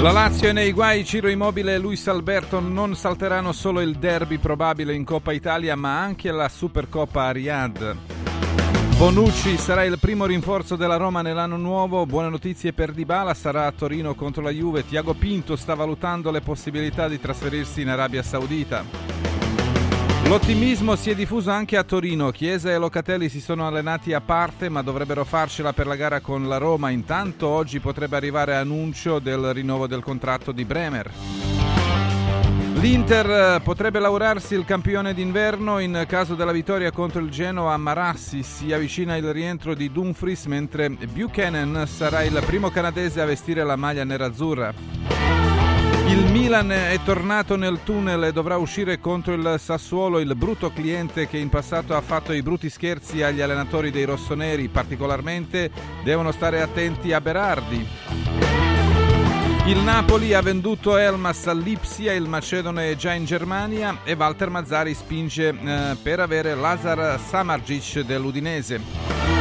La Lazio è nei guai, Ciro Immobile e Luis Alberto non salteranno solo il derby probabile in Coppa Italia ma anche la Supercoppa a Riyadh. Bonucci sarà il primo rinforzo della Roma nell'anno nuovo, buone notizie per Dybala, sarà a Torino contro la Juve, Tiago Pinto sta valutando le possibilità di trasferirsi in Arabia Saudita. L'ottimismo si è diffuso anche a Torino. Chiesa e Locatelli si sono allenati a parte, ma dovrebbero farcela per la gara con la Roma. Intanto oggi potrebbe arrivare annuncio del rinnovo del contratto di Bremer. L'Inter potrebbe lavorarsi il campione d'inverno in caso della vittoria contro il Genoa Marassi. Si avvicina il rientro di Dumfries mentre Buchanan sarà il primo canadese a vestire la maglia nerazzurra. Il Milan è tornato nel tunnel e dovrà uscire contro il Sassuolo, il brutto cliente che in passato ha fatto i brutti scherzi agli allenatori dei rossoneri. Particolarmente devono stare attenti a Berardi. Il Napoli ha venduto Elmas all'Ipsia, il Macedone è già in Germania e Walter Mazzari spinge eh, per avere Lazar Samargic dell'Udinese.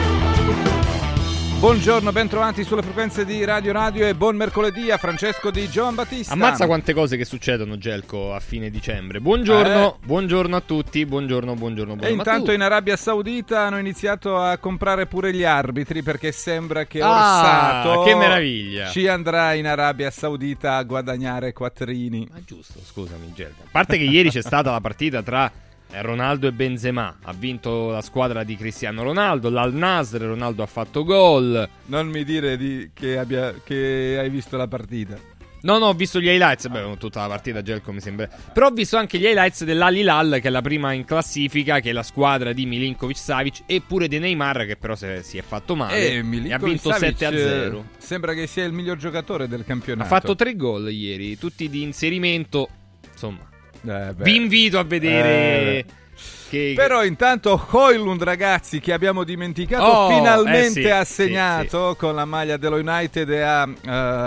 Buongiorno, bentrovati sulle frequenze di Radio Radio e buon mercoledì a Francesco di Giovan Battista. Ammazza quante cose che succedono, Gelco, a fine dicembre. Buongiorno, eh. buongiorno a tutti, buongiorno, buongiorno, buongiorno. E intanto in Arabia Saudita hanno iniziato a comprare pure gli arbitri perché sembra che ah, Orsato che meraviglia. ci andrà in Arabia Saudita a guadagnare quattrini. Ma giusto, scusami Gelco. A parte che ieri c'è stata la partita tra Ronaldo e Benzema. Ha vinto la squadra di Cristiano Ronaldo. L'Al Nasr, Ronaldo ha fatto gol. Non mi dire di, che, abbia, che, hai visto la partita. No, no, ho visto gli highlights. Beh, tutta la partita, Gelco mi sembra. Però ho visto anche gli highlights dell'Alilal, che è la prima in classifica, che è la squadra di Milinkovic Savic, e pure di Neymar, che però se, si è fatto male. Eh, e, ha vinto Savic, 7 a 0. Sembra che sia il miglior giocatore del campionato. Ha fatto tre gol ieri, tutti di inserimento. Insomma, eh, Vi invito a vedere. Eh, che... Però intanto Hoylund, ragazzi, che abbiamo dimenticato, oh, finalmente eh sì, ha segnato sì, sì. con la maglia dello United e ha, uh,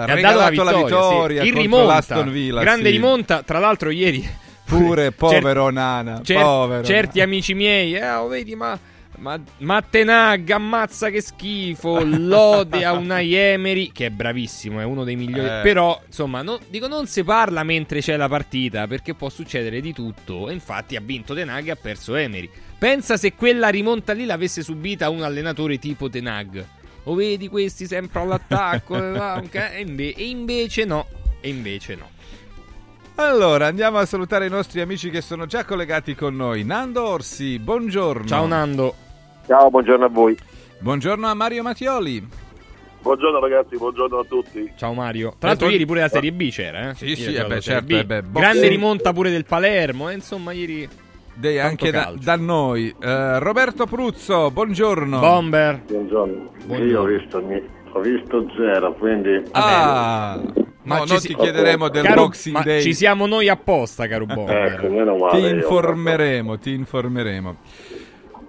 regalato la vittoria, la vittoria in rimonta, Villa, grande rimonta. Tra l'altro, ieri pure povero Cer- Nana, cer- povero. certi amici miei, eh, oh, vedi, ma ma, Mattenag, ammazza che schifo. Lode a una Emery, che è bravissimo, è uno dei migliori. Eh. Però, insomma, no, dico, non si parla mentre c'è la partita, perché può succedere di tutto. E infatti ha vinto Tenag e ha perso Emery. Pensa se quella rimonta lì l'avesse subita un allenatore tipo Tenag. O vedi questi sempre all'attacco, e, inve- e invece no. E invece no. Allora, andiamo a salutare i nostri amici che sono già collegati con noi. Nando Orsi, buongiorno. Ciao Nando. Ciao, buongiorno a voi. Buongiorno a Mario Mattioli. Buongiorno ragazzi, buongiorno a tutti. Ciao Mario. Tra l'altro ieri pure la Serie B c'era, eh? Sì, sì, eh beh, certo. Eh beh, Grande rimonta pure del Palermo, eh? insomma ieri... Dei, anche da, da, noi. Uh, Roberto Pruzzo, buongiorno. Bomber. Buongiorno. buongiorno. Io ho visto, ho visto zero, quindi... Ah, ma no, non si... ti chiederemo del caro, Boxing Day. Ci siamo noi apposta, caro Bomber. ecco, male, ti informeremo, ti informeremo.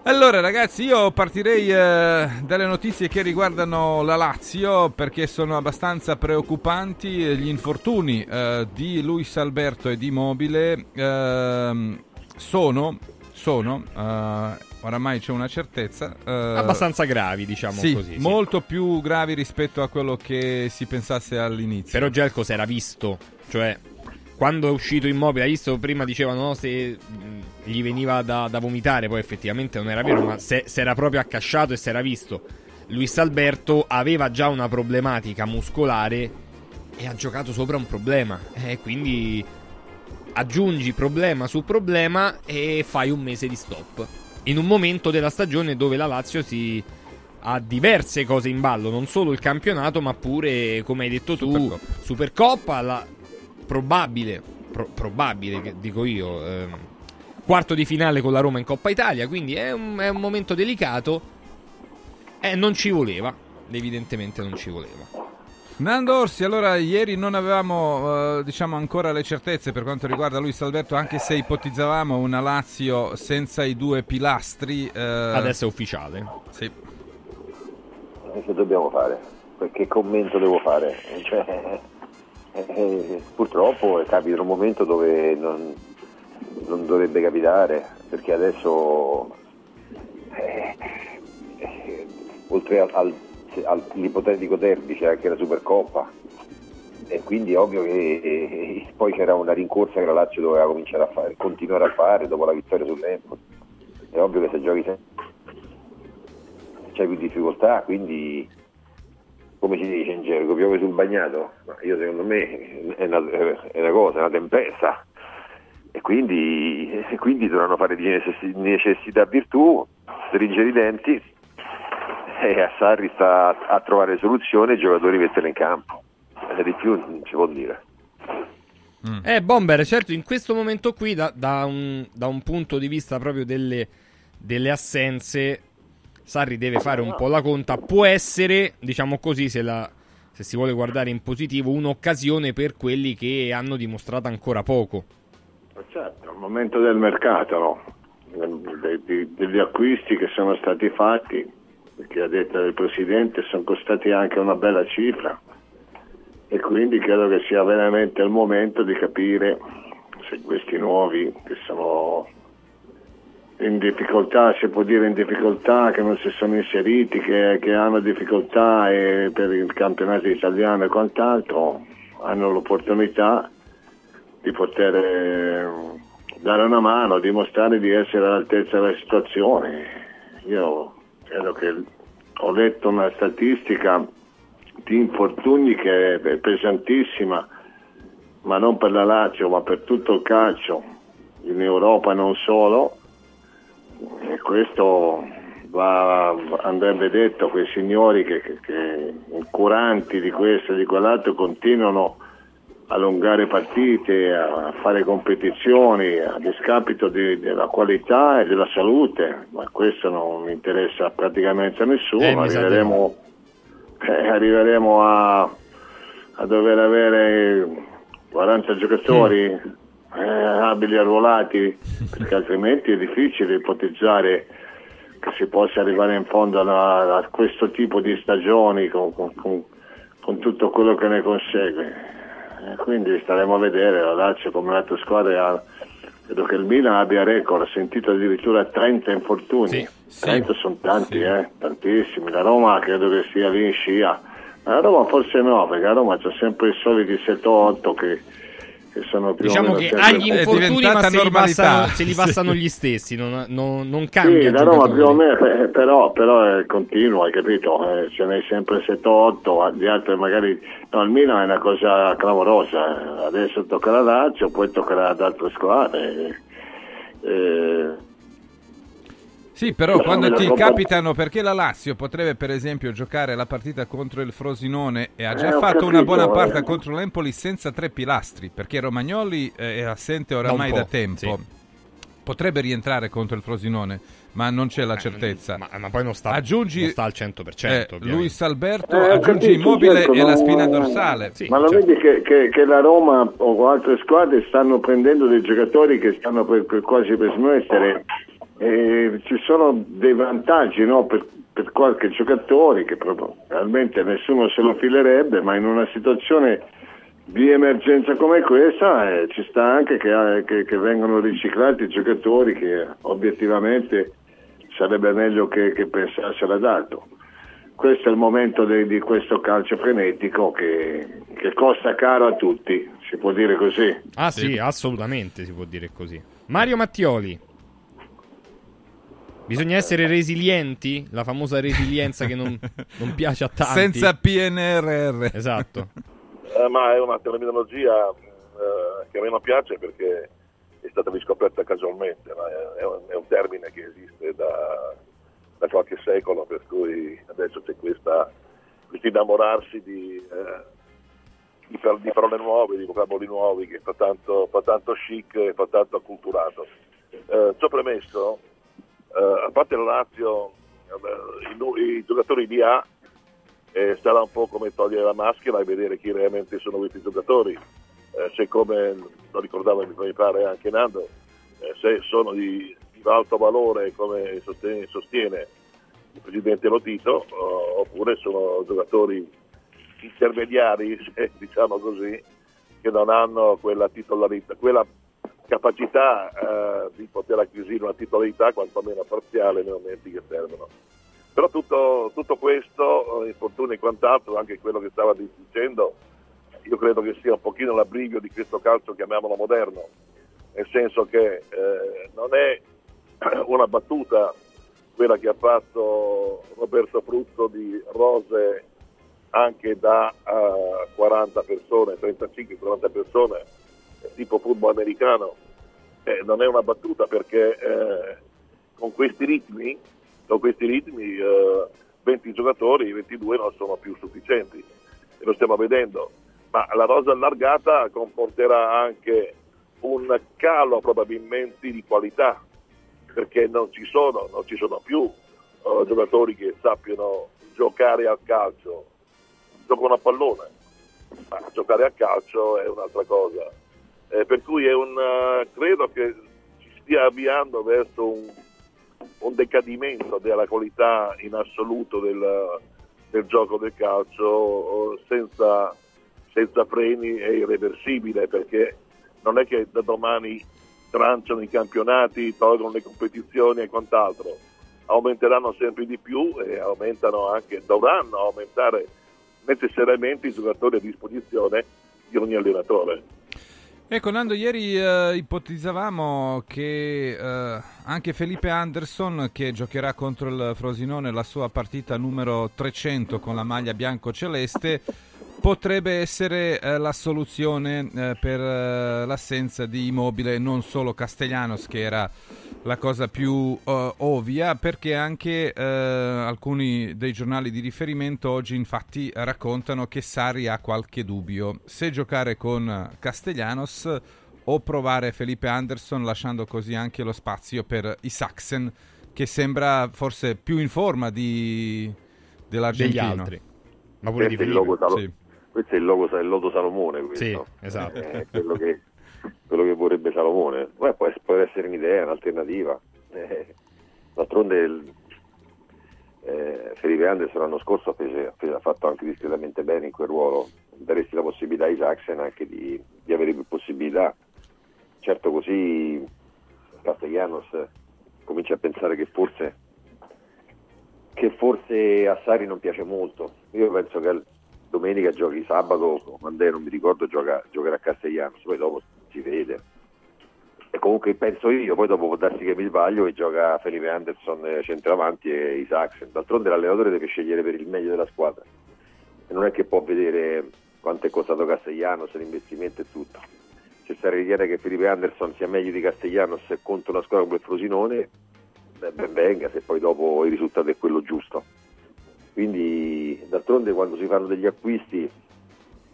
Allora ragazzi io partirei eh, dalle notizie che riguardano la Lazio perché sono abbastanza preoccupanti gli infortuni eh, di Luis Alberto e di Mobile. Eh, sono, sono eh, oramai c'è una certezza eh, abbastanza gravi diciamo sì, così molto più gravi rispetto a quello che si pensasse all'inizio. Però Gelco si era visto cioè quando è uscito Immobile, hai visto prima dicevano no, se gli veniva da, da, vomitare, poi effettivamente non era vero, ma se, se era proprio accasciato e si era visto. Luis Alberto aveva già una problematica muscolare e ha giocato sopra un problema. E quindi aggiungi problema su problema e fai un mese di stop. In un momento della stagione dove la Lazio si ha diverse cose in ballo, non solo il campionato, ma pure, come hai detto tu, Supercoppa, Supercoppa la, probabile, pro, probabile dico io, eh, quarto di finale con la Roma in Coppa Italia, quindi è un, è un momento delicato e eh, non ci voleva, evidentemente non ci voleva. Nando Orsi, allora ieri non avevamo eh, diciamo ancora le certezze per quanto riguarda Luis Alberto, anche se ipotizzavamo una Lazio senza i due pilastri. Eh... Adesso è ufficiale. Sì. Che dobbiamo fare? Che commento devo fare? Cioè, eh, purtroppo capita un momento dove non, non dovrebbe capitare, perché adesso eh, eh, oltre al, al, all'ipotetico derby c'è anche la Supercoppa e quindi è ovvio che e, poi c'era una rincorsa che la Lazio doveva cominciare a fare, continuare a fare dopo la vittoria sull'Empoli. È ovvio che se giochi sempre c'è più difficoltà, quindi come si dice in gergo, piove sul bagnato, ma io secondo me è una, è una cosa, è una tempesta e quindi, e quindi dovranno fare di necessità virtù, stringere i denti e a Sarri sta a trovare soluzioni e i giocatori metterli in campo, e di più non si può dire. Mm. Eh, Bomber, certo, in questo momento qui, da, da, un, da un, punto di vista proprio delle, delle assenze, Sarri deve fare un po' la conta. Può essere, diciamo così, se, la, se si vuole guardare in positivo, un'occasione per quelli che hanno dimostrato ancora poco. Certo, al momento del mercato, no? degli acquisti che sono stati fatti, perché a detta del Presidente sono costati anche una bella cifra e quindi credo che sia veramente il momento di capire se questi nuovi che sono in difficoltà, si può dire in difficoltà, che non si sono inseriti, che, che hanno difficoltà per il campionato italiano e quant'altro, hanno l'opportunità di poter eh, dare una mano, dimostrare di essere all'altezza della situazione. Io credo che ho letto una statistica di infortuni che è pesantissima, ma non per la Lazio, ma per tutto il calcio, in Europa non solo e questo va, andrebbe detto a quei signori che, che, che curanti di questo e di quell'altro continuano a allungare partite, a fare competizioni a discapito di, della qualità e della salute, ma questo non interessa praticamente a nessuno. Eh, arriveremo, eh, arriveremo a, a, dover avere 40 giocatori. Mm eh, abili arruolati, perché altrimenti è difficile ipotizzare che si possa arrivare in fondo a, a questo tipo di stagioni con, con, con, con, tutto quello che ne consegue. Eh, quindi staremo a vedere la Lazio come l'altra squadra. Credo che il Milan abbia record, ha sentito addirittura 30 infortuni. Sì, 30 sì, sono tanti, sì. eh, tantissimi. La Roma credo che sia lì in scia. La Roma forse no, perché la Roma c'ha sempre i soliti 7-8 che che sono più diciamo che agli infortuni ma se li, passano, se li passano gli stessi non, non, non cambia sì, da Roma più o meno eh, però, però è continuo hai capito? Eh, ce n'è sempre 7-8 di altre magari no il Milan è una cosa clamorosa. Adesso tocca la Lazio poi toccherà ad altre squadre. Eh, sì, però quando ti capitano, perché la Lazio potrebbe per esempio giocare la partita contro il Frosinone e ha già eh, fatto capito, una buona parte eh. contro l'Empoli senza tre pilastri, perché Romagnoli eh, è assente oramai da, tempo. Sì. Potrebbe rientrare contro il Frosinone, ma non c'è la eh, certezza. Ma, ma, poi non sta, aggiungi, non sta al 100%. Eh, Luis Alberto eh, aggiunge Immobile certo, e la spina dorsale. Sì, ma lo certo. vedi che, che, che, la Roma o altre squadre stanno prendendo dei giocatori che stanno per, per quasi per smettere eh, ci sono dei vantaggi no? per, per, qualche giocatore che probabilmente nessuno se lo filerebbe, ma in una situazione di emergenza come questa eh, ci sta anche che, eh, che, che, vengono riciclati giocatori che obiettivamente sarebbe meglio che, che pensassero ad altro. Questo è il momento de, di questo calcio frenetico che, che costa caro a tutti, si può dire così. Ah sì, assolutamente si può dire così. Mario Mattioli. Bisogna essere resilienti, la famosa resilienza che non, non, piace a tanti. Senza PNRR. Esatto. Eh, ma è una terminologia eh, che a me non piace perché è stata riscoperta casualmente, è un, è, un, termine che esiste da, da, qualche secolo, per cui adesso c'è questa, questo innamorarsi di, eh, di, di, parole nuove, di vocaboli nuovi che fa tanto, fa tanto chic e fa tanto acculturato. Eh, ciò premesso, a parte la Lazio, i, i, giocatori di A eh, sarà un po' come togliere la maschera e vedere chi realmente sono questi giocatori. Eh, se come lo ricordava mi pare anche Nando, eh, se sono di, di, alto valore come sostiene, sostiene il presidente Lotito, oppure sono giocatori intermediari, diciamo così, che non hanno quella titolarità, quella capacità eh, di poter acquisire una titolarità quantomeno parziale nei momenti che servono. Però tutto, tutto questo, eh, infortuni e quant'altro, anche quello che stava dicendo, io credo che sia un pochino l'abbrivio di questo calcio, chiamiamolo moderno, nel senso che eh, non è una battuta quella che ha fatto Roberto Frutto di rose anche da uh, 40 persone, 35-40 persone, tipo football americano, eh, non è una battuta perché eh, con questi ritmi, con questi ritmi eh, 20 giocatori, 22 non sono più sufficienti. E lo stiamo vedendo, ma la rosa allargata comporterà anche un calo probabilmente di qualità perché non ci sono, non ci sono più uh, giocatori che sappiano giocare al calcio, giocano a pallone, ma giocare a calcio è un'altra cosa. Eh, per cui un, uh, credo che ci stia avviando verso un, un decadimento della qualità in assoluto del, del gioco del calcio senza, senza freni è irreversibile perché non è che da domani tranciano i campionati, tolgono le competizioni e quant'altro, aumenteranno sempre di più e aumentano anche, dovranno aumentare necessariamente i giocatori a disposizione di ogni allenatore. Ecco Nando, ieri eh, ipotizzavamo che eh, anche Felipe Anderson, che giocherà contro il Frosinone la sua partita numero 300 con la maglia bianco-celeste, potrebbe essere eh, la soluzione eh, per eh, l'assenza di Immobile, non solo Castellanos che era la cosa più uh, ovvia, perché anche uh, alcuni dei giornali di riferimento oggi infatti raccontano che Sarri ha qualche dubbio se giocare con Castellanos o provare Felipe Anderson lasciando così anche lo spazio per i Saxen che sembra forse più in forma di, dell'argentino. Degli altri. Ma pure di Felipe. Sì questo è il, logo, il logo Salomone questo. Sì, esatto. È quello che, quello che vorrebbe Salomone. Beh, può, può, essere un'idea, un'alternativa. Eh, d'altronde eh, Felipe Anderson l'anno scorso ha, preso, ha, fatto anche discretamente bene in quel ruolo. Daresti la possibilità ai Saxen anche di, di avere più possibilità. Certo così Castellanos comincia a pensare che forse che forse a Sari non piace molto. Io penso che domenica giochi sabato, quando è, non mi ricordo, gioca, giocherà a Castellanos, poi dopo si vede. E comunque penso io, poi dopo può darsi che mi sbaglio e gioca Felipe Anderson eh, centravanti e Isaac. D'altronde l'allenatore deve scegliere per il meglio della squadra. E non è che può vedere quanto è costato Castellanos, l'investimento e tutto. Se si ritiene che Felipe Anderson sia meglio di Castellanos contro una squadra come Frosinone, ben venga, se poi dopo il risultato è quello giusto. Quindi d'altronde quando si fanno degli acquisti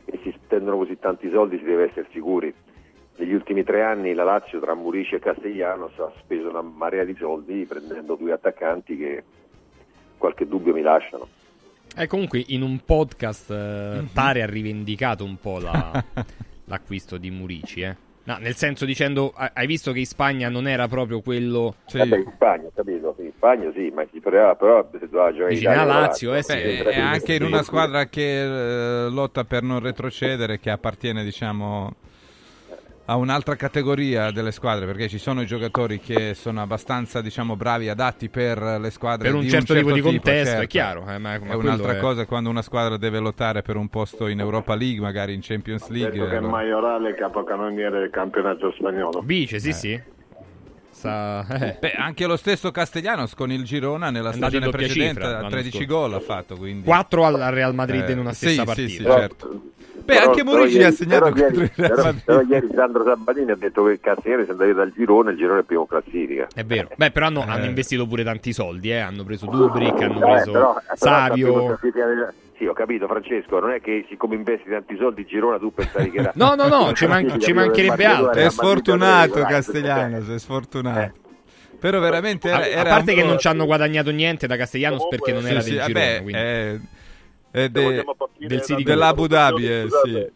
e si spendono così tanti soldi si deve essere sicuri. Negli ultimi tre anni la Lazio tra Murici e Castellanos ha speso una marea di soldi prendendo due attaccanti che qualche dubbio mi lasciano. E eh, comunque in un podcast eh, Tare ha rivendicato un po' la, l'acquisto di Murici, eh. No, nel senso dicendo, hai visto che in Spagna non era proprio quello... Sì. Vabbè, in Spagna, capito, in Spagna sì, ma si però, però se doveva giocare Vicino in Italia... Lazio, eh, sì. Beh, è anche in una squadra che eh, lotta per non retrocedere, che appartiene, diciamo a un'altra categoria delle squadre perché ci sono i giocatori che sono abbastanza diciamo bravi adatti per le squadre per un, di certo, un certo tipo, di contesto certo. è chiaro eh, ma, ma è un'altra è... cosa quando una squadra deve lottare per un posto in Europa League magari in Champions League detto che è Maiorale capocannoniere del campionato spagnolo vice sì Eh. sì Sa... eh. Beh, anche lo stesso Castellanos con il Girona nella È stagione precedente cifra a l'anno 13 scorso. gol ha fatto quindi 4 al Real Madrid Eh, in una sì, stessa sì, partita sì, Però- certo. Beh, però- anche ieri- ha segnato però contro il ieri, Real però- però ieri Sandro Sabatini ha detto che Castiglione si è andato dal girone il girone è primo classifica È vero. Beh, però hanno, Eh. hanno investito pure tanti soldi, eh. Hanno preso Dubrick, hanno Eh, preso però- però Savio. sì ho capito Francesco non è che siccome investi tanti soldi in Girona tu pensavi che era No, no, no, ci man- ci mancherebbe altro. È sfortunato Castellanos, è sfortunato. Eh. Però veramente A, era, a parte un che non ci hanno guadagnato niente da Castellanos perché non Sì, era sì, del vabbè, girone. quindi- è, Se de- del delle dell'Abu Dhabi, eh, sì.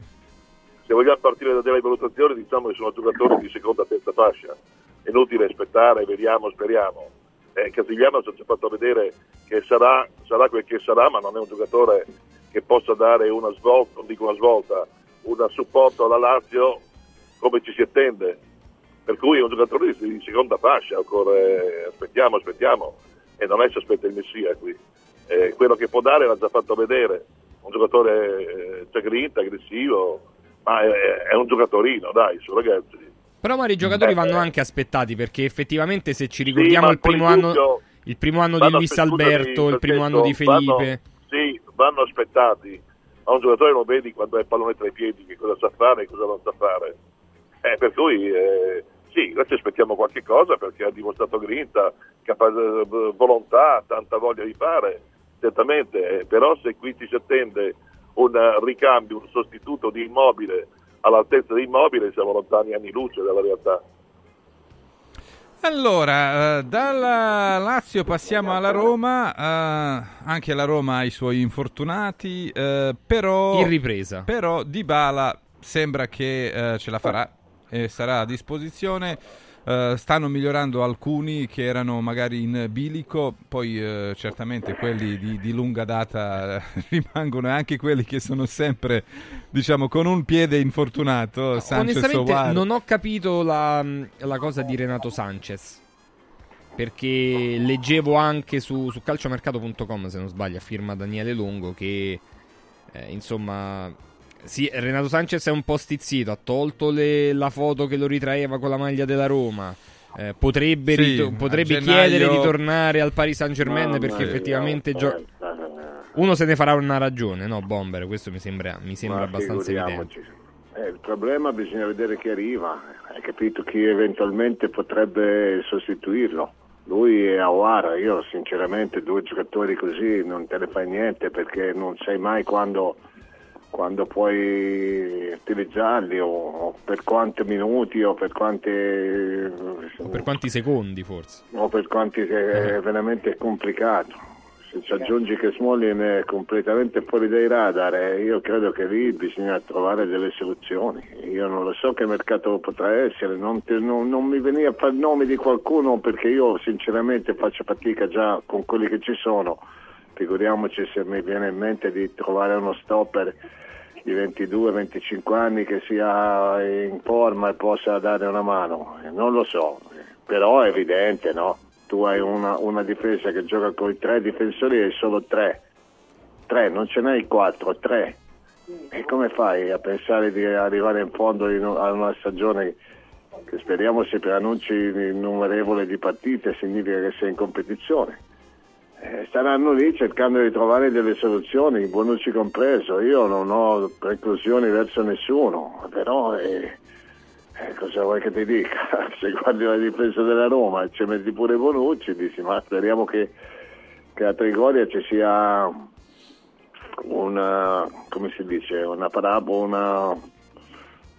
Se vogliamo partire da delle valutazioni, diciamo che sono giocatori di seconda terza fascia. È inutile aspettare, vediamo, speriamo. Eh, Casigliano ci ha fatto vedere che sarà, sarà quel che sarà, ma non è un giocatore che possa dare una svolta, non dico una svolta, un supporto alla Lazio come ci si attende. Per cui è un giocatore di, di seconda fascia, occorre, aspettiamo, aspettiamo, e non è si aspetta il Messia qui. Eh, quello che può dare l'ha già fatto vedere, un giocatore eh, c'è grinta, aggressivo, ma è, è, un giocatorino, dai, su ragazzi. Però magari i giocatori eh, vanno anche aspettati perché effettivamente se ci ricordiamo sì, il, primo anno, il primo anno di Luis Alberto, il primo anno di Felipe... Vanno, sì, vanno aspettati. A un giocatore lo vedi quando è il pallone tra i piedi, che cosa sa fare e cosa non sa fare. Eh, per cui eh, sì, noi ci aspettiamo qualche cosa perché ha dimostrato grinta, capa- volontà, tanta voglia di fare, certamente, eh, però se qui ci si attende un ricambio, un sostituto di immobile all'altezza di immobile siamo lontani anni luce dalla realtà. Allora, eh, dalla Lazio passiamo alla Roma, eh, anche la Roma ha i suoi infortunati, eh, però... In ripresa. Però Dybala sembra che eh, ce la farà e sarà a disposizione. Uh, stanno migliorando alcuni che erano magari in bilico, poi uh, certamente quelli di, di lunga data rimangono e anche quelli che sono sempre, diciamo, con un piede infortunato. Sanchez Onestamente Ovar. non ho capito la, la, cosa di Renato Sanchez. Perché leggevo anche su, su calciomercato.com, se non sbaglio, a firma Daniele Longo, che eh, insomma sì, Renato Sanchez è un po' stizzito, ha tolto le, la foto che lo ritraeva con la maglia della Roma. Eh, potrebbe, sì, rit- potrebbe gennaio... chiedere di tornare al Paris Saint Germain no, perché effettivamente no, gio- uno se ne farà una ragione, no Bomber? Questo mi sembra, mi sembra abbastanza evidente. Eh, il problema bisogna vedere chi arriva, hai capito chi eventualmente potrebbe sostituirlo. Lui è Awara, io sinceramente due giocatori così non te ne fai niente perché non sai mai quando quando puoi utilizzarli o, o, per quanti minuti o per quanti o per quanti secondi forse. o per quanti è eh. veramente complicato. Se ci aggiungi che Smolin è completamente fuori dai radar eh, io credo che lì bisogna trovare delle soluzioni. Io non lo so che mercato potrà essere non, te, non, non mi veniva a fare il nome di qualcuno perché io sinceramente faccio fatica già con quelli che ci sono figuriamoci se mi viene in mente di trovare uno stopper di 22-25 anni che sia in forma e possa dare una mano, non lo so, però è evidente, no? Tu hai una, una difesa che gioca con i tre difensori e solo tre, tre, non ce n'hai quattro, tre. E come fai a pensare di arrivare in fondo a una stagione che speriamo si preannunci innumerevole di partite, significa che sei in competizione? Eh, staranno lì cercando di trovare delle soluzioni, Bonucci compreso. Io non ho preclusioni verso nessuno, però eh, eh, cosa vuoi che ti dica? Se guardi la difesa della Roma e ci metti pure Bonucci, dici ma speriamo che, che a Trigoria ci sia una, come si dice, una parabola, una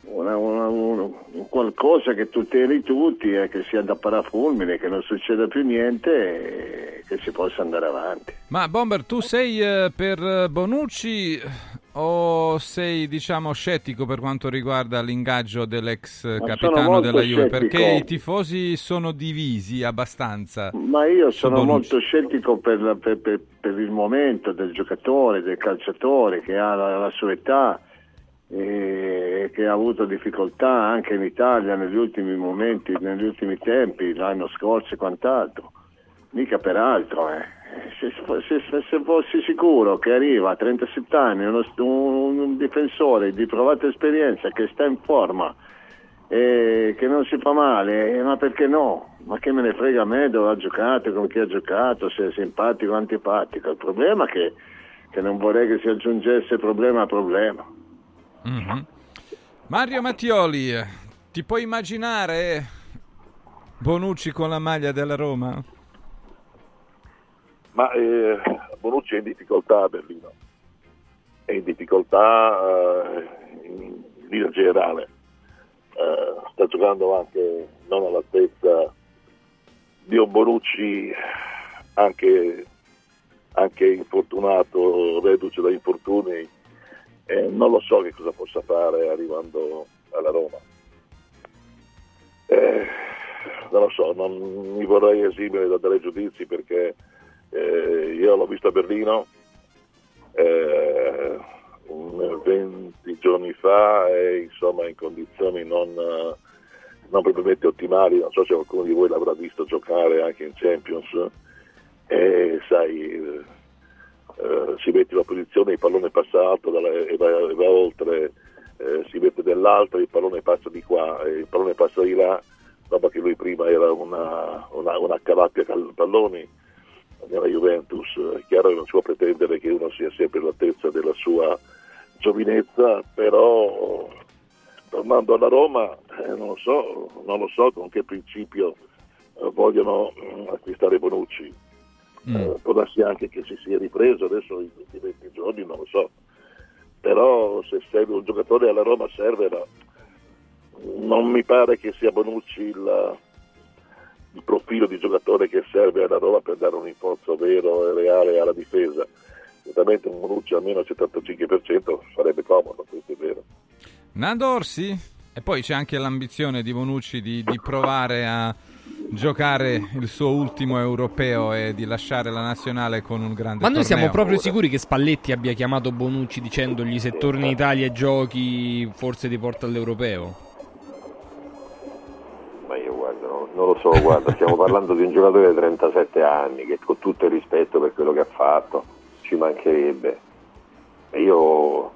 una, una, una, qualcosa che tuteli tutti e che sia da parafulmine, che non succeda più niente e che si possa andare avanti. Ma Bomber, tu sei eh, per Bonucci o sei diciamo scettico per quanto riguarda l'ingaggio dell'ex Ma capitano della Juve? Perché i tifosi sono divisi abbastanza. Ma io sono molto scettico per, per, per, per, il momento del giocatore, del calciatore che ha la, la sua età che ha avuto difficoltà anche in Italia negli ultimi momenti, negli ultimi tempi, l'anno scorso e quant'altro, mica per altro. Eh. Se, se, se, fossi sicuro che arriva a 37 anni uno, un, un, difensore di provata esperienza che sta in forma e che non si fa male, eh, ma perché no? Ma che me ne frega a me dove ha giocato, con chi ha giocato, se è simpatico o antipatico. Il problema è che, che non vorrei che si aggiungesse problema a problema. Mm-hmm. Mario Mattioli, ti puoi immaginare Bonucci con la maglia della Roma? Ma eh, Bonucci è in difficoltà a Berlino, è in difficoltà eh, in linea generale, eh, sta giocando anche non all'altezza di un Bonucci anche, anche infortunato, reduce da infortuni eh, non lo so che cosa possa fare arrivando alla Roma. Eh, non lo so, non mi vorrei esimere da dare giudizi perché eh, io l'ho visto a Berlino eh, 20 giorni fa e insomma in condizioni non, non propriamente ottimali, non so se qualcuno di voi l'avrà visto giocare anche in Champions e sai eh, si mette in una posizione, il pallone passa alto dalla, e, va, e, va, oltre, eh, si mette dell'altro, il pallone passa di qua e il pallone passa di là, roba che lui prima era una, una, una calappia palloni nella Juventus, è chiaro che non si può pretendere che uno sia sempre all'altezza della sua giovinezza, però tornando alla Roma eh, non, lo so, non, lo so, con che principio eh, vogliono mh, acquistare Bonucci. Mm. Eh, può darsi anche che si sia ripreso adesso in questi 20 giorni, non lo so. Però se serve un giocatore alla Roma serve la... non mi pare che sia Bonucci il, il profilo di giocatore che serve alla Roma per dare un rinforzo vero e reale alla difesa. Certamente un Bonucci almeno al 75% sarebbe comodo, questo è vero. Nando Orsi? E poi c'è anche l'ambizione di Bonucci di, di provare a giocare il suo ultimo europeo e di lasciare la nazionale con un grande Ma noi torneo. siamo proprio sicuri che Spalletti abbia chiamato Bonucci dicendogli se torni in Italia e giochi forse ti porta all'europeo? Ma io guarda, no, non lo so, guarda, stiamo parlando di un giocatore di 37 anni che con tutto il rispetto per quello che ha fatto ci mancherebbe. E io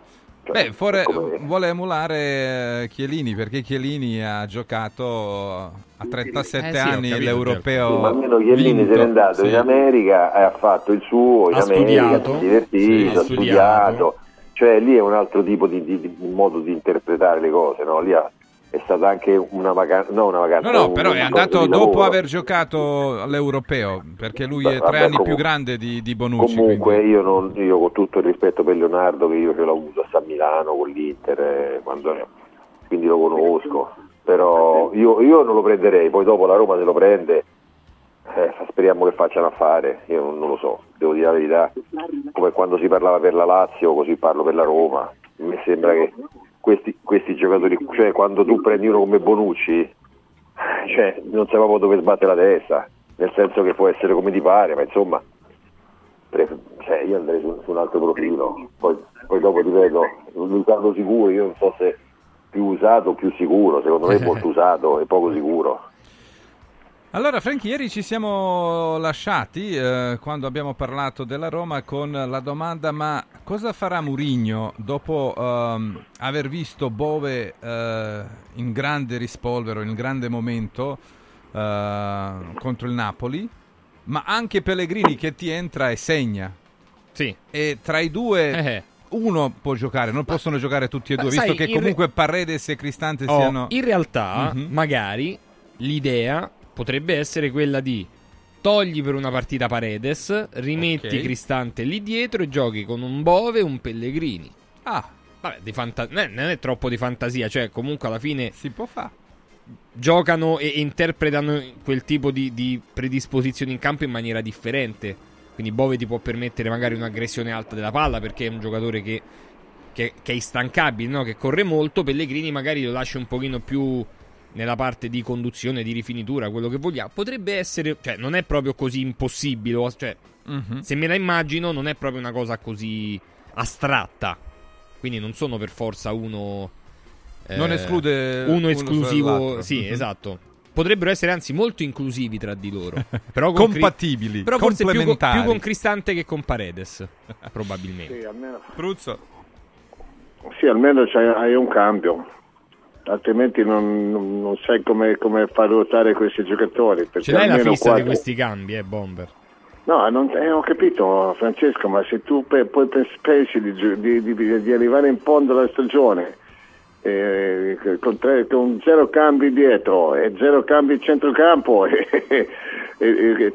cioè, Beh, fuore, vuole emulare eh, Chiellini perché Chiellini ha giocato a 37 eh sì, anni capito, l'europeo. Sì, ma almeno Chiellini vinto, se n'è andato sì. in America e ha fatto il suo in ha America, studiato, si è divertito, ha studiato. studiato. Cioè lì è un altro tipo di, di, di modo di interpretare le cose, no? Lì ha, è stata anche una vacanza, no una vacanza. No, no, però è andato dopo aver giocato all'europeo, perché lui è tre vabbè, anni comunque, più grande di, di Bonucci. Comunque io, non, io, con tutto il rispetto per Leonardo, che io ce l'ho avuto a San Milano con l'Inter, eh, quando, quindi lo conosco, però io, io, non lo prenderei, poi dopo la Roma se lo prende, eh, speriamo che facciano affare, io non, non lo so, devo dire la verità, come quando si parlava per la Lazio, così parlo per la Roma, mi sembra che questi, questi giocatori, cioè quando tu prendi uno come Bonucci, cioè, non sai proprio dove sbatte la testa, nel senso che può essere come ti pare, ma insomma, pre- cioè, io andrei su, su, un altro profilo, poi, poi dopo ripeto, l'usato sicuro, io non so se più usato o più sicuro, secondo me è molto usato e poco sicuro. Allora, Frank, ieri ci siamo lasciati eh, quando abbiamo parlato della Roma con la domanda: ma cosa farà Murigno dopo ehm, aver visto Bove eh, in grande rispolvero, in grande momento eh, contro il Napoli, ma anche Pellegrini che ti entra e segna? Sì. E tra i due. Eh. Uno può giocare, non possono giocare tutti e due, visto sai, che comunque re... Paredes e Cristante oh, siano. In realtà, mm-hmm. magari l'idea potrebbe essere quella di togli per una partita Paredes, rimetti okay. Cristante lì dietro e giochi con un Bove e un Pellegrini. Ah, vabbè, di fanta- non è troppo di fantasia, cioè comunque alla fine si può fare. Giocano e, interpretano quel tipo di, di predisposizioni in campo in maniera differente. Quindi Bove ti può permettere magari un'aggressione alta della palla perché è un giocatore che, che, che è instancabile, no? che corre molto. Pellegrini magari lo lascia un pochino più nella parte di conduzione, di rifinitura, quello che vogliamo, potrebbe essere, cioè non è proprio così impossibile, cioè uh-huh. se me la immagino non è proprio una cosa così astratta. Quindi non sono per forza uno eh, non esclude uno esclusivo, sì, uh-huh. esatto. Potrebbero essere anzi molto inclusivi tra di loro, però compatibili, cri- però forse più, più con Cristante che con Paredes, probabilmente. Sì, almeno Pruzzo. Sì, almeno hai un cambio altrimenti non, non, non sai come, come, far ruotare questi giocatori. Ce l'hai la fissa quattro... di questi cambi, eh, Bomber? No, non, eh, ho capito Francesco, ma se tu pe, poi pensi di, di, di, di, arrivare in fondo alla stagione eh, con, tre, con, zero cambi dietro e zero cambi in centrocampo eh,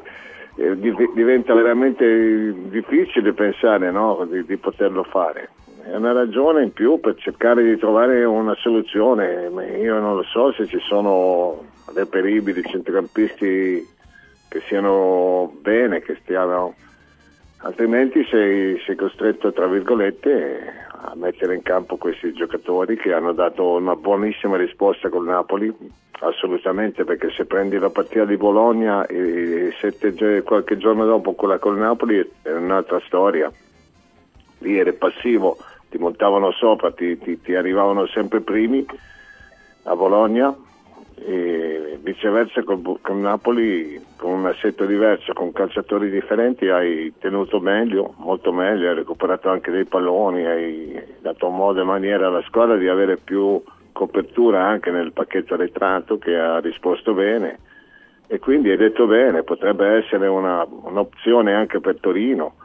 diventa veramente difficile pensare no, di poterlo fare è una ragione in più per cercare di trovare una soluzione. Io non lo so se ci sono reperibili centrocampisti che siano bene, che stiano, altrimenti sei, sei costretto, tra virgolette, a mettere in campo questi giocatori che hanno dato una buonissima risposta col Napoli, assolutamente, perché se prendi la partita di Bologna e sette, qualche giorno dopo quella col Napoli è un'altra storia. Lì eri passivo ti montavano sopra, ti, ti, ti arrivavano sempre primi a Bologna e viceversa con, con, Napoli con un assetto diverso, con calciatori differenti hai tenuto meglio, molto meglio, hai recuperato anche dei palloni, hai dato modo e maniera alla squadra di avere più copertura anche nel pacchetto ritratto che ha risposto bene. E quindi hai detto bene, potrebbe essere una, un'opzione anche per Torino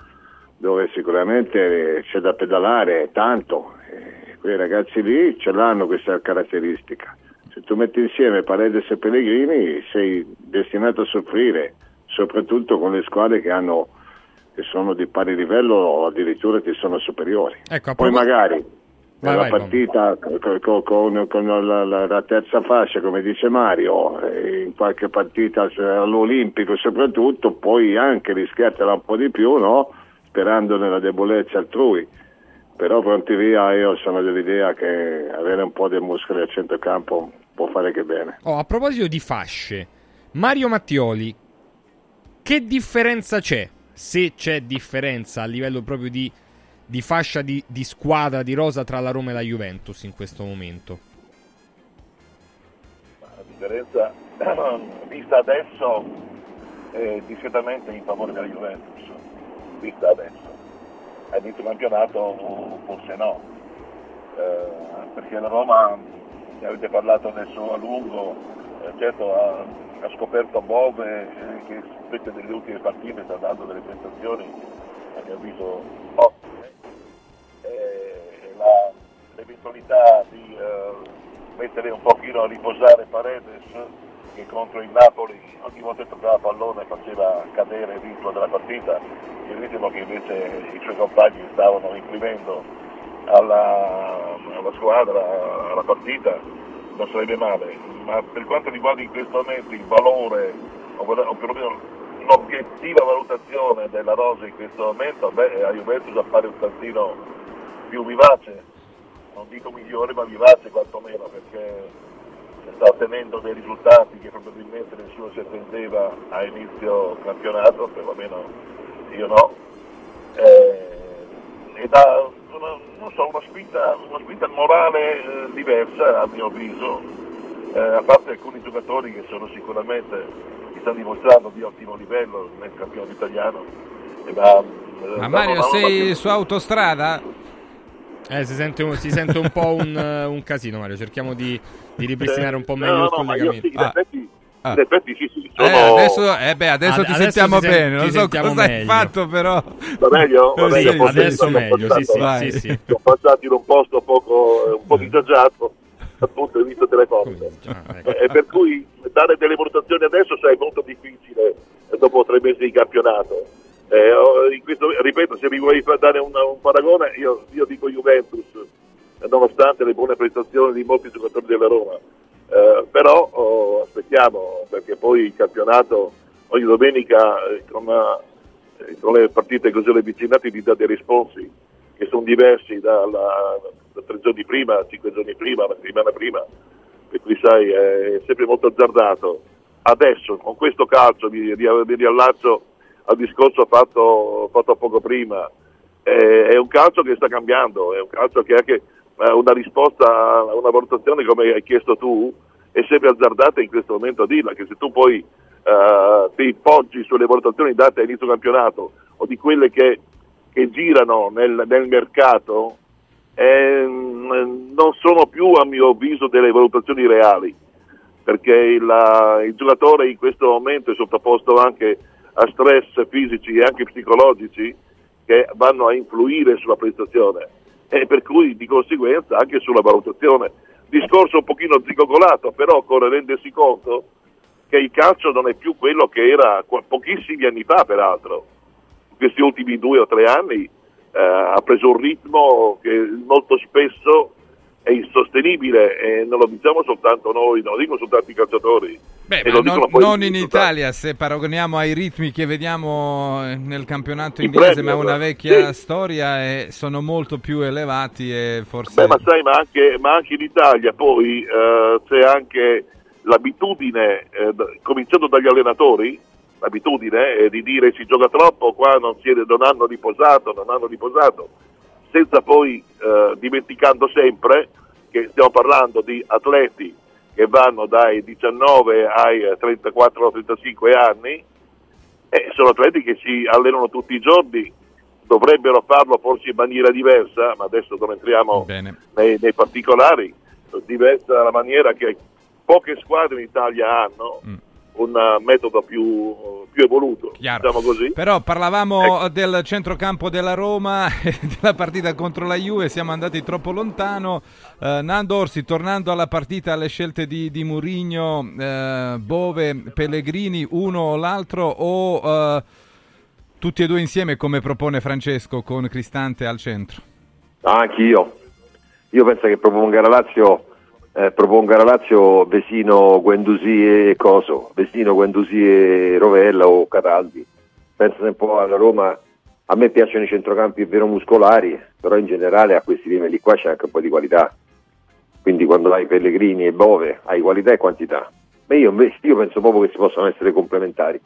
dove sicuramente c'è da pedalare tanto, e quei ragazzi lì ce l'hanno questa caratteristica se tu metti insieme Paredes e Pellegrini sei destinato a soffrire, soprattutto con le squadre che, hanno, che sono di pari livello o addirittura ti sono superiori. Ecco, Poi magari vai, nella vai, partita con, con, con la, la, la, terza fascia, come dice Mario, in qualche partita all'Olimpico soprattutto, puoi anche rischiartela un po' di più, no? Sperando nella debolezza altrui però pronti via io sono dell'idea che avere un po' di muscoli a centrocampo può fare che bene. Oh, a proposito di fasce, Mario Mattioli, che differenza c'è? Se c'è differenza a livello proprio di, di fascia di, di, squadra di rosa tra la Roma e la Juventus in questo momento? La differenza vista adesso è discretamente in favore della Juventus, vista adesso. A inizio campionato forse no, eh, perché la Roma ne avete parlato adesso a lungo, eh, certo ha, ha, scoperto Bove eh, che specie delle ultime partite sta dando delle prestazioni a mio avviso ottime. Eh, la, l'eventualità di eh, mettere un pochino a riposare Paredes che contro il Napoli ogni volta che toccava pallone faceva cadere il ritmo della partita, il ritmo che invece i suoi compagni stavano imprimendo alla, alla squadra, alla partita, non sarebbe male, ma per quanto riguarda in questo momento il valore, o, perlomeno l'obiettiva valutazione della Rosa in questo momento, beh, a Juventus appare un tantino più vivace, non dico migliore, ma vivace quantomeno, perché sta ottenendo dei risultati che probabilmente nessuno si attendeva a inizio campionato, perlomeno io no. Eh, e da una, non so, una, spinta, una spinta morale eh, diversa a mio avviso, eh, a parte alcuni giocatori che sono sicuramente che stanno dimostrando di ottimo livello nel campionato italiano. Ma, eh, ma Mario, sei su autostrada? Eh, si sente un, si sente un po' un, un, casino, Mario. Cerchiamo di, di ripristinare un po' meglio no, no, il collegamento. Sì, in, ah. effetti, ah. in effetti sì, sì, sono... eh, adesso, eh beh, adesso Ad, ti adesso sentiamo sen- bene. Non so cosa meglio. hai fatto, però. Va meglio? Va meglio sì, adesso meglio. Sì, sì, sì, sì. Sono passati in un posto poco, un po' disagiato appunto visto telefonico. Ecco. E per cui dare delle valutazioni adesso sai, è molto difficile dopo tre mesi di campionato. Eh, questo, ripeto, se mi vuoi dare un, un paragone, io, io, dico Juventus, nonostante le buone prestazioni di molti giocatori della Roma. Eh, però oh, aspettiamo, perché poi il campionato ogni domenica eh, con, eh, con, le partite così avvicinate ti dà dei risponsi che sono diversi dalla, da tre giorni prima, cinque giorni prima, una settimana prima, per cui sai, è sempre molto azzardato. Adesso, con questo calcio, mi, mi riallaccio al discorso fatto, fatto poco prima. Eh, è un calcio che sta cambiando, è un calcio che anche una risposta una valutazione come hai chiesto tu è sempre azzardata in questo momento a dirla, che se tu poi eh, ti poggi sulle valutazioni date a inizio campionato o di quelle che, che girano nel, nel mercato, eh, non sono più a mio avviso delle valutazioni reali, perché il, il giocatore in questo momento è sottoposto anche a stress fisici e anche psicologici che vanno a influire sulla prestazione e per cui di conseguenza anche sulla valutazione. Discorso un pochino zigogolato, però occorre rendersi conto che il calcio non è più quello che era pochissimi anni fa, peraltro. Questi ultimi due o tre anni eh, ha preso un ritmo che molto spesso è insostenibile e non lo diciamo soltanto noi, non lo dicono soltanto i calciatori. Beh, non, non in Italia, se paragoniamo ai ritmi che vediamo nel campionato inglese, ma è una vecchia sì. storia e sono molto più elevati e forse... Beh, ma sai, ma anche, ma anche in Italia poi eh, c'è anche l'abitudine, eh, cominciando dagli allenatori, l'abitudine è di dire si gioca troppo, qua non, si è, non hanno riposato, non hanno riposato senza poi eh, dimenticando sempre che stiamo parlando di atleti che vanno dai 19 ai 34-35 anni, eh, sono atleti che si allenano tutti i giorni, dovrebbero farlo forse in maniera diversa, ma adesso non entriamo nei, nei, particolari, diversa la maniera che poche squadre in Italia hanno. Mm un metodo più, più evoluto, Chiaro. diciamo così. Però parlavamo ecco. del centrocampo della Roma e della partita contro la Juve, siamo andati troppo lontano. Uh, Nando Orsi, tornando alla partita, alle scelte di, di Murigno, uh, Bove, Pellegrini, uno o l'altro o uh, tutti e due insieme come propone Francesco con Cristante al centro? Ah, anch'io. Io penso che proponga la Lazio eh, proponga la Lazio Vesino, Guendusi e Coso, Vesino, Guendusi e Rovella o Cataldi. Pensa un po' alla Roma, a me piacciono i centrocampi vero muscolari, però in generale a questi livelli qua c'è anche un po' di qualità. Quindi quando hai Pellegrini e Bove hai qualità e quantità. Ma io, io penso proprio che si possano essere complementari.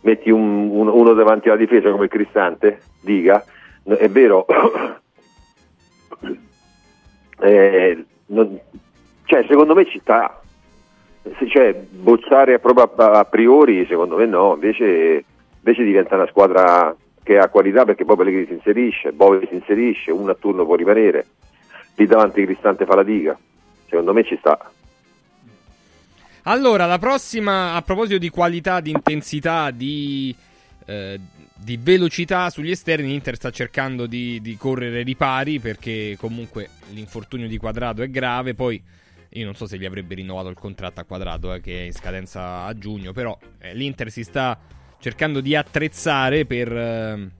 Metti un, un, uno davanti alla difesa come Cristante, dica, è vero, eh, non, cioè, secondo me ci sta. Cioè, bozzare proprio a, priori, secondo me no, invece, invece, diventa una squadra che ha qualità perché poi Pellegrini si inserisce, Bove si inserisce, uno a turno può rimanere, lì davanti Cristante fa la diga. Secondo me ci sta. Allora, la prossima, a proposito di qualità, di intensità, di, eh, di velocità sugli esterni, l'Inter sta cercando di, di correre ripari perché comunque l'infortunio di quadrato è grave, poi io non so se gli avrebbe rinnovato il contratto a quadrato, eh, che è in scadenza a giugno. Però eh, l'Inter si sta cercando di attrezzare per, eh,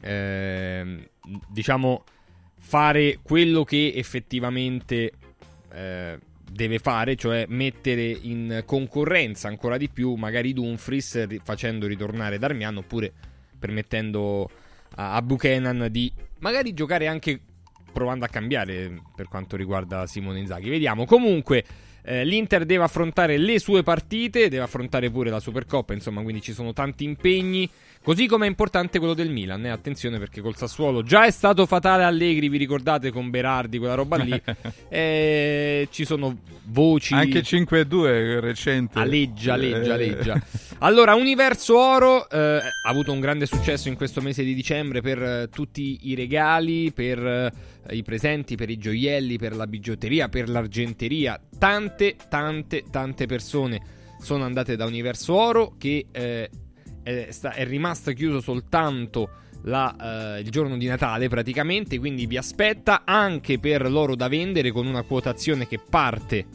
ehm, diciamo, fare quello che effettivamente eh, deve fare, cioè mettere in concorrenza ancora di più magari Dumfries facendo ritornare Darmian oppure permettendo a, a Buchanan di magari giocare anche provando a cambiare per quanto riguarda Simone Inzaghi. Vediamo. Comunque, eh, l'Inter deve affrontare le sue partite, deve affrontare pure la Supercoppa, insomma, quindi ci sono tanti impegni. Così come è importante quello del Milan, eh? attenzione perché col Sassuolo già è stato fatale Allegri, vi ricordate con Berardi, quella roba lì. eh, ci sono voci. Anche 5-2 recente. Aleggia, aleggia, aleggia. Allora, Universo Oro eh, ha avuto un grande successo in questo mese di dicembre per eh, tutti i regali, per eh, i presenti, per i gioielli, per la bigiotteria, per l'argenteria. Tante, tante, tante persone sono andate da Universo Oro che eh, è, sta, è rimasto chiuso soltanto la, uh, il giorno di Natale praticamente, quindi vi aspetta anche per l'oro da vendere con una quotazione che parte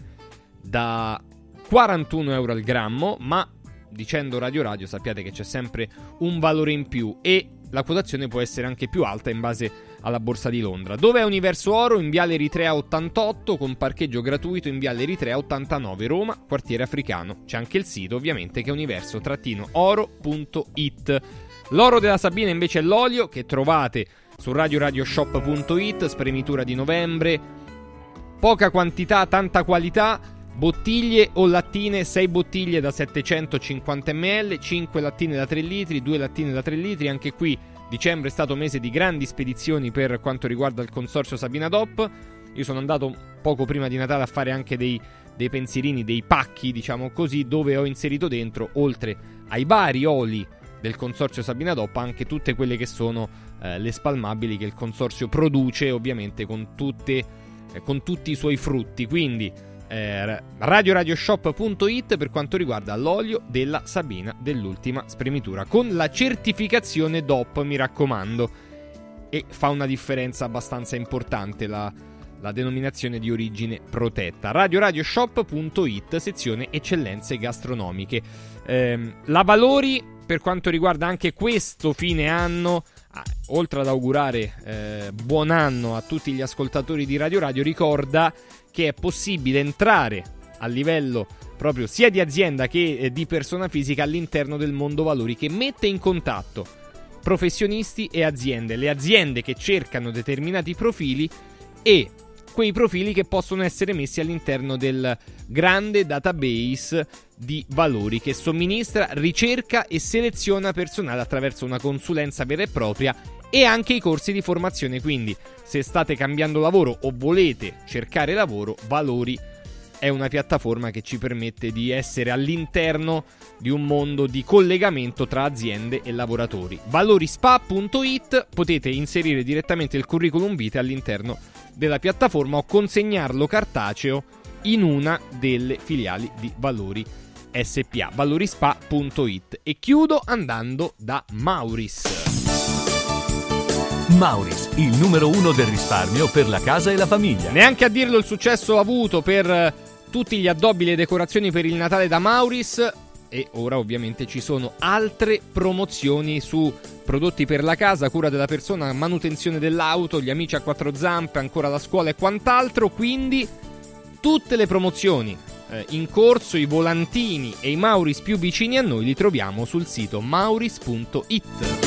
da 41 euro al grammo, ma dicendo Radio Radio sappiate che c'è sempre un valore in più e la quotazione può essere anche più alta in base alla borsa di Londra. Dove è Universo Oro? In Viale Eritrea 88 con parcheggio gratuito in Viale Eritrea 89 Roma, quartiere africano. C'è anche il sito ovviamente che è universo-oro.it. L'oro della Sabina invece è l'olio che trovate su radioradioshop.it, spremitura di novembre. Poca quantità, tanta qualità. Bottiglie o lattine, 6 bottiglie da 750 ml, 5 lattine da 3 litri, 2 lattine da 3 litri, anche qui Dicembre è stato mese di grandi spedizioni per quanto riguarda il consorzio Sabina Dop. Io sono andato poco prima di Natale a fare anche dei, dei pensierini, dei pacchi, diciamo così, dove ho inserito dentro, oltre ai vari oli del consorzio Sabina Dop, anche tutte quelle che sono eh, le spalmabili che il consorzio produce, ovviamente con, tutte, eh, con tutti i suoi frutti. Quindi eh, radioradioshop.it per quanto riguarda l'olio della Sabina dell'ultima spremitura con la certificazione DOP mi raccomando. E fa una differenza abbastanza importante la, la denominazione di origine protetta. Radioradioshop.it sezione eccellenze gastronomiche. Eh, la Valori per quanto riguarda anche questo fine anno oltre ad augurare eh, buon anno a tutti gli ascoltatori di Radio Radio ricorda che è possibile entrare a livello proprio sia di azienda che eh, di persona fisica all'interno del mondo valori che mette in contatto professionisti e aziende, le aziende che cercano determinati profili e quei profili che possono essere messi all'interno del grande database di valori che somministra, ricerca e seleziona personale attraverso una consulenza vera e propria e anche i corsi di formazione. Quindi, se state cambiando lavoro o volete cercare lavoro, valori è una piattaforma che ci permette di essere all'interno di un mondo di collegamento tra aziende e lavoratori. Valorispa.it potete inserire direttamente il curriculum vitae all'interno della piattaforma o consegnarlo cartaceo in una delle filiali di Valori SPA, valorispa.it. E chiudo andando da Mauris. Mauris, il numero uno del risparmio per la casa e la famiglia. Neanche a dirlo il successo avuto per eh, tutti gli addobbi e le decorazioni per il Natale da Mauris. E ora ovviamente ci sono altre promozioni su prodotti per la casa, cura della persona, manutenzione dell'auto, gli amici a quattro zampe, ancora la scuola e quant'altro. Quindi tutte le promozioni eh, in corso, i volantini e i Mauris più vicini a noi li troviamo sul sito mauris.it.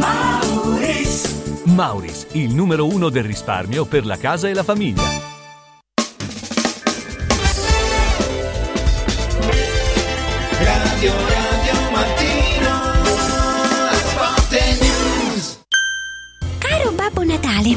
Mauris. Mauris, il numero uno del risparmio per la casa e la famiglia. Radio Radio Mattino Sport News Caro Babbo Natale,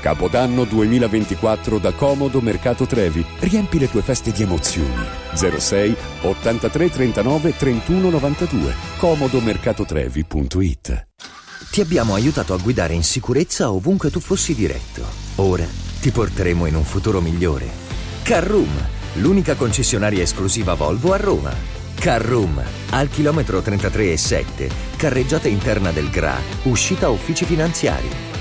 Capodanno 2024 da Comodo Mercato Trevi. Riempi le tue feste di emozioni. 06 83 39 31 92. comodomercatotrevi.it Ti abbiamo aiutato a guidare in sicurezza ovunque tu fossi diretto. Ora ti porteremo in un futuro migliore. Carroom, l'unica concessionaria esclusiva Volvo a Roma. Carroom, al chilometro 33 e 7, carreggiata interna del GRA, uscita uffici finanziari.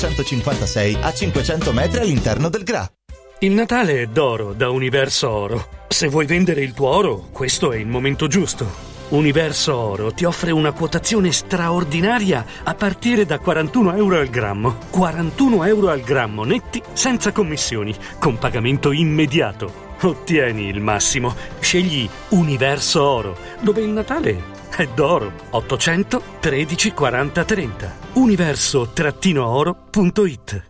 956 a 500 metri all'interno del GRA. Il Natale è d'oro da Universo Oro. Se vuoi vendere il tuo oro, questo è il momento giusto. Universo Oro ti offre una quotazione straordinaria a partire da 41 euro al grammo. 41 euro al grammo netti senza commissioni, con pagamento immediato. Ottieni il massimo. Scegli Universo Oro, dove il Natale è d'oro. 800 13 40 30. Universo-oro.it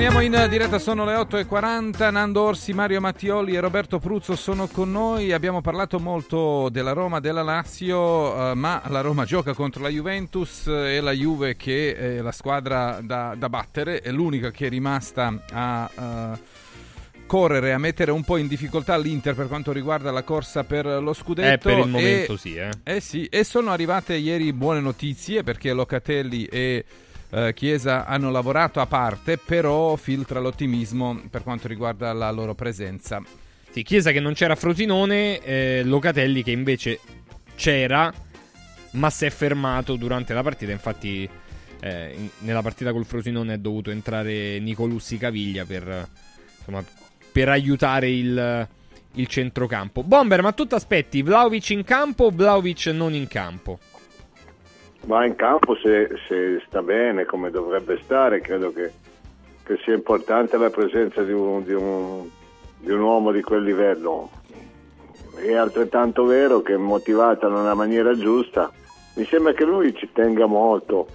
Torniamo in diretta, sono le 8.40, Nando Orsi, Mario Mattioli e Roberto Pruzzo sono con noi, abbiamo parlato molto della Roma, della Lazio, eh, ma la Roma gioca contro la Juventus e la Juve che è la squadra da, da battere, è l'unica che è rimasta a... eh, correre a mettere un po' in difficoltà l'Inter per quanto riguarda la corsa per lo scudetto Eh, per il e- momento sì, eh. eh sì, e sono arrivate ieri buone notizie perché Locatelli e eh, Chiesa hanno lavorato a parte, però filtra l'ottimismo per quanto riguarda la loro presenza. Sì, Chiesa che non c'era Frosinone, eh, Locatelli che invece c'era, ma si è fermato durante la partita. Infatti, eh, in- nella partita col Frosinone è dovuto entrare Nicolussi Caviglia per, insomma, per aiutare il, il centrocampo. Bomber, ma tu ti aspetti Vlaovic in campo o Vlaovic non in campo? Va in campo se, se sta bene come dovrebbe stare, credo che, che sia importante la presenza di un, di, un, di un uomo di quel livello. È altrettanto vero che è motivata nella maniera giusta. Mi sembra che lui ci tenga molto.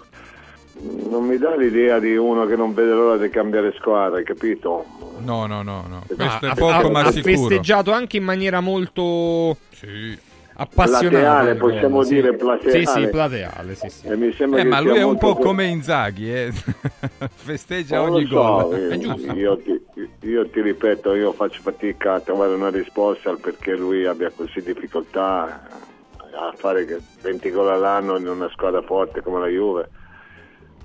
Non mi dà l'idea di uno che non vede l'ora di cambiare squadra, hai capito? No, no, no, no. Ah, Questo è ha- poco ha, ma ha sicuro. festeggiato anche in maniera molto appassionata. Plateale, possiamo sì. dire plateale. Sì, sì, plateale, sì, sì. E mi sembra Eh, che ma lui è un po' co- come Inzaghi, eh. festeggia Non ogni so, gol. io- È giusto. Io ti, io ti ripeto, io faccio fatica a trovare una risposta al perché lui abbia così difficoltà a fare che 20 gol all'anno in una squadra forte come la Juve.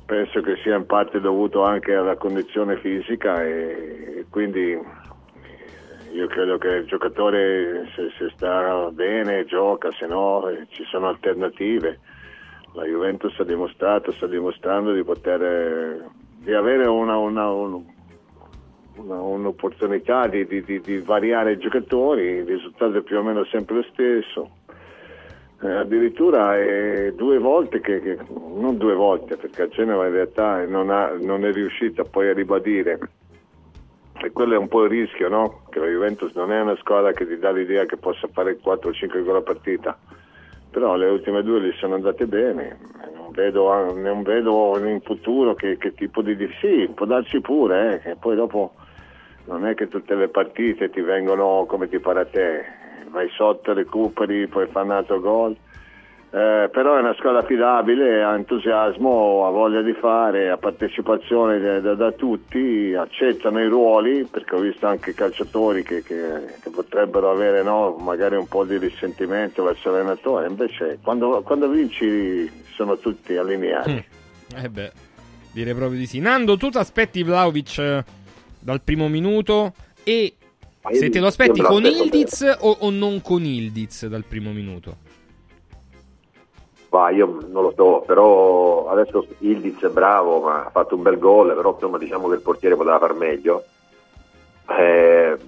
Penso che sia in parte dovuto anche alla condizione fisica e, e quindi io credo che il giocatore se, se sta bene gioca, se no eh, ci sono alternative. La Juventus ha dimostrato, sta dimostrando di poter di avere una, una- un- una- un'opportunità di, di- di- di variare i giocatori, il risultato è più o meno sempre lo stesso. Eh, addirittura è due volte che, che- non due volte perché a Genova in realtà non, ha- non è riuscita poi a ribadire e quello è un po' il rischio, no? Che la Juventus non è una squadra che ti dà l'idea che possa fare 4-5 gol a partita. Però le ultime due gli sono andate bene. Non vedo, non vedo in futuro che, che tipo di. Sì, può darci pure, eh, che poi dopo non è che tutte le partite ti vengono come ti pare a te. Vai sotto, recuperi, poi fa un altro gol. Eh, però è una squadra affidabile, ha entusiasmo, ha voglia di fare, ha partecipazione da, da- da tutti, accettano i ruoli, perché ho visto anche calciatori che, che- che potrebbero avere no, magari un po' di risentimento verso l'allenatore, invece quando, quando vinci sono tutti allineati. Eh beh, direi proprio di sì. Nando, tu ti aspetti Vlaovic eh, dal primo minuto e se te lo aspetti con Ildiz o, o non con Ildiz dal primo minuto? Va, io non lo so, però adesso Ildiz è bravo, ma ha fatto un bel gol, però insomma diciamo che il portiere poteva far meglio. Eh,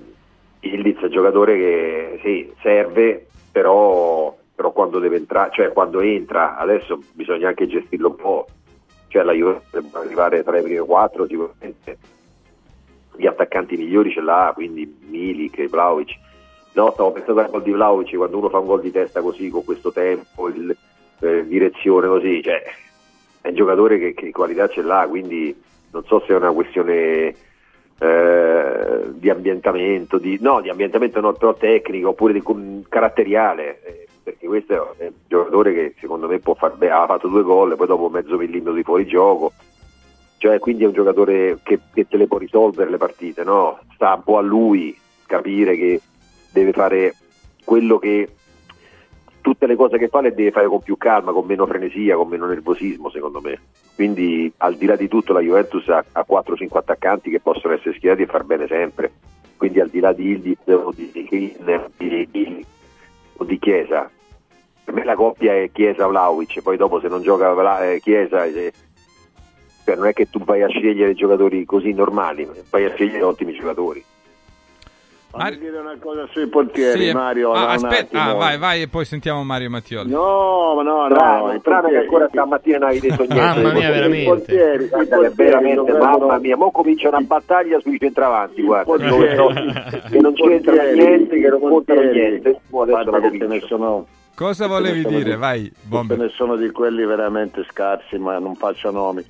Ildiz è un giocatore che sì, serve, però, però quando deve entrare, cioè quando entra, adesso bisogna anche gestirlo un po'. Cioè la Juve deve arrivare tra i primi quattro sicuramente. Gli attaccanti migliori ce l'ha, quindi Milik Vlaovic. No, stavo pensando al gol di Vlaovic, quando uno fa un gol di testa così, con questo tempo, il, eh, direzione così, cioè è un giocatore che, che qualità ce l'ha, quindi non so se è una questione eh, di ambientamento, di, no, di ambientamento no, però tecnico oppure di com- caratteriale, eh, perché questo è un giocatore che secondo me può far bene, ha fatto due gol, poi dopo mezzo millimetro di fuorigioco, cioè quindi è un giocatore che, che te le può risolvere le partite, no? sta un po' a lui capire che deve fare quello che tutte le cose che fa le deve fare con più calma, con meno frenesia, con meno nervosismo secondo me. Quindi al di là di tutto la Juventus ha, ha 4-5 attaccanti che possono essere schierati e far bene sempre. Quindi al di là di Ildiz o di, di, di, di- Chiesa, per me la coppia è Chiesa-Vlaovic, poi dopo se non gioca eh, Chiesa... eh, cioè non è che tu vai a scegliere giocatori così normali, vai a scegliere ottimi giocatori. Fammi dire una cosa sui portieri, Sì, Mario. ah, aspetta, ah, vai, vai e poi sentiamo Mario Mattioli. No, ma no, no, i strano che ancora stamattina non hai detto niente. Mamma mia, veramente. I portieri, i portieri veramente, mamma mia, mo comincia una battaglia sui centravanti, guarda, portieri- no, che non portieri- niente, che non contano niente. Adesso la Guarda che ce ne comincio. sono Cosa ce volevi dire? di- Vai, ce Bomber. ne sono di quelli veramente scarsi, ma non faccio nomi.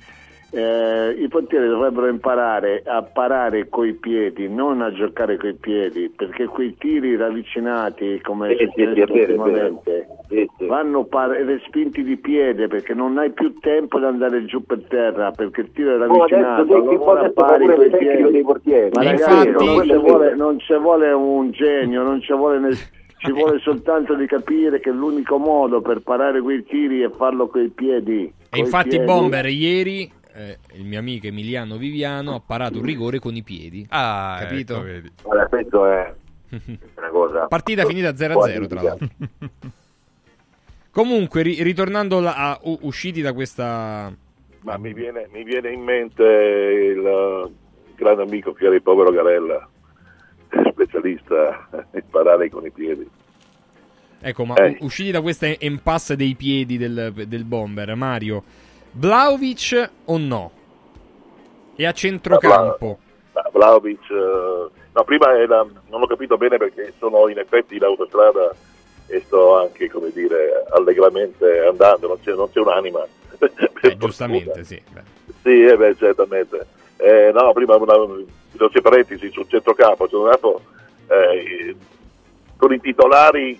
Eh, I portieri dovrebbero imparare a parare coi piedi, non a giocare coi piedi, perché quei tiri ravvicinati, come Sì, sì, sì, è successo vero. ultimamente, Sì, sì. vanno par- respinti di piede perché non hai più tempo di andare giù per terra perché il tiro è Mo ravvicinato. adesso allora adesso pari coi piedi. dei portieri. Ma E ragazzi, infatti- non, ci vuole, non ci vuole un genio, non ci vuole, ne- ci vuole soltanto di capire che l'unico modo per parare quei tiri è farlo coi piedi. E coi infatti piedi. Bomber ieri, eh, il mio amico Emiliano Viviano, ha parato un rigore con i piedi. Ah, Capito? ecco, vedi. Guarda, questo è una cosa. Partita finita 0-0 tra l'altro. Comunque, ri- ritornando la- a u- usciti da questa... Ma mi viene, mi viene in mente il eh, grande amico che era il povero Garella, specialista in parare con i piedi. Ecco, ma Eh. usciti da questa impasse dei piedi del, del bomber, Mario, Vlaovic o no? E a centrocampo? Ma Vlaovic, eh, no, prima era, non ho capito bene perché sono in effetti in autostrada e sto anche, come dire, allegramente andando, non c'è, non c'è un'anima. Eh, giustamente, sì. Beh. Sì, eh beh, certamente. Eh, no, prima una, c'è parentesi sul centrocampo, centrocampo eh, con i titolari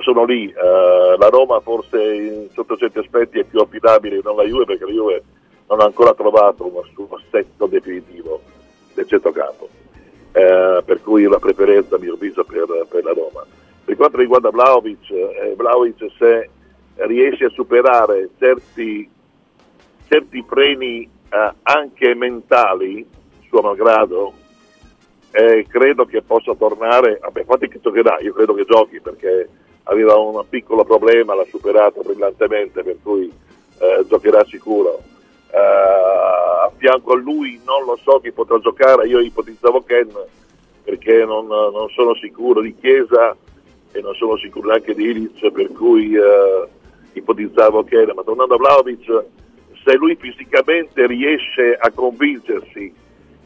sono lì, eh, la Roma forse in- sotto certi aspetti è più affidabile, non la Juve perché la Juve non ha ancora trovato uno suo assetto definitivo del centrocampo, Eh, per cui una preferenza a mio avviso per, per la Roma. Per quanto riguarda Vlaovic, eh, se riesce a superare certi certi freni eh, anche mentali, suo malgrado, eh, credo che possa tornare, vabbè, infatti che giocherà, io credo che giochi perché aveva un piccolo problema, l'ha superato brillantemente, per cui eh, giocherà sicuro. Eh, a fianco a lui non lo so chi potrà giocare, io ipotizzavo Ken perché non, non sono sicuro di Chiesa e non sono sicuro neanche di Ilic, per cui eh, ipotizzavo Ken, ma tornando a Vlaovic, se lui fisicamente riesce a convincersi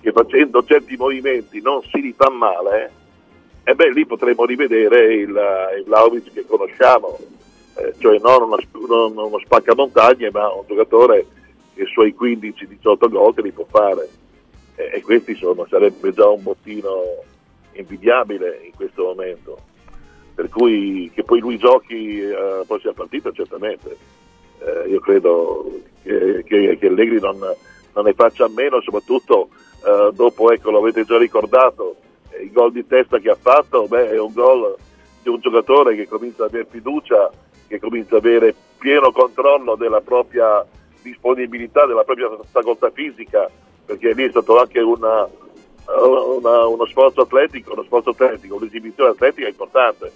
che facendo certi movimenti non si rifà male, e beh, lì potremo rivedere il, il Vlahovic che conosciamo, eh, cioè non uno, non uno spaccamontagne, ma un giocatore che i suoi 15-18 gol li può fare. E, e questi sono, sarebbe già un bottino invidiabile in questo momento. Per cui che poi lui giochi eh, la prossima partita, certamente. Eh, io credo che, che, che Allegri non, non ne faccia a meno, soprattutto eh, dopo, ecco, lo avete già ricordato, eh, il gol di testa che ha fatto, beh, è un gol di un giocatore che comincia ad avere fiducia, che comincia ad avere pieno controllo della propria disponibilità, della propria facoltà fisica, perché lì è stato anche una, una- uno sforzo atletico, uno sforzo atletico, un'esibizione atletica importante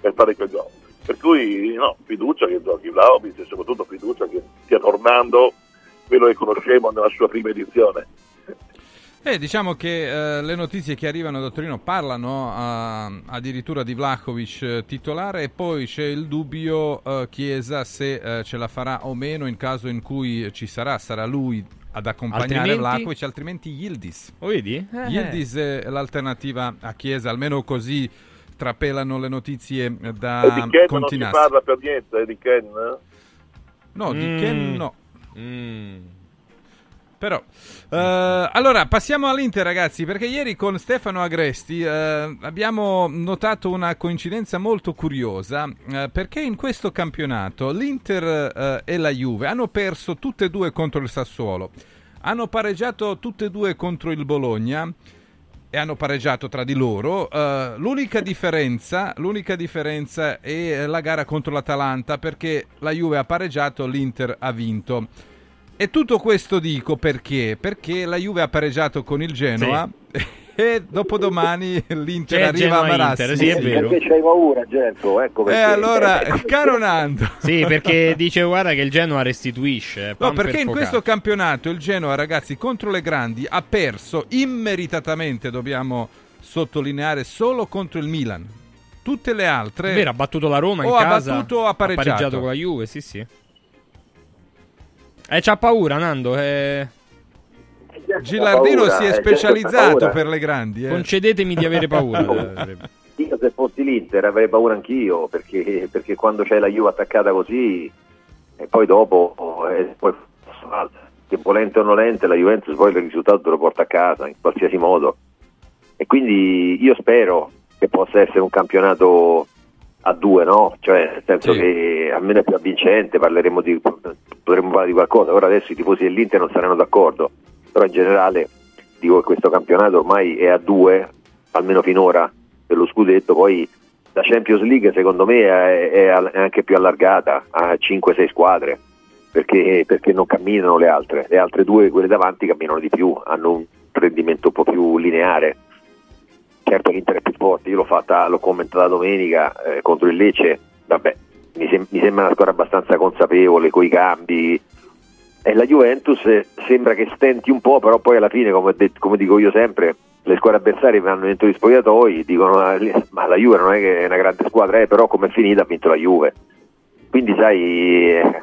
per fare quel gol. Per cui no, fiducia che giochi Vlaovic e soprattutto fiducia che stia tornando quello che conoscemmo nella sua prima edizione. Eh, diciamo che eh, le notizie che arrivano da Torino parlano eh, addirittura di Vlahovic eh, titolare e poi c'è il dubbio eh, Chiesa se eh, ce la farà o meno in caso in cui ci sarà, sarà lui ad accompagnare Altrimenti? Vlahovic, altrimenti Yildiz. Lo vedi? Eh. Yildiz è l'alternativa a Chiesa, almeno così trapelano le notizie di da Ken non si parla per niente, di Ken. No, di Mm. Ken no. Mm. Però, eh, allora passiamo all'Inter, ragazzi, perché ieri con Stefano Agresti eh, abbiamo notato una coincidenza molto curiosa, eh, perché in questo campionato l'Inter eh, e la Juve hanno perso tutte e due contro il Sassuolo, hanno pareggiato tutte e due contro il Bologna e hanno pareggiato tra di loro. Eh, l'unica, differenza, l'unica differenza è la gara contro l'Atalanta perché la Juve ha pareggiato, l'Inter ha vinto. E tutto questo dico perché? Perché la Juve ha pareggiato con il Genoa e dopodomani l'Inter C'è arriva a Genoa Marassi. Inter, sì, è vero. Perché c'hai paura, Gerto, ecco E perché. allora, caro Nando, Sì, perché dice guarda che il Genoa restituisce. No, perché per in questo campionato il Genoa, ragazzi, contro le grandi ha perso immeritatamente, dobbiamo sottolineare, solo contro il Milan. Tutte le altre È vero, ha battuto la Roma in o ha casa. battuto o ha pareggiato. con la Juve, sì, sì. Eh, c'ha paura, Nando. eh. Gilardino paura, si è eh, specializzato per le grandi. eh. Concedetemi di avere paura. Io se fossi l'Inter avrei paura anch'io, perché, perché quando c'è la Juve attaccata così, e poi dopo, eh, poi, che volente o nolente, la Juventus poi il risultato te lo porta a casa, in qualsiasi modo. E quindi io spero che possa essere un campionato a due, no? Cioè, nel senso che almeno è più avvincente, parleremo di, potremmo parlare di qualcosa. Ora adesso i tifosi dell'Inter non saranno d'accordo, però in generale dico che questo campionato ormai è a due, almeno finora, per lo scudetto, poi la Champions League secondo me è, è anche più allargata a 5-6 squadre, perché, perché non camminano le altre, le altre due, quelle davanti, camminano di più, hanno un rendimento un po' più lineare. Certo l'Inter è più forte, io l'ho fatta, l'ho commentata domenica eh, contro il Lecce, vabbè, mi, sem- mi sembra una squadra abbastanza consapevole, coi cambi, e la Juventus eh, sembra che stenti un po', però poi alla fine, come, de- come dico io sempre, le squadre avversarie vanno dentro gli spogliatoi, dicono "Ah, lì- ma la Juve non è che è una grande squadra, eh, però come è finita ha vinto la Juve. Quindi sai, eh,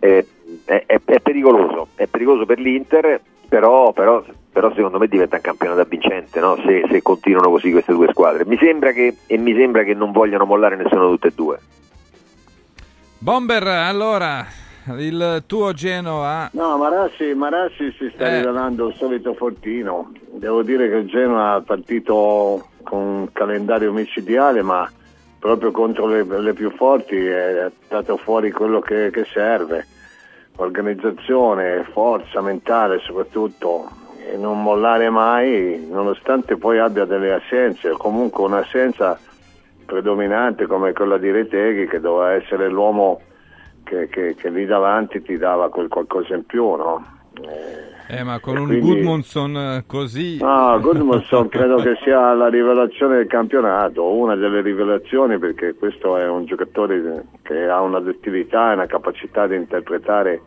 è, è- è- è pericoloso, è pericoloso per l'Inter, però, però- però secondo me diventa un campionato avvincente no? se, se continuano così queste due squadre. Mi sembra che, e mi sembra che non vogliano mollare nessuno tutte e due. Bomber, allora, il tuo Genoa... No, Marassi, Marassi si sta Eh. rivelando il solito fortino. Devo dire che il Genoa è partito con un calendario micidiale, ma proprio contro le, le più forti è stato fuori quello che, che serve. Organizzazione, forza mentale soprattutto, e non mollare mai, nonostante poi abbia delle assenze, o comunque un'assenza predominante come quella di Reteghi, che doveva essere l'uomo che, che- che lì davanti ti dava quel qualcosa in più, no? Eh, ma con un quindi- Goodmanson eh, così... No, Goodmanson credo che sia la rivelazione del campionato, una delle rivelazioni perché questo è un giocatore che ha un'adattività e una capacità di interpretare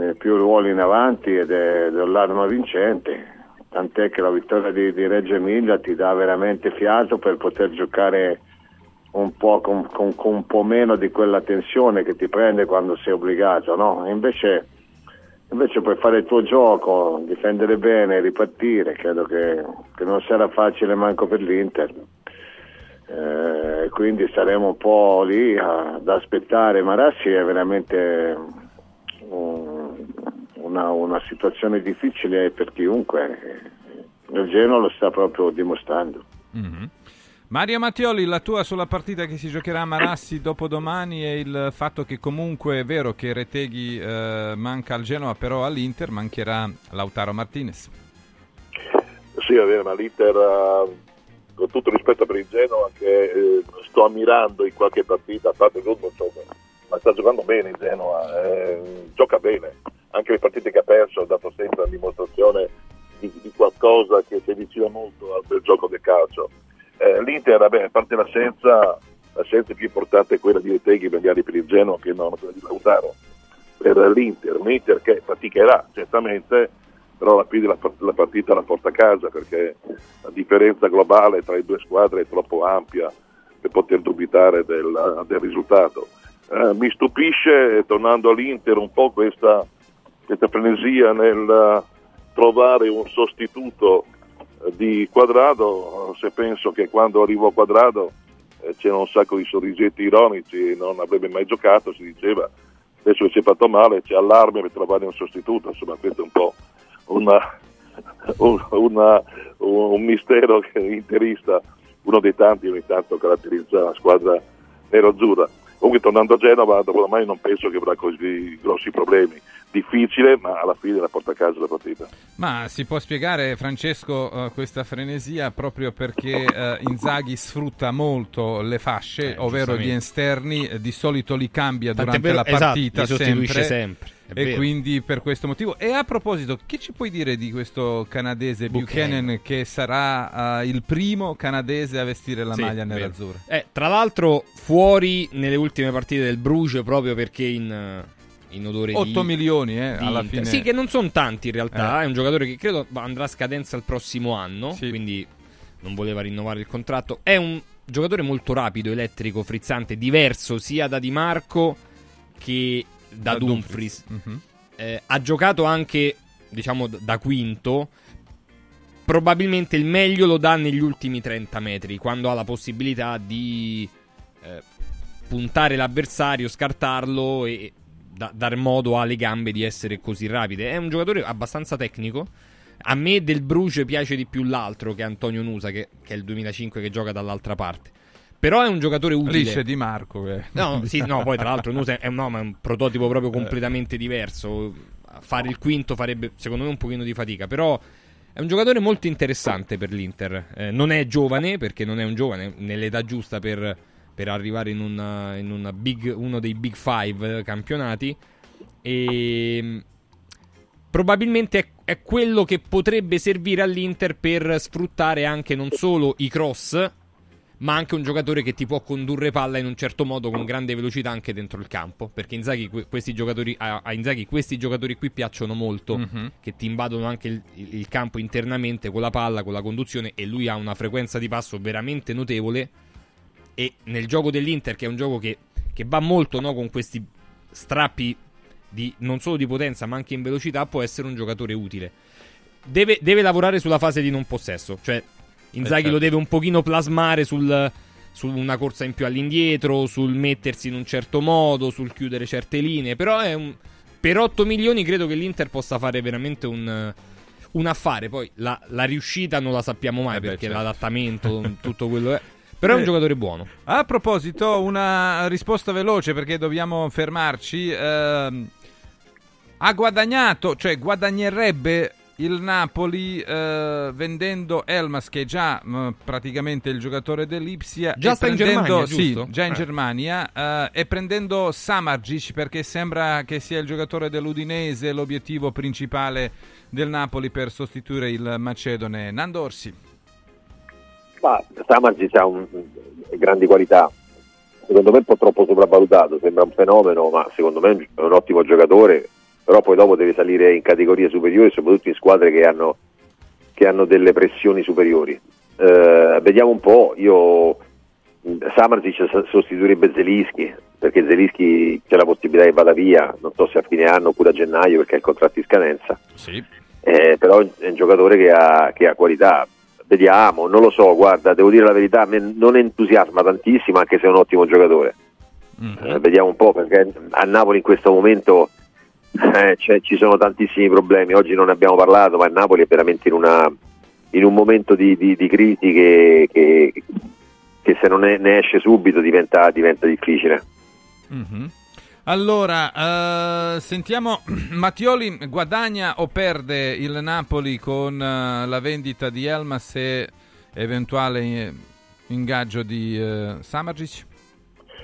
eh, più ruoli in avanti ed è dell'arma vincente, tant'è che la vittoria di, di Reggio Emilia ti dà veramente fiato per poter giocare un po' con, con- con un po' meno di quella tensione che ti prende quando sei obbligato, no? Invece Invece puoi fare il tuo gioco, difendere bene, ripartire, credo che, che non sarà facile manco per l'Inter. Eh, quindi saremo un po' lì ad aspettare. Marassi è veramente un- una, una situazione difficile per chiunque. Il Genoa lo sta proprio dimostrando. Mhm. Mario Mattioli, la tua sulla partita che si giocherà a Marassi dopodomani e il fatto che comunque è vero che Reteghi eh, manca al Genoa, però all'Inter mancherà Lautaro Martinez. Sì, è vero, ma l'Inter, eh, con tutto il rispetto per il Genoa, che eh, sto ammirando in qualche partita, a parte Goodmanson, ma sta giocando bene il Genoa, eh, gioca bene. Anche le partite che ha perso ha dato sempre una dimostrazione di, di qualcosa che si avvicina molto al bel gioco del calcio. Eh, L'Inter, vabbè, a parte l'assenza, l'assenza più importante è quella di Reteghi magari per il Genoa che non quella di Lautaro per l'Inter, un Inter che faticherà certamente, però alla fine la, la partita la porta a casa perché la differenza globale tra le due squadre è troppo ampia per poter dubitare del, del risultato. Eh, mi stupisce, tornando all'Inter, un po' questa, questa frenesia nel eh, trovare un sostituto eh, di Quadrado, se penso che quando arrivò Quadrado eh, c'era un sacco di sorrisetti ironici, non avrebbe mai giocato, si diceva, adesso che si è fatto male c'è allarme per trovare un sostituto, insomma questo è un po' una- un, una- un- mistero che interista, uno dei tanti ogni tanto caratterizza la squadra nero-azzurra. Comunque tornando a Genova, domani non penso che avrà così grossi problemi. Difficile, ma alla fine la porta a casa la partita. Ma si può spiegare, Francesco, eh, questa frenesia proprio perché eh, Inzaghi sfrutta molto le fasce, ovvero gli esterni, eh, di solito li cambia Tant'è durante vero- la esatto, partita li sostituisce sempre, è e vero. quindi per questo motivo. E a proposito, che ci puoi dire di questo canadese Buchanan. Buchanan che sarà eh, il primo canadese a vestire la Sì, maglia nerazzurra? Eh, tra l'altro, fuori nelle ultime partite del Bruges proprio perché in, eh, in odore di 8 milioni, eh, di alla Inter. fine. Sì, che non sono tanti in realtà. Eh. È un giocatore che credo andrà a scadenza il prossimo anno. Quindi non voleva rinnovare il contratto. È un giocatore molto rapido, elettrico, frizzante, diverso sia da Di Marco che da, Da Dumfries. Mhm. Eh, ha giocato anche, diciamo, da quinto. Probabilmente il meglio lo dà negli ultimi 30 metri, quando ha la possibilità di eh, puntare l'avversario, scartarlo e da- dar modo alle gambe di essere così rapide. È un giocatore abbastanza tecnico. A me del Bruce piace di più l'altro che Antonio Nusa, che, che è il 2005 che gioca dall'altra parte. Però è un giocatore utile. Lì c'è Di Marco. che- No, sì, no, poi tra l'altro Nusa è un, no, è un prototipo proprio completamente diverso. Fare il quinto farebbe secondo me un pochino di fatica, però è un giocatore molto interessante per l'Inter. Eh, non è giovane, perché non è un giovane, nell'età giusta per, per arrivare in, una, in una big- uno dei Big Five campionati. E mm, probabilmente è, è quello che potrebbe servire all'Inter per sfruttare anche non solo i cross, ma anche un giocatore che ti può condurre palla in un certo modo con grande velocità anche dentro il campo. Perché Inzaghi, que- questi giocatori, a, Inzaghi questi giocatori qui piacciono molto, Mhm. che ti invadono anche il, il campo internamente con la palla, con la conduzione, e lui ha una frequenza di passo veramente notevole. E nel gioco dell'Inter, che è un gioco che, che va molto no, con questi strappi di, non solo di potenza, ma anche in velocità, può essere un giocatore utile. Deve, deve lavorare sulla fase di non possesso, cioè Inzaghi certo. lo deve un pochino plasmare sul, su una corsa in più all'indietro, sul mettersi in un certo modo, sul chiudere certe linee. Però è un- per 8 milioni credo che l'Inter possa fare veramente un, un affare. Poi la, la riuscita non la sappiamo mai Eh perché certo. l'adattamento, tutto quello è. Però è un Eh, giocatore buono. A proposito, una risposta veloce perché dobbiamo fermarci. Ehm, ha guadagnato, cioè guadagnerebbe il Napoli eh, vendendo Elmas, che è già mh, praticamente il giocatore dell'Ipsia. Già sta in Germania, Sì, già in Eh. Germania. eh, e prendendo Samargic perché sembra che sia il giocatore dell'Udinese l'obiettivo principale del Napoli per sostituire il Macedone. Nando Orsi. Ma Samarzic ha un, grandi qualità, secondo me un po' troppo sopravvalutato, sembra un fenomeno, ma secondo me è un ottimo giocatore, però poi dopo deve salire in categorie superiori, soprattutto in squadre che hanno, che hanno delle pressioni superiori. Eh, vediamo un po', io Samarzic sostituirebbe Zelischi, perché Zelischi c'è la possibilità che vada via, non so se a fine anno oppure a gennaio perché ha il contratto in scadenza. Sì. Eh, però è un giocatore che ha, che ha qualità. Vediamo, non lo so, guarda, devo dire la verità, non entusiasma tantissimo, anche se è un ottimo giocatore. Eh, vediamo un po', perché a Napoli in questo momento eh, c'è- ci sono tantissimi problemi. Oggi non ne abbiamo parlato, ma il Napoli è veramente in, una- in un momento di, di- di crisi che, che- che se non ne, ne esce subito diventa, diventa difficile. Mhm. Allora, eh, sentiamo, Mattioli guadagna o perde il Napoli con eh, la vendita di Elmas e eventuale eh, ingaggio di eh, Samargic?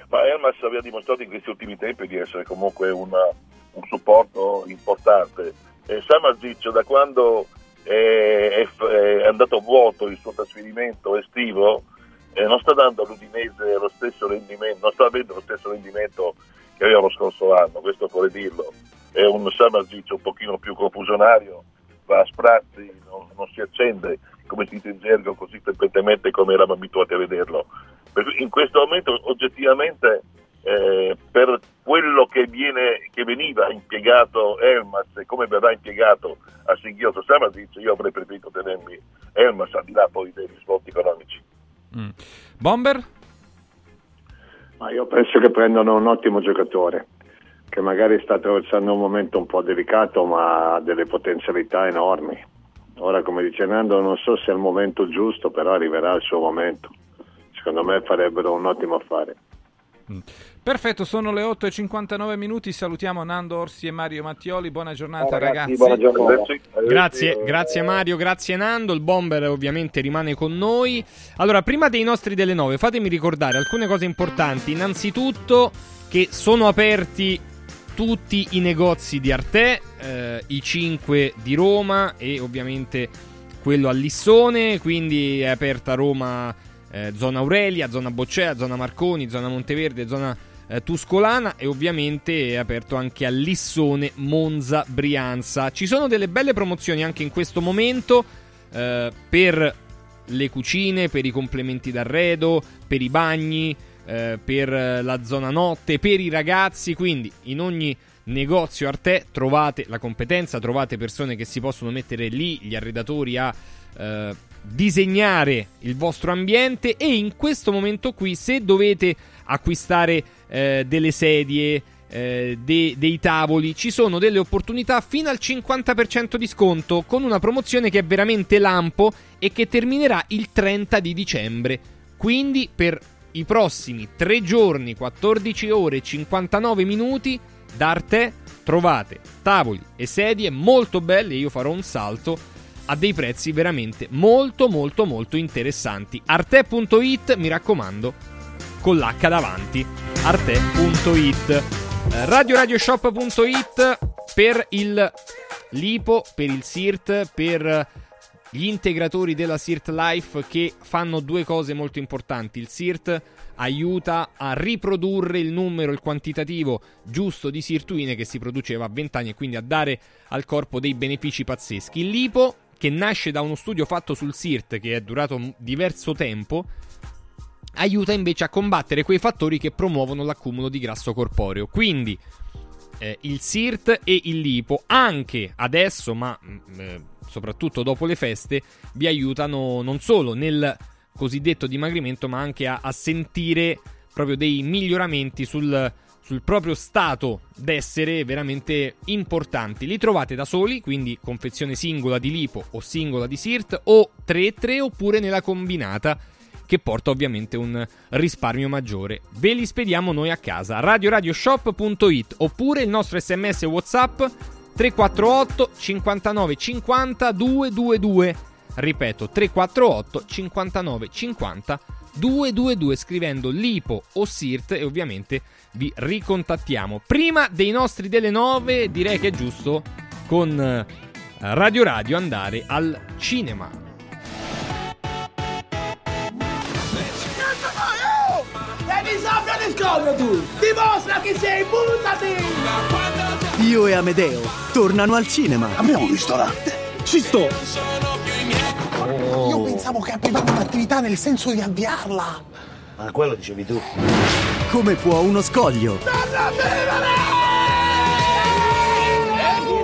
Ma Elmas aveva dimostrato in questi ultimi tempi di essere comunque una- un supporto importante. E Samardzic da quando è, è- è andato a vuoto il suo trasferimento estivo eh, non sta dando all'Udinese lo stesso rendimento, non sta avendo lo stesso rendimento che aveva lo scorso anno, questo vorrei dirlo. È un Samardzic un pochino più confusionario, va a sprazzi, non, non si accende, come si dice in gergo, così frequentemente come eravamo abituati a vederlo. In questo momento oggettivamente eh, per quello che, viene, che veniva impiegato Elmas e come verrà impiegato a Singhiotto Samardzic, io avrei preferito tenermi Elmas al di là poi dei risvolti economici. Mm. Bomber? Ma io penso che prendano un ottimo giocatore, che magari sta attraversando un momento un po' delicato, ma ha delle potenzialità enormi. Ora, come dice Nando, non so se è il momento giusto, però arriverà il suo momento. Secondo me farebbero un ottimo affare. Perfetto, sono le 8.59 minuti, salutiamo Nando Orsi e Mario Mattioli, buona giornata Ciao, ragazzi, ragazzi. buona giornata. Grazie, grazie Mario, grazie Nando. Il bomber ovviamente rimane con noi. Allora, prima dei nostri delle 9, fatemi ricordare alcune cose importanti. Innanzitutto che sono aperti tutti i negozi di Arte, eh, i 5 di Roma e ovviamente quello a Lissone, quindi è aperta Roma eh, zona Aurelia, zona Boccea, zona Marconi, zona Monteverde, zona eh, Tuscolana e ovviamente è aperto anche a Lissone, Monza, Brianza. Ci sono delle belle promozioni anche in questo momento eh, per le cucine, per i complementi d'arredo, per i bagni, eh, per la zona notte, per i ragazzi, quindi in ogni negozio Arte trovate la competenza, trovate persone che si possono mettere lì, gli arredatori a eh, disegnare il vostro ambiente e in questo momento qui se dovete acquistare eh, delle sedie, eh, de- dei tavoli, ci sono delle opportunità fino al 50% di sconto con una promozione che è veramente lampo e che terminerà il 30 di dicembre. Quindi per i prossimi 3 giorni, 14 ore e 59 minuti, da Arte trovate tavoli e sedie molto belle, io farò un salto a dei prezzi veramente molto molto molto interessanti. Arte.it, mi raccomando, con l'H davanti. Arte.it. RadioRadioShop.it per il Lipo, per il SIRT, per gli integratori della SIRT Life che fanno due cose molto importanti. Il SIRT aiuta a riprodurre il numero, il quantitativo giusto di sirtuine che si produceva a 20 anni e quindi a dare al corpo dei benefici pazzeschi. Il lipo, che nasce da uno studio fatto sul SIRT che è durato diverso tempo, aiuta invece a combattere quei fattori che promuovono l'accumulo di grasso corporeo. Quindi eh, il SIRT e il lipo, anche adesso, ma mh, eh, soprattutto dopo le feste, vi aiutano non solo nel cosiddetto dimagrimento, ma anche a, a sentire proprio dei miglioramenti sul, sul proprio stato d'essere veramente importanti. Li trovate da soli, quindi confezione singola di lipo o singola di SIRT, o 3-3 oppure nella combinata che porta ovviamente un risparmio maggiore. Ve li spediamo noi a casa. radioradioshop.it oppure il nostro sms WhatsApp 348 59 50 222. Ripeto 348 59 50 222 scrivendo Lipo o Sirt e ovviamente vi ricontattiamo. Prima dei nostri delle 9 direi che è giusto con eh, Radio Radio andare al cinema. Tu! Dimostra chi sei, buttati! Pio e Amedeo tornano al cinema. Abbiamo un ristorante. Ci sto. Io pensavo che aprivamo un'attività nel senso di avviarla. Ma quello dicevi tu. Come può uno scoglio?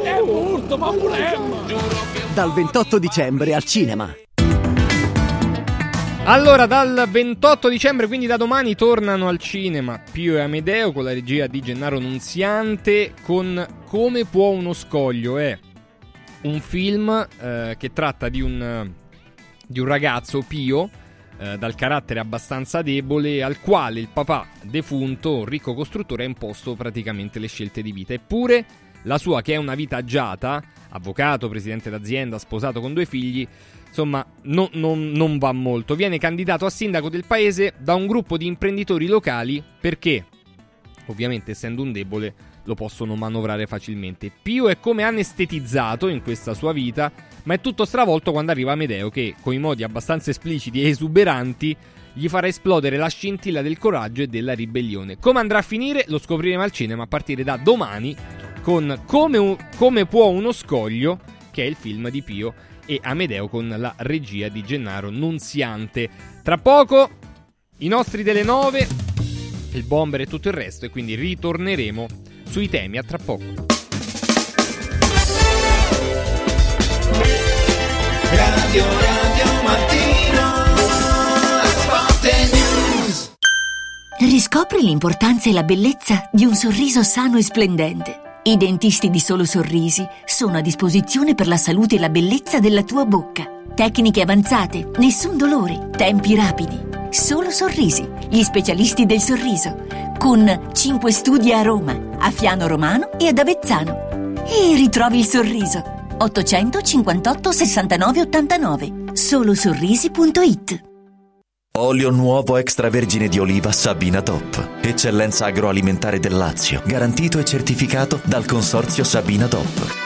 È urto, ma! Dal 28 dicembre al cinema. Allora, dal 28 dicembre, quindi da domani, tornano al cinema Pio e Amedeo con la regia di Gennaro Nunziante con Come può uno scoglio. È un film eh, che tratta di un, di un ragazzo, Pio, eh, dal carattere abbastanza debole, al quale il papà defunto, un ricco costruttore, ha imposto praticamente le scelte di vita. Eppure la sua, che è una vita agiata, avvocato, presidente d'azienda, sposato con due figli, insomma, no- non- non va molto. Viene candidato a sindaco del paese da un gruppo di imprenditori locali perché, ovviamente, essendo un debole, lo possono manovrare facilmente. Pio è come anestetizzato in questa sua vita, ma è tutto stravolto quando arriva Amedeo che, con i modi abbastanza espliciti e esuberanti, gli farà esplodere la scintilla del coraggio e della ribellione. Come andrà a finire lo scopriremo al cinema a partire da domani con Come, un- Come può uno scoglio, che è il film di Pio, e Amedeo con la regia di Gennaro Nunziante. Tra poco i nostri delle 9, il bomber e tutto il resto e quindi ritorneremo sui temi a tra poco. Radio Radio Mattino Riscopri l'importanza e la bellezza di un sorriso sano e splendente. I dentisti di Solo Sorrisi sono a disposizione per la salute e la bellezza della tua bocca. Tecniche avanzate, nessun dolore, tempi rapidi. Solo Sorrisi, gli specialisti del sorriso. Con 5 studi a Roma, a Fiano Romano e ad Avezzano. E ritrovi il sorriso. 858 69 89 solosorrisi.it Olio nuovo extravergine di oliva Sabina Top. Eccellenza agroalimentare del Lazio, garantito e certificato dal consorzio Sabina Top.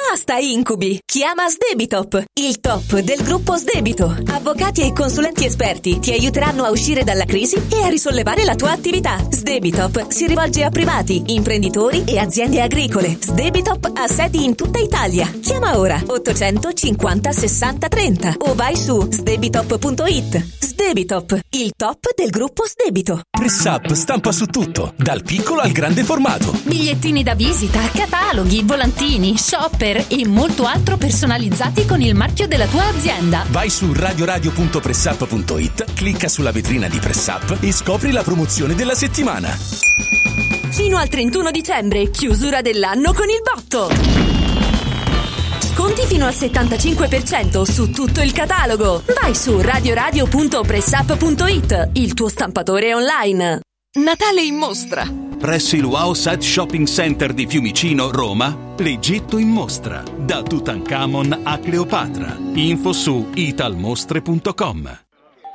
Basta incubi! Chiama Sdebitop, il top del gruppo Sdebito. Avvocati e consulenti esperti ti aiuteranno a uscire dalla crisi e a risollevare la tua attività. Sdebitop si rivolge a privati, imprenditori e aziende agricole. Sdebitop ha sedi in tutta Italia. Chiama ora 850 60 30 o vai su sdebitop.it. Sdebitop, il top del gruppo Sdebito. Press Up stampa su tutto, dal piccolo al grande formato. Bigliettini da visita, cataloghi, volantini, shopper e molto altro personalizzati con il marchio della tua azienda. Vai su radioradio.pressup.it, clicca sulla vetrina di Press Up e scopri la promozione della settimana. Fino al 31 dicembre, chiusura dell'anno con il botto. Sconti fino al 75% su tutto il catalogo. Vai su radioradio.pressup.it, il tuo stampatore online. Natale in mostra. Presso il Wow Site Shopping Center di Fiumicino, Roma, l'Egitto in mostra. Da Tutankhamon a Cleopatra. Info su italmostre.com.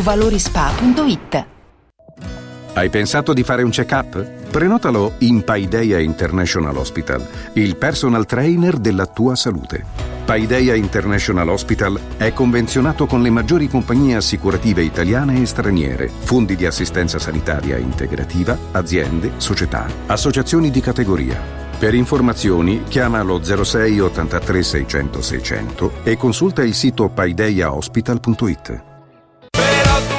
valorispa.it. Hai pensato di fare un check-up? Prenotalo in Paideia International Hospital, il personal trainer della tua salute. Paideia International Hospital è convenzionato con le maggiori compagnie assicurative italiane e straniere, fondi di assistenza sanitaria integrativa, aziende, società, associazioni di categoria. Per informazioni chiama lo 06 83 600 600 e consulta il sito paideiahospital.it.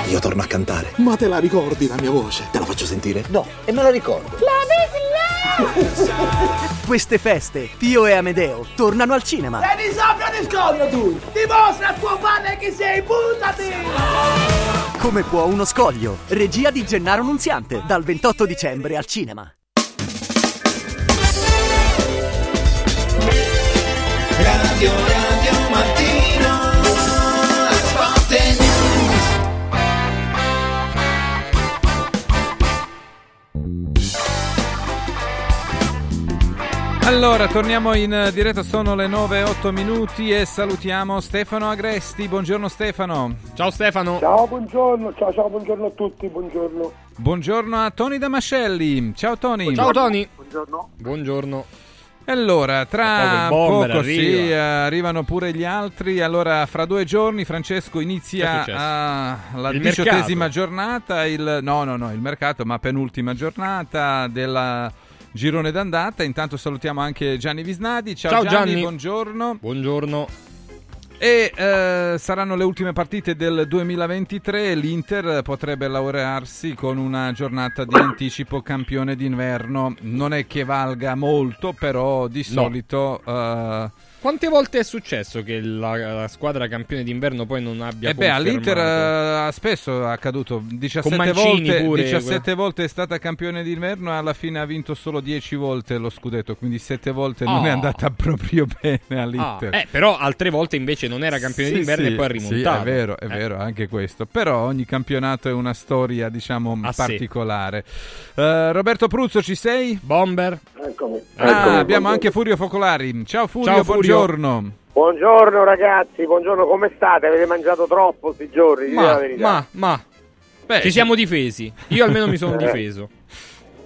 Io torno a cantare. Ma te la ricordi la mia voce? Te la faccio sentire? No, e me la ricordo. La Disney! Queste feste, Pio e Amedeo tornano al cinema. Sei di sabbia di scoglio tu! Dimostra a tuo padre chi sei, buttati! Come può uno scoglio? Regia di Gennaro Nunziante, dal 28 dicembre al cinema. Radio Allora, torniamo in diretta, sono le 9 e 8 minuti e salutiamo Stefano Agresti. Buongiorno Stefano. Ciao Stefano. Ciao, buongiorno, ciao, ciao, buongiorno a tutti, buongiorno. Buongiorno a Tony Damascelli. Ciao Tony. Ciao Tony. Buongiorno. Buongiorno. Allora, tra bomber poco sì, arriva. eh, arrivano pure gli altri. Allora, fra due giorni Francesco inizia ah, la Il diciottesima mercato. giornata, il, no, no, no, il mercato, ma penultima giornata del girone d'andata. Intanto salutiamo anche Gianni Visnadi. Ciao, Ciao, Gianni, Gianni. buongiorno. Buongiorno. E eh, saranno le ultime partite del 2023 l'Inter potrebbe laurearsi con una giornata di anticipo campione d'inverno. Non è che valga molto, però di No. solito eh, Quante volte è successo che la, la squadra campione d'inverno poi non abbia Eh beh, all'Inter eh, spesso è accaduto 17 Mancini volte, pure, 17 volte è stata campione d'inverno e alla fine ha vinto solo 10 volte lo scudetto, quindi 7 volte non è Oh. andata proprio bene Ah, all'Inter. eh, però altre volte invece non era campione Sì, d'inverno sì, e poi ha sì, rimontato. è vero, è Eh. vero, anche questo. Però ogni campionato è una storia, diciamo, A sé. particolare. Eh, Roberto Pruzzo, ci sei? Bomber. Eccomi. Ah, Eccomi, abbiamo anche Furio Focolari. Ciao Furio, Ciao, Furio. Buongiorno. Buongiorno ragazzi, buongiorno, come state? Avete mangiato troppo questi giorni? Ma, ma, ma. Beh, Ci siamo difesi. Io almeno mi sono Eh. difeso.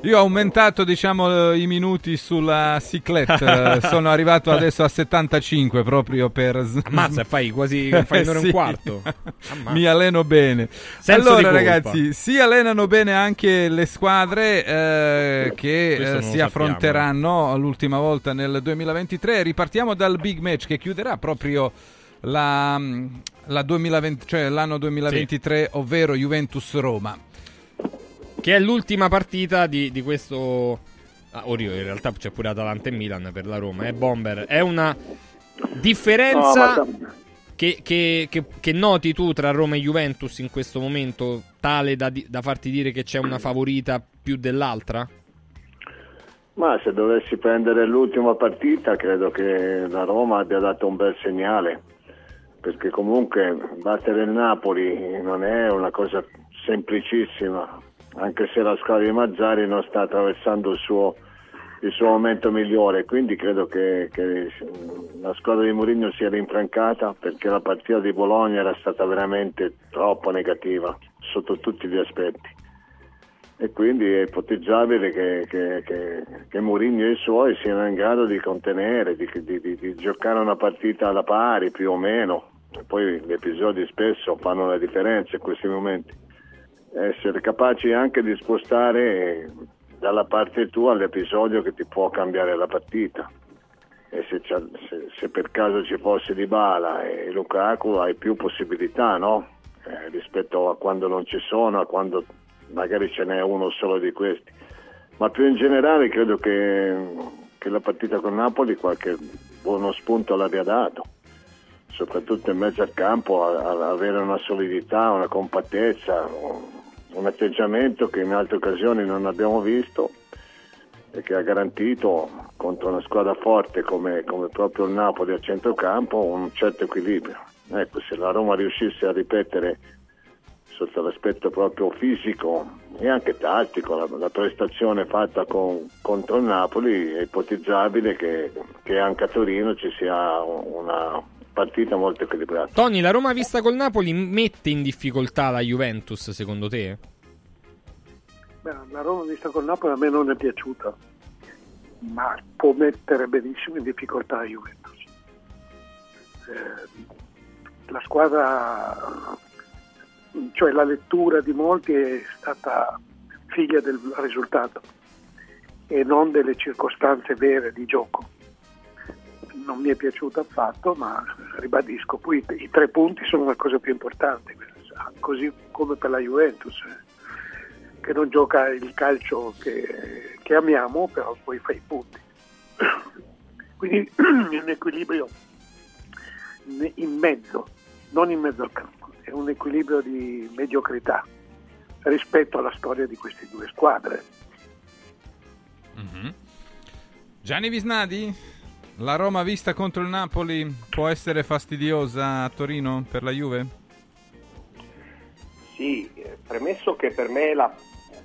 Io ho aumentato, diciamo, i minuti sulla ciclette. Eh, Sono arrivato adesso a 75 proprio per... Ammazza, fai quasi fai un'ora e Sì. un quarto. Ammazza. Mi alleno bene. Senso allora, ragazzi, si allenano bene anche le squadre eh, che eh, si affronteranno l'ultima volta nel 2023. Ripartiamo dal big match che chiuderà proprio la, la 2020, cioè l'anno 2023, ovvero Juventus-Roma. Che è l'ultima partita di, di questo. Ah, Orio, in realtà c'è pure Atalanta e Milan per la Roma. È Bomber. È una differenza No, che, che- che- che noti tu tra Roma e Juventus in questo momento, tale da, da farti dire che c'è una favorita più dell'altra? Ma se dovessi prendere l'ultima partita, credo che la Roma abbia dato un bel segnale, perché comunque battere il Napoli non è una cosa semplicissima, anche se la squadra di Mazzari non sta attraversando il suo, il suo momento migliore, quindi credo che, che la squadra di Mourinho sia rinfrancata perché la partita di Bologna era stata veramente troppo negativa sotto tutti gli aspetti e quindi è ipotizzabile che, che, che, che Mourinho e i suoi siano in grado di contenere, di, di- di- di giocare una partita alla pari più o meno. E poi gli episodi spesso fanno la differenza in questi momenti. Essere capaci anche di spostare dalla parte tua l'episodio che ti può cambiare la partita. E se, se- se per caso ci fosse Dybala e Lukaku hai più possibilità, no? Eh, rispetto a quando non ci sono, a quando magari ce n'è uno solo di questi. Ma più in generale credo che, che la partita con Napoli qualche buono spunto l'abbia dato, soprattutto in mezzo al campo, a, a avere una solidità, una compattezza, un, atteggiamento che in altre occasioni non abbiamo visto e che ha garantito contro una squadra forte come, come proprio il Napoli a centrocampo un certo equilibrio. Ecco, se la Roma riuscisse a ripetere sotto l'aspetto proprio fisico e anche tattico, la, la prestazione fatta con- contro il Napoli è ipotizzabile che, che anche a Torino ci sia una partita molto equilibrata. Tony, la Roma vista col Napoli mette in difficoltà la Juventus, secondo te? Beh, la Roma vista col Napoli a me non è piaciuta, ma può mettere benissimo in difficoltà la Juventus. Eh, la squadra, cioè la lettura di molti è stata figlia del risultato e non delle circostanze vere di gioco. Non mi è piaciuta affatto, ma ribadisco, poi i tre punti sono la cosa più importante, così come per la Juventus. eh che non gioca il calcio che, che amiamo, però poi fa i punti. Quindi un equilibrio in mezzo, non in mezzo al campo, è un equilibrio di mediocrità rispetto alla storia di queste due squadre. Mhm. Gianni Visnadi? La Roma vista contro il Napoli può essere fastidiosa a Torino per la Juve? Sì, premesso che per me la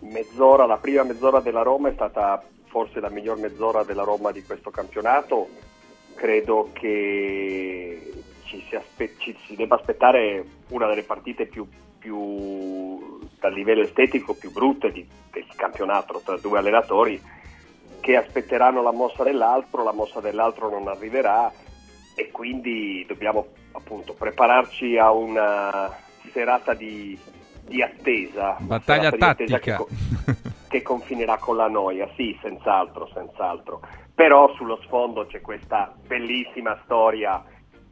mezz'ora, la prima mezz'ora della Roma è stata forse la miglior mezz'ora della Roma di questo campionato, credo che ci si, aspe- ci si debba aspettare una delle partite più, più dal livello estetico più brutte di- del campionato tra due allenatori che aspetteranno la mossa dell'altro, la mossa dell'altro non arriverà e quindi dobbiamo appunto prepararci a una serata di, di attesa. Battaglia serata di attesa tattica. Che, che confinerà con la noia, sì, senz'altro, senz'altro. Però sullo sfondo c'è questa bellissima storia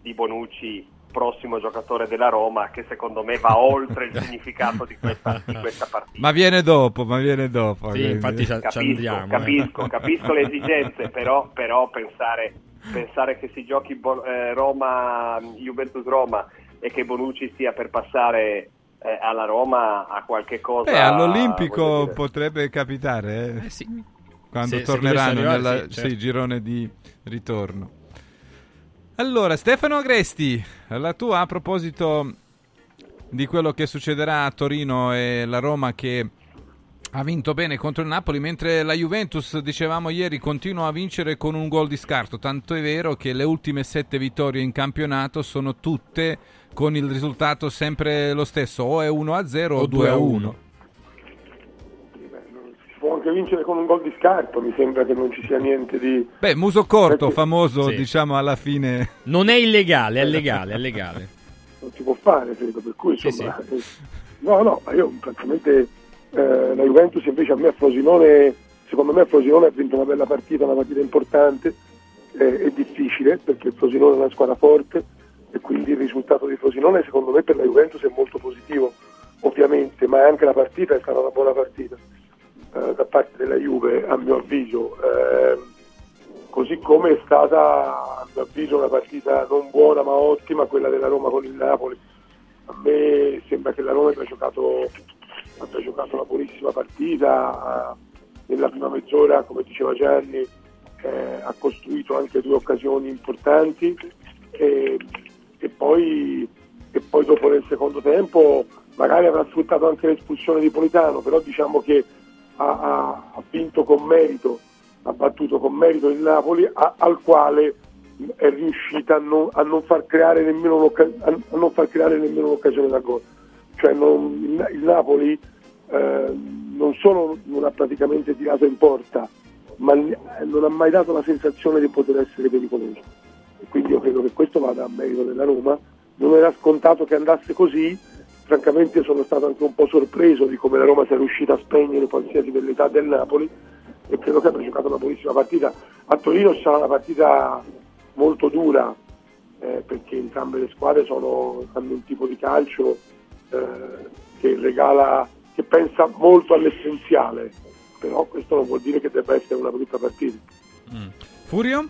di Bonucci, prossimo giocatore della Roma, che secondo me va oltre il significato di questa, di questa partita. Ma viene dopo, ma viene dopo. Sì, infatti ci- ci Capisco, andiamo, eh. capisco, capisco le esigenze, però, però pensare pensare che si giochi Bo- eh, Roma, Juventus Roma e che Bonucci stia per passare eh, alla Roma a qualche cosa. Beh, all'Olimpico potrebbe capitare, eh. quando Se- torneranno nel sì, certo. girone di ritorno. Allora, Stefano Agresti, la tua a proposito di quello che succederà a Torino e la Roma che ha vinto bene contro il Napoli, mentre la Juventus, dicevamo ieri, continua a vincere con un gol di scarto. Tanto è vero che le ultime sette vittorie in campionato sono tutte con il risultato sempre lo stesso, o è 1-0 o, O 2-1. Anche vincere con un gol di scarto, mi sembra che non ci sia niente di... Beh, muso corto, Perché- famoso, Sì. diciamo alla fine. Non è illegale, è legale, è legale. non si può fare, credo, per cui insomma... eh, No, no, ma io praticamente eh, la Juventus invece a me a Frosinone, secondo me a Frosinone ha vinto una bella partita, una partita importante, eh, è difficile perché il Frosinone è una squadra forte e quindi il risultato di Frosinone secondo me per la Juventus è molto positivo, ovviamente, ma anche la partita è stata una buona partita eh, da parte della Juve, a mio avviso. Eh, così come è stata a mio avviso una partita non buona ma ottima quella della Roma con il Napoli. A me sembra che la Roma abbia giocato, abbia giocato una buonissima partita, eh, nella prima mezz'ora, come diceva Gianni, eh, ha costruito anche due occasioni importanti e, e poi, e poi dopo nel secondo tempo magari avrà sfruttato anche l'espulsione di Politano, però diciamo che ha, ha- ha vinto con merito, ha battuto con merito il Napoli a- al quale è riuscita a non, a non far creare nemmeno un'occasione da gol. Cioè non- il, Na- il Napoli eh, non solo non ha praticamente tirato in porta, ma n- non ha mai dato la sensazione di poter essere pericoloso. Quindi io credo che questo vada a merito della Roma. Non era scontato che andasse così, francamente sono stato anche un po' sorpreso di come la Roma sia riuscita a spegnere qualsiasi velleità del Napoli e credo che abbia giocato una buonissima partita. A Torino sarà una partita molto dura eh, perché entrambe le squadre sono, hanno un tipo di calcio eh, che regala, che pensa molto all'essenziale, però questo non vuol dire che debba essere una brutta partita. Furio?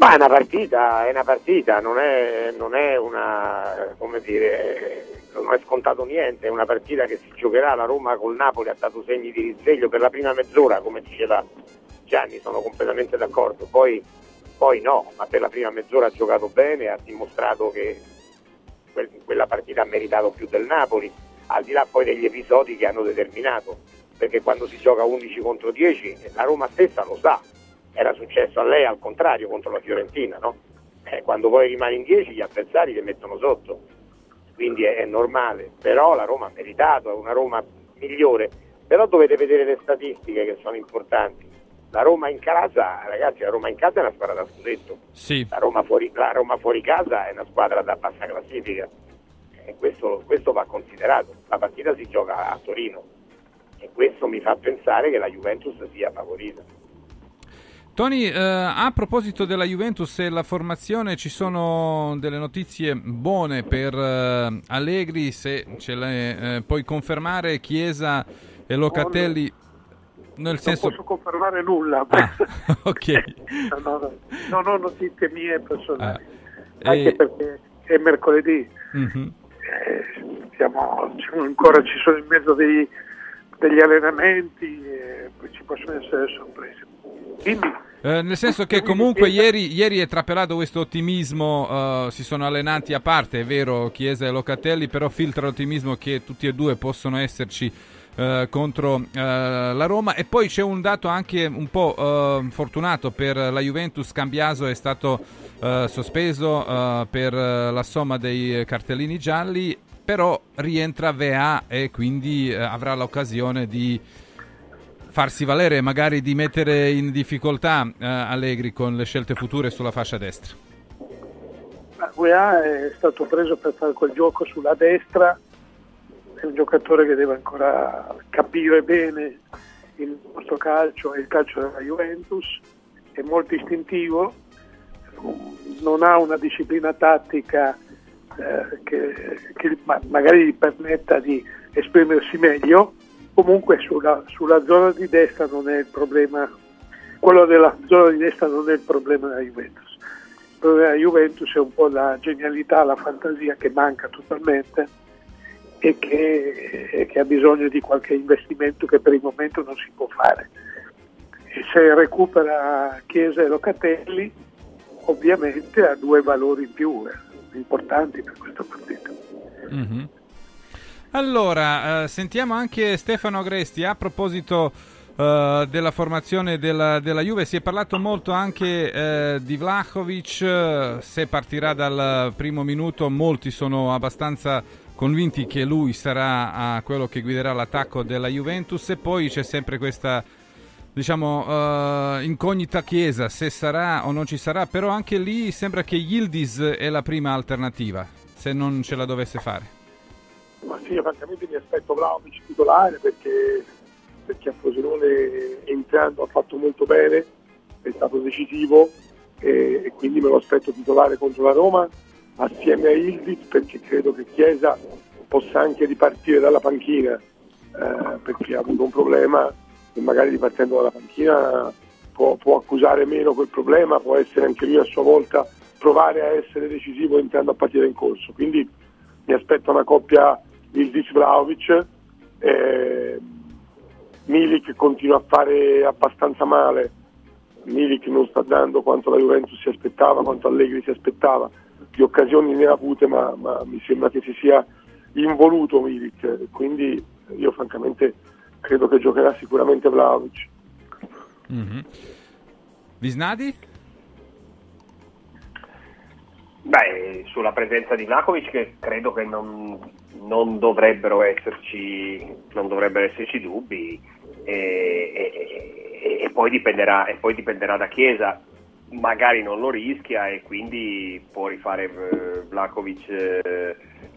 Ma è una partita, è una partita, non è, non è una, come dire, non è scontato niente, è una partita che si giocherà, la Roma col Napoli ha dato segni di risveglio per la prima mezz'ora, come diceva Gianni, sono completamente d'accordo, poi, poi no, ma per la prima mezz'ora ha giocato bene, ha dimostrato che quel- quella partita ha meritato più del Napoli, al di là poi degli episodi che hanno determinato, perché quando si gioca 11 contro 10 la Roma stessa lo sa, era successo a lei al contrario contro la Fiorentina, no? Eh, quando poi rimani in 10 gli avversari ti mettono sotto, quindi è, è normale, però la Roma ha meritato, è una Roma migliore, però dovete vedere le statistiche che sono importanti. La Roma in casa, ragazzi, la Roma in casa è una squadra da scudetto, Sì. la Roma fuori, la Roma fuori casa è una squadra da bassa classifica e questo, questo va considerato. La partita si gioca a Torino e questo mi fa pensare che la Juventus sia favorita. Tony, eh, a proposito della Juventus e la formazione, ci sono delle notizie buone per eh, Allegri, se ce le eh, puoi confermare, Chiesa e Locatelli, nel senso... Non posso confermare nulla. Ah, ok. no, no, no, non ho notizie mie personali, Ah, anche e- perché è mercoledì, eh, siamo, ancora ci sono in mezzo dei- degli allenamenti e poi ci possono essere sorprese. Dimmi. Eh, nel senso che comunque ieri, ieri è trapelato questo ottimismo, eh, si sono allenati a parte, è vero, Chiesa e Locatelli, però filtra l'ottimismo che tutti e due possono esserci eh, contro eh, la Roma. E poi c'è un dato anche un po' eh, fortunato per la Juventus, Cambiaso è stato eh, sospeso per la somma dei cartellini gialli, però rientra VA e quindi avrà l'occasione di farsi valere e magari di mettere in difficoltà eh, Allegri con le scelte future sulla fascia destra. La UEA è stato preso per fare quel gioco sulla destra, è un giocatore che deve ancora capire bene il nostro calcio e il calcio della Juventus, è molto istintivo, non ha una disciplina tattica eh, che, che ma- magari gli permetta di esprimersi meglio, comunque sulla, sulla zona di destra non è il problema quello della zona di destra non è il problema della Juventus. Il problema della Juventus è un po' la genialità, la fantasia che manca totalmente e che, e che ha bisogno di qualche investimento che per il momento non si può fare. E se recupera Chiesa e Locatelli, ovviamente ha due valori in più eh, importanti per questa partita. Mm-hmm. Allora, eh, sentiamo anche Stefano Agresti a proposito eh, della formazione della, della, Juve. Si è parlato molto anche eh, di Vlahovic, se partirà dal primo minuto molti sono abbastanza convinti che lui sarà quello che guiderà l'attacco della Juventus. E poi c'è sempre questa diciamo uh, incognita chiesa se sarà o non ci sarà. Però anche lì sembra che Yildiz è la prima alternativa se non ce la dovesse fare ma sì, io francamente mi aspetto Vlaovic titolare perché, perché a Frosinone entrando ha fatto molto bene è stato decisivo e, e quindi me lo aspetto titolare contro la Roma assieme a Ildiz perché credo che Chiesa possa anche ripartire dalla panchina eh, perché ha avuto un problema e magari ripartendo dalla panchina può, può, accusare meno quel problema, può essere anche lui a sua volta provare a essere decisivo entrando a partire in corso. Quindi mi aspetto una coppia Ildiz Vlaovic. Eh, Milik continua a fare abbastanza male, Milik non sta dando quanto la Juventus si aspettava, quanto Allegri si aspettava di occasioni ne ha avute, ma, ma, mi sembra che si sia involuto Milik, quindi io francamente credo che giocherà sicuramente Vlaovic. Mm-hmm. Visnadi? Beh, sulla presenza di Vlakovic credo che non, non, dovrebbero esserci, non, dovrebbero esserci, dubbi e, e, e, poi dipenderà, e poi dipenderà da Chiesa. Magari non lo rischia e quindi può rifare eh, Vlakovic eh,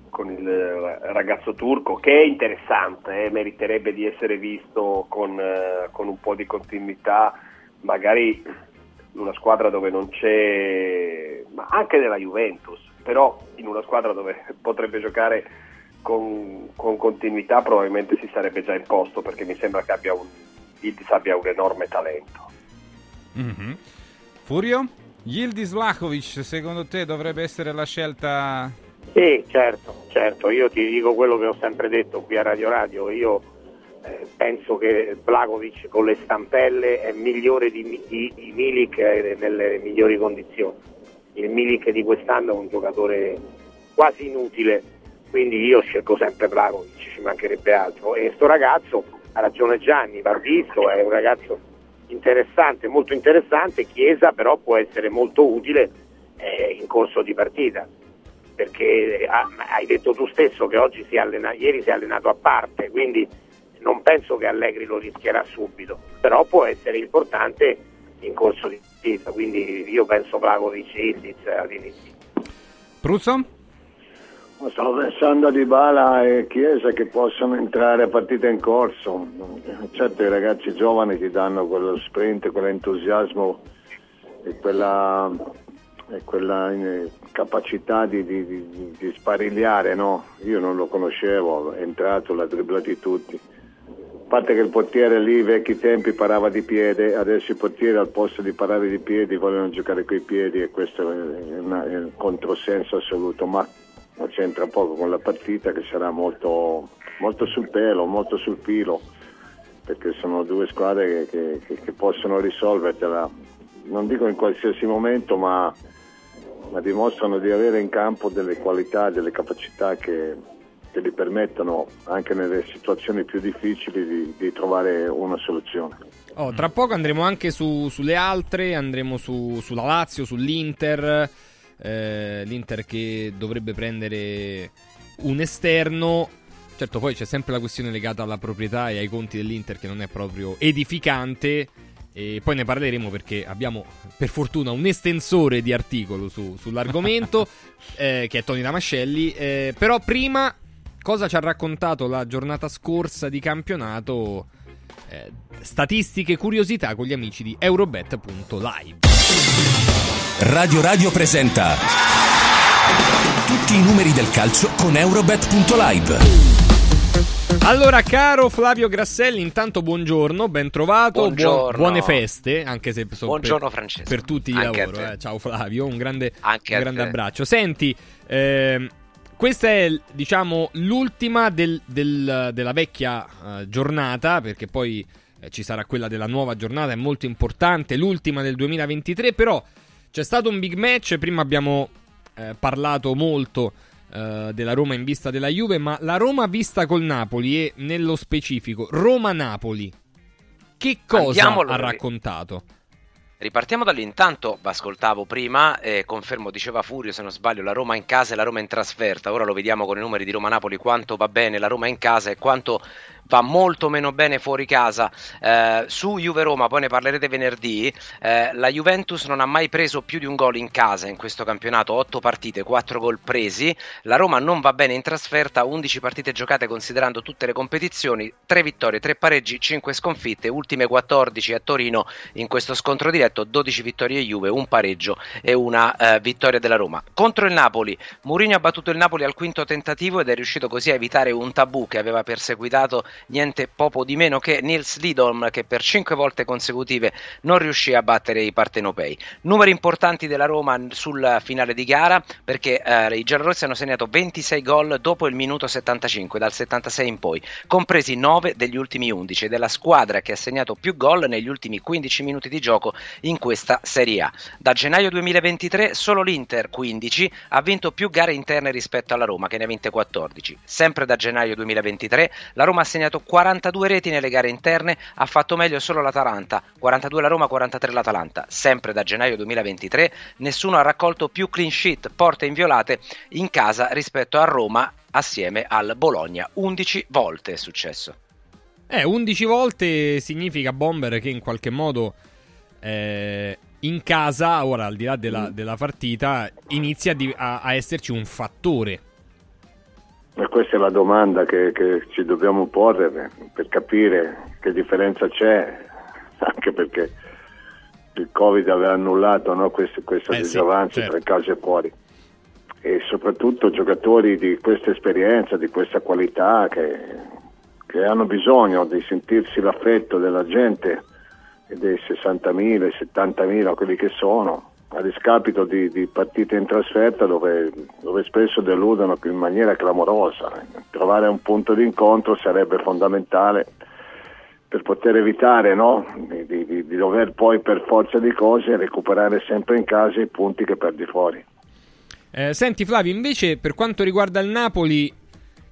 con il ragazzo turco che è interessante, eh, meriterebbe di essere visto con, eh, con, un po' di continuità, magari una squadra dove non c'è, ma anche nella Juventus, però in una squadra dove potrebbe giocare con, con continuità probabilmente si sarebbe già imposto perché mi sembra che abbia un, abbia un enorme talento. Mm-hmm. Furio? Yildiz Vlahovic, secondo te dovrebbe essere la scelta? Sì, certo, certo. Io ti dico quello che ho sempre detto qui a Radio Radio. Io penso che Vlahovic con le stampelle è migliore di, di, di Milik eh, nelle migliori condizioni. Il Milik di quest'anno è un giocatore quasi inutile, quindi io scelgo sempre Vlahovic, ci mancherebbe altro. E sto ragazzo, ha ragione Gianni, va visto, è un ragazzo interessante, molto interessante, Chiesa però può essere molto utile eh, in corso di partita, perché ah, hai detto tu stesso che oggi si allena, ieri si è allenato a parte, quindi non penso che Allegri lo rischierà subito, però può essere importante in corso di partita, quindi io penso Vlagovic Ildiz all'inizio. Pruzzo? Stavo pensando a Dybala e Chiesa che possono entrare a partita in corso. Certo i ragazzi giovani ti danno quello sprint, quell'entusiasmo e quella, e quella eh, capacità di, di, di, di sparigliare, no? Io non lo conoscevo, è entrato, l'ha dribblati tutti. Parte che il portiere lì, vecchi tempi, parava di piede, adesso i portieri al posto di parare di piedi vogliono giocare coi piedi e questo è, una, è un controsenso assoluto. Ma c'entra poco con la partita che sarà molto, molto sul pelo, molto sul filo, perché sono due squadre che, che, che possono risolvertela, non dico in qualsiasi momento, ma, ma, dimostrano di avere in campo delle qualità, delle capacità che, che gli permettono anche nelle situazioni più difficili di, di trovare una soluzione. Oh, tra poco andremo anche su, sulle altre, andremo su, sulla Lazio, sull'Inter eh, l'Inter che dovrebbe prendere un esterno. Certo, poi c'è sempre la questione legata alla proprietà e ai conti dell'Inter che non è proprio edificante. E poi ne parleremo perché abbiamo per fortuna un estensore di articolo su, sull'argomento, eh, che è Tony Damascelli. Eh, però prima, cosa ci ha raccontato la giornata scorsa di campionato? Eh, statistiche, curiosità con gli amici di Eurobet.live. Radio Radio presenta tutti i numeri del calcio con Eurobet.live. Allora, caro Flavio Grasselli, intanto buongiorno, ben trovato, Buongiorno. buone feste, anche se so Buongiorno, per, Francesco. per tutti i lavoro. eh. Ciao Flavio, un grande, un grande abbraccio. Senti, ehm, questa è diciamo l'ultima del- del- della vecchia eh, giornata, perché poi eh, ci sarà quella della nuova giornata, è molto importante, l'ultima del 2023, però c'è stato un big match, prima abbiamo eh, parlato molto eh, della Roma in vista della Juve, ma la Roma vista col Napoli e nello specifico Roma-Napoli, che cosa Andiamolo- ha raccontato? Ripartiamo dall'intanto, ascoltavo prima, eh, confermo, diceva Furio se non sbaglio, la Roma in casa e la Roma in trasferta. Ora lo vediamo con i numeri di Roma-Napoli quanto va bene la Roma in casa e quanto va molto meno bene fuori casa. Eh, su Juve-Roma, poi ne parlerete venerdì, eh, la Juventus non ha mai preso più di un gol in casa in questo campionato, 8 partite, 4 gol presi. La Roma non va bene in trasferta, 11 partite giocate considerando tutte le competizioni, 3 vittorie, 3 pareggi, 5 sconfitte, ultime 14 a Torino in questo scontro diretto, 12 vittorie Juve, un pareggio e una eh, vittoria della Roma. Contro il Napoli, Mourinho ha battuto il Napoli al quinto tentativo ed è riuscito così a evitare un tabù che aveva perseguitato niente poco di meno che Nils Lidolm che per 5 volte consecutive non riuscì a battere i partenopei. Numeri importanti della Roma sul finale di gara perché eh, i giallorossi hanno segnato 26 gol dopo il minuto 75, dal 76 in poi, compresi 9 degli ultimi 11 ed è la squadra che ha segnato più gol negli ultimi 15 minuti di gioco in questa Serie A. Da gennaio 2023 solo l'Inter 15 ha vinto più gare interne rispetto alla Roma che ne ha vinte 14. Sempre da gennaio 2023 la Roma ha segnato 42 reti nelle gare interne, ha fatto meglio solo l'Atalanta, 42 la Roma, 43 l'Atalanta. Sempre da gennaio 2023 nessuno ha raccolto più clean sheet, porte inviolate in casa rispetto a Roma assieme al Bologna. 11 volte è successo. Eh, 11 volte significa Bomber che in qualche modo eh, in casa, ora al di là della, della partita, inizia a a, esserci un fattore. E questa è la domanda che, che ci dobbiamo porre per, capire che differenza c'è, anche perché il Covid aveva annullato no, questo, questo Eh sì, disavanzo certo. tra casa e fuori. E soprattutto giocatori di questa esperienza, di questa qualità, che, che hanno bisogno di sentirsi l'affetto della gente dei 60.000, i 70.000, quelli che sono, a discapito di, di partite in trasferta dove, dove spesso deludono in maniera clamorosa. Trovare un punto di incontro sarebbe fondamentale per poter evitare no? di, di- di- di dover poi per forza di cose recuperare sempre in casa i punti che perdi fuori. Eh, senti Flavio, invece per quanto riguarda il Napoli,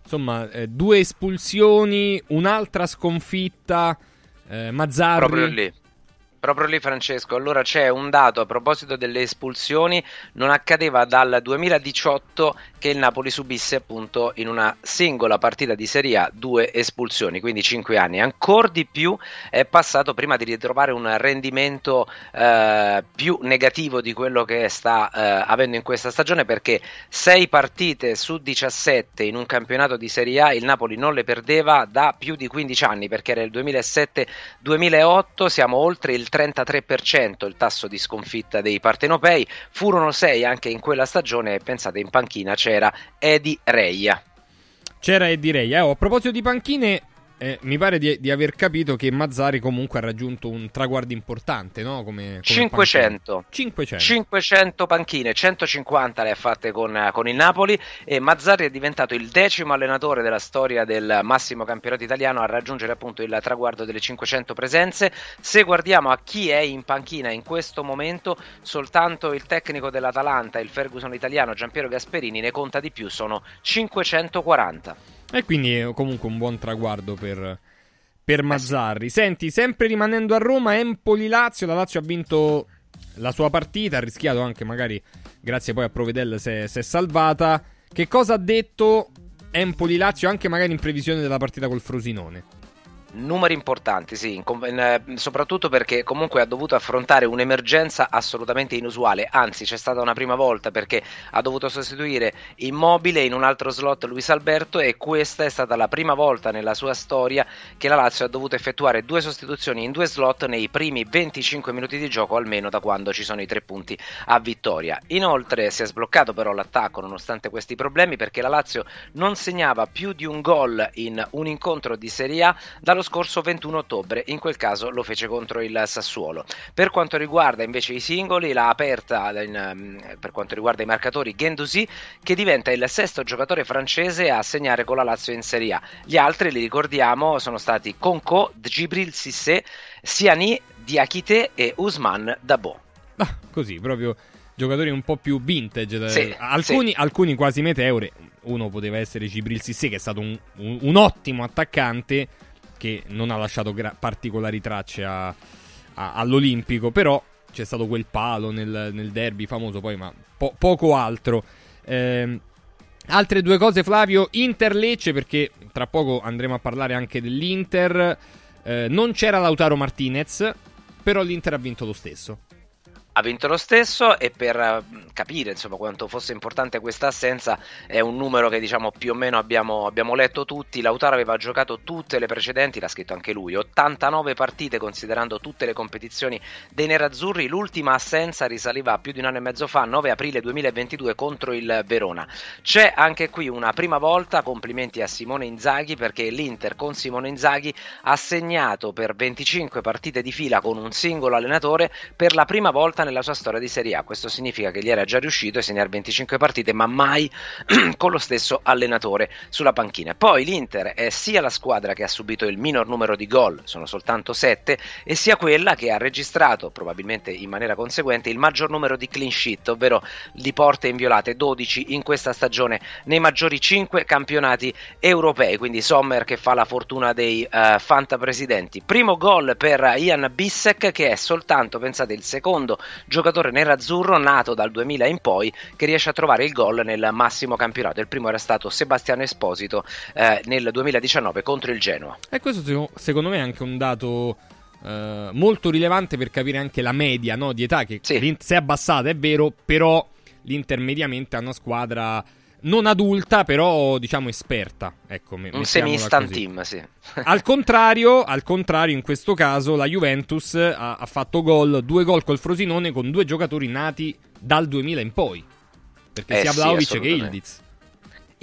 insomma, eh, due espulsioni, un'altra sconfitta, eh, Mazzarri... Proprio lì. Proprio lì Francesco, allora c'è un dato a proposito delle espulsioni, non accadeva dal 2018 che il Napoli subisse appunto in una singola partita di Serie A due espulsioni, quindi cinque anni. Ancora di più è passato prima di ritrovare un rendimento eh, più negativo di quello che sta eh, avendo in questa stagione perché sei partite su 17 in un campionato di Serie A il Napoli non le perdeva da più di 15 anni perché era il 2007-2008, siamo oltre il 33% il tasso di sconfitta dei partenopei, furono 6 anche in quella stagione e pensate in panchina c'era Edi Reia. C'era e direi, eh, oh, a proposito di panchine, eh, mi pare di, di aver capito che Mazzari comunque ha raggiunto un traguardo importante, no? Come, come 500. 500. 500 panchine, 150 le ha fatte con, con il Napoli e Mazzarri è diventato il decimo allenatore della storia del massimo campionato italiano a raggiungere appunto il traguardo delle 500 presenze. Se guardiamo a chi è in panchina in questo momento, soltanto il tecnico dell'Atalanta, il Ferguson italiano Giampiero Gasperini ne conta di più, sono 540. E quindi è comunque un buon traguardo per, per Mazzarri. Senti, sempre rimanendo a Roma, Empoli-Lazio, la Lazio ha vinto la sua partita, ha rischiato anche magari, grazie poi a Provedel, si è salvata. Che cosa ha detto Empoli-Lazio anche magari in previsione della partita col Frosinone? Numeri importanti, sì, in, in, eh, soprattutto perché comunque ha dovuto affrontare un'emergenza assolutamente inusuale, anzi c'è stata una prima volta perché ha dovuto sostituire Immobile in un altro slot Luis Alberto e questa è stata la prima volta nella sua storia che la Lazio ha dovuto effettuare due sostituzioni in due slot nei primi 25 minuti di gioco almeno da quando ci sono i tre punti a vittoria. Inoltre si è sbloccato però l'attacco nonostante questi problemi perché la Lazio non segnava più di un gol in un incontro di Serie A dallo lo scorso 21 ottobre, in quel caso lo fece contro il Sassuolo. Per quanto riguarda invece i singoli, l'ha aperta in, mm, per quanto riguarda i marcatori Gendouzi, che diventa il sesto giocatore francese a segnare con la Lazio in Serie A. Gli altri, li ricordiamo, sono stati Conco, Djibril Sissé, Siani, Diakite e Usman Dabo. Ah, così, proprio giocatori un po' più vintage. Sì, alcuni, sì. alcuni quasi meteore. Uno poteva essere Gibril Sissé, che è stato un, un, un ottimo attaccante che non ha lasciato gra- particolari tracce a, a, all'Olimpico, però c'è stato quel palo nel, nel derby famoso poi, ma po- poco altro. Eh, altre due cose, Flavio, Inter-Lecce, perché tra poco andremo a parlare anche dell'Inter. Eh, non c'era Lautaro Martinez, però l'Inter ha vinto lo stesso vinto lo stesso e per eh, capire insomma, quanto fosse importante questa assenza è un numero che diciamo più o meno abbiamo, abbiamo, letto tutti. Lautaro aveva giocato tutte le precedenti l'ha scritto anche lui 89 partite considerando tutte le competizioni dei nerazzurri. L'ultima assenza risaliva più di un anno e mezzo fa 9 aprile 2022 contro il Verona. C'è anche qui una prima volta complimenti a Simone Inzaghi perché l'Inter con Simone Inzaghi ha segnato per 25 partite di fila con un singolo allenatore per la prima volta volta nella sua storia di Serie A. Questo significa che gli era già riuscito a segnare 25 partite, ma mai con lo stesso allenatore sulla panchina. Poi l'Inter è sia la squadra che ha subito il minor numero di gol, sono soltanto 7, e sia quella che ha registrato, probabilmente in maniera conseguente, il maggior numero di clean sheet, ovvero di porte inviolate, 12 in questa stagione nei maggiori 5 campionati europei. Quindi Sommer che fa la fortuna dei uh, Fanta presidenti. Primo gol per Ian Bissek che è soltanto, pensate, il secondo giocatore nerazzurro nato dal 2000 in poi che riesce a trovare il gol nel massimo campionato. Il primo era stato Sebastiano Esposito eh, nel 2019 contro il Genoa. E questo secondo me è anche un dato eh, molto rilevante per capire anche la media no, di età che sì. si è abbassata, è vero, però l'Inter mediamente ha una squadra non adulta, però diciamo esperta. Ecco, un semi-instant team, sì. al, contrario, al contrario, in questo caso la Juventus ha, ha fatto gol, due gol col Frosinone con due giocatori nati dal 2000 in poi. Perché eh sia Vlaovic sì, che Ildiz.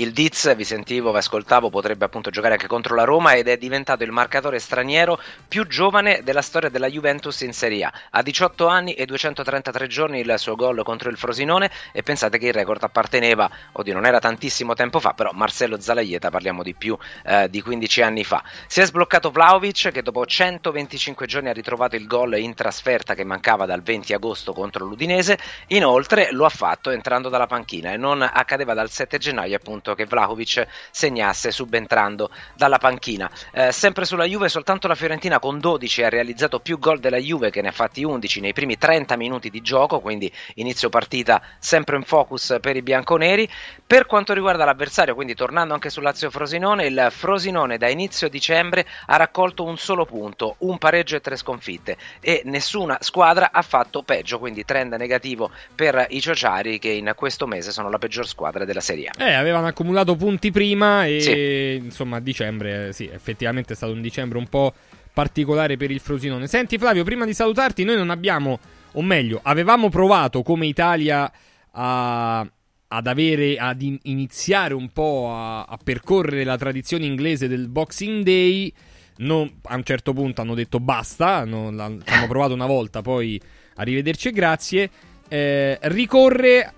Il Diz, vi sentivo, vi ascoltavo, potrebbe appunto giocare anche contro la Roma ed è diventato il marcatore straniero più giovane della storia della Juventus in Serie A. Ha 18 anni e 233 giorni il suo gol contro il Frosinone e pensate che il record apparteneva, oddio non era tantissimo tempo fa, però Marcello Zalaieta parliamo di più eh, di 15 anni fa. Si è sbloccato Vlaovic che dopo 125 giorni ha ritrovato il gol in trasferta che mancava dal 20 agosto contro l'Udinese, inoltre lo ha fatto entrando dalla panchina e non accadeva dal 7 gennaio appunto che Vlahovic segnasse subentrando dalla panchina. Eh, sempre sulla Juve, soltanto la Fiorentina con 12 ha realizzato più gol della Juve che ne ha fatti 11 nei primi 30 minuti di gioco, quindi inizio partita sempre in focus per i bianconeri. Per quanto riguarda l'avversario, quindi tornando anche sul Lazio Frosinone, il Frosinone da inizio dicembre ha raccolto un solo punto, un pareggio e tre sconfitte e nessuna squadra ha fatto peggio, quindi trend negativo per i Ciociari che in questo mese sono la peggior squadra della Serie A. Eh, avevano accumulato punti prima e sì. insomma a dicembre, sì, effettivamente è stato un dicembre un po' particolare per il Frosinone. Senti Flavio, prima di salutarti, noi non abbiamo, o meglio, avevamo provato come Italia a, ad avere, ad in, iniziare un po' a, a, percorrere la tradizione inglese del Boxing Day. Non, a un certo punto hanno detto basta, hanno provato una volta, poi arrivederci e grazie. Eh, ricorre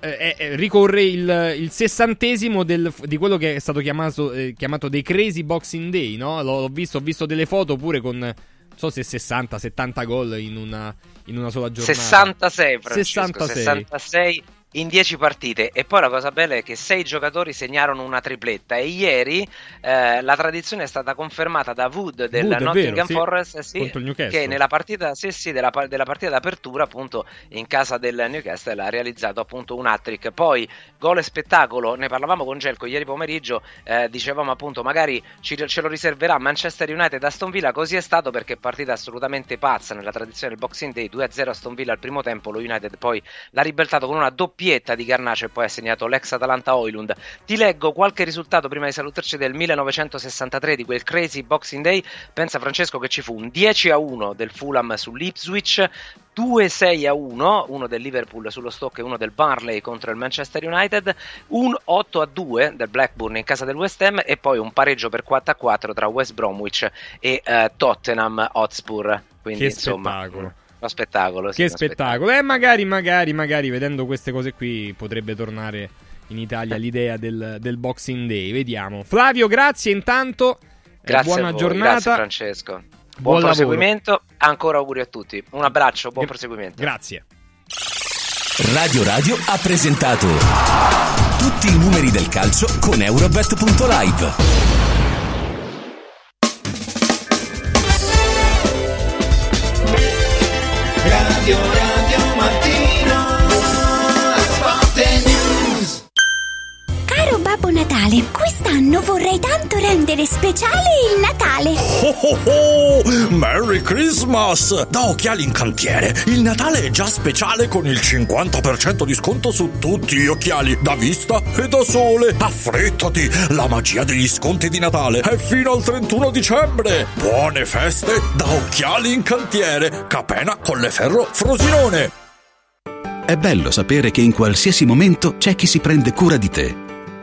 eh, eh, ricorre il, il sessantesimo del, di quello che è stato chiamato, eh, chiamato dei Crazy Boxing Day, no? L'ho, visto, ho visto delle foto pure con, non so se 60-70 gol in una, in una sola giornata. 66, Francesco, 66. 66 in 10 partite. E poi la cosa bella è che 6 giocatori segnarono una tripletta. E ieri eh, la tradizione è stata confermata da Wood del Wood, Nottingham vero, sì, Forest sì, contro il Newcastle. che nella partita, sì, sì, della, della partita d'apertura appunto in casa del Newcastle ha realizzato appunto un hat-trick. Poi gol e spettacolo ne parlavamo con Gelco ieri pomeriggio eh, dicevamo appunto magari ci- ce lo riserverà Manchester United Aston Villa così è stato perché è partita assolutamente pazza nella tradizione del Boxing Day 2-0 Aston Villa al primo tempo lo United poi l'ha ribaltato con una doppietta di Garnacio e poi ha segnato l'ex Atalanta Oilund ti leggo qualche risultato prima di salutarci del 1963 di quel crazy Boxing Day pensa Francesco che ci fu un 10 a 1 del Fulham sull'Ipswich 2-6 a 1, uno del Liverpool sullo Stock e uno del Barley contro il Manchester United, un 8 a 2 del Blackburn in casa del West Ham e poi un pareggio per 4 a 4 tra West Bromwich e eh, Tottenham Hotspur. Quindi, Che insomma, spettacolo. Uno spettacolo. sì, Che uno spettacolo. E magari, magari, magari vedendo queste cose qui potrebbe tornare in Italia l'idea del, del Boxing Day. Vediamo. Flavio, grazie intanto. Eh, Grazie buona a voi, giornata. Grazie Francesco. Buon Buon, lavoro. proseguimento. Ancora auguri a tutti. Un abbraccio, buon proseguimento. Grazie. Radio Radio ha presentato tutti i numeri del calcio con Eurobet.live. Natale, quest'anno vorrei tanto rendere speciale il Natale. Oh oh oh! Merry Christmas! Da Occhiali in Cantiere, il Natale è già speciale con il 50% di sconto su tutti gli occhiali, da vista e da sole. Affrettati! La magia degli sconti di Natale è fino al 31 dicembre! Buone feste da Occhiali in Cantiere, Capena, Colleferro, Frosinone! È bello sapere che in qualsiasi momento c'è chi si prende cura di te.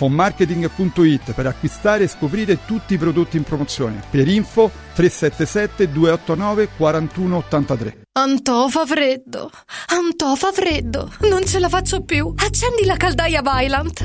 fonmarketing.it per acquistare e scoprire tutti i prodotti in promozione. Per info 377 289 4183. Antò fa freddo, Antò fa freddo, non ce la faccio più. Accendi la caldaia Vylant.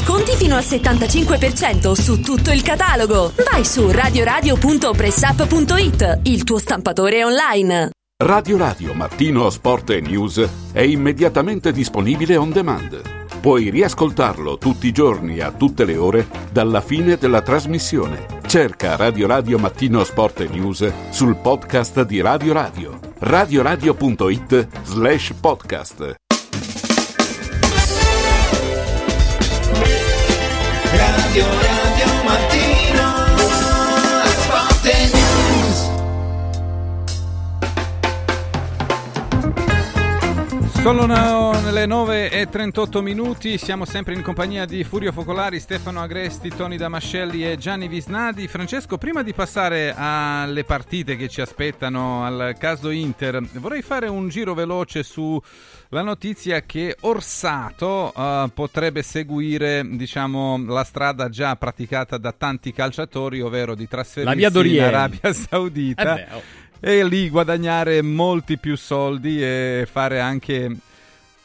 Sconti fino al 75% su tutto il catalogo. Vai su radioradio.pressup.it, il tuo stampatore online. Radio Radio Mattino Sport e News è immediatamente disponibile on demand. Puoi riascoltarlo tutti i giorni a tutte le ore dalla fine della trasmissione. Cerca Radio Radio Mattino Sport e News sul podcast di Radio Radio. radioradio.it slash podcast. Sono no- le 9 e 38 minuti, siamo sempre in compagnia di Furio Focolari, Stefano Agresti, Tony Damascelli e Gianni Visnadi. Francesco, prima di passare alle partite che ci aspettano al caso Inter, vorrei fare un giro veloce sulla notizia che Orsato eh, potrebbe seguire diciamo, la strada già praticata da tanti calciatori, ovvero di trasferirsi in. Arabia Saudita Eh beh, oh. E lì guadagnare molti più soldi e fare anche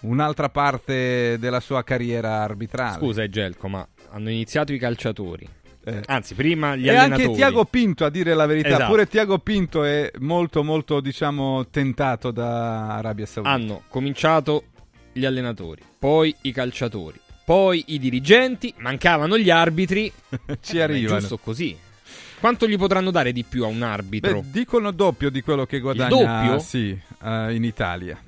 un'altra parte della sua carriera arbitrale. Scusa, Egelco, ma hanno iniziato i calciatori. Anzi, prima gli e allenatori. anche Tiago Pinto, a dire la verità, Esatto. pure Tiago Pinto è molto molto diciamo tentato da Arabia Saudita. Hanno cominciato gli allenatori, poi i calciatori, poi i dirigenti, mancavano gli arbitri. Ci Eh, arrivano. È giusto così. Quanto gli potranno dare di più a un arbitro? Beh, dicono doppio di quello che guadagna doppio? Sì, eh, in Italia.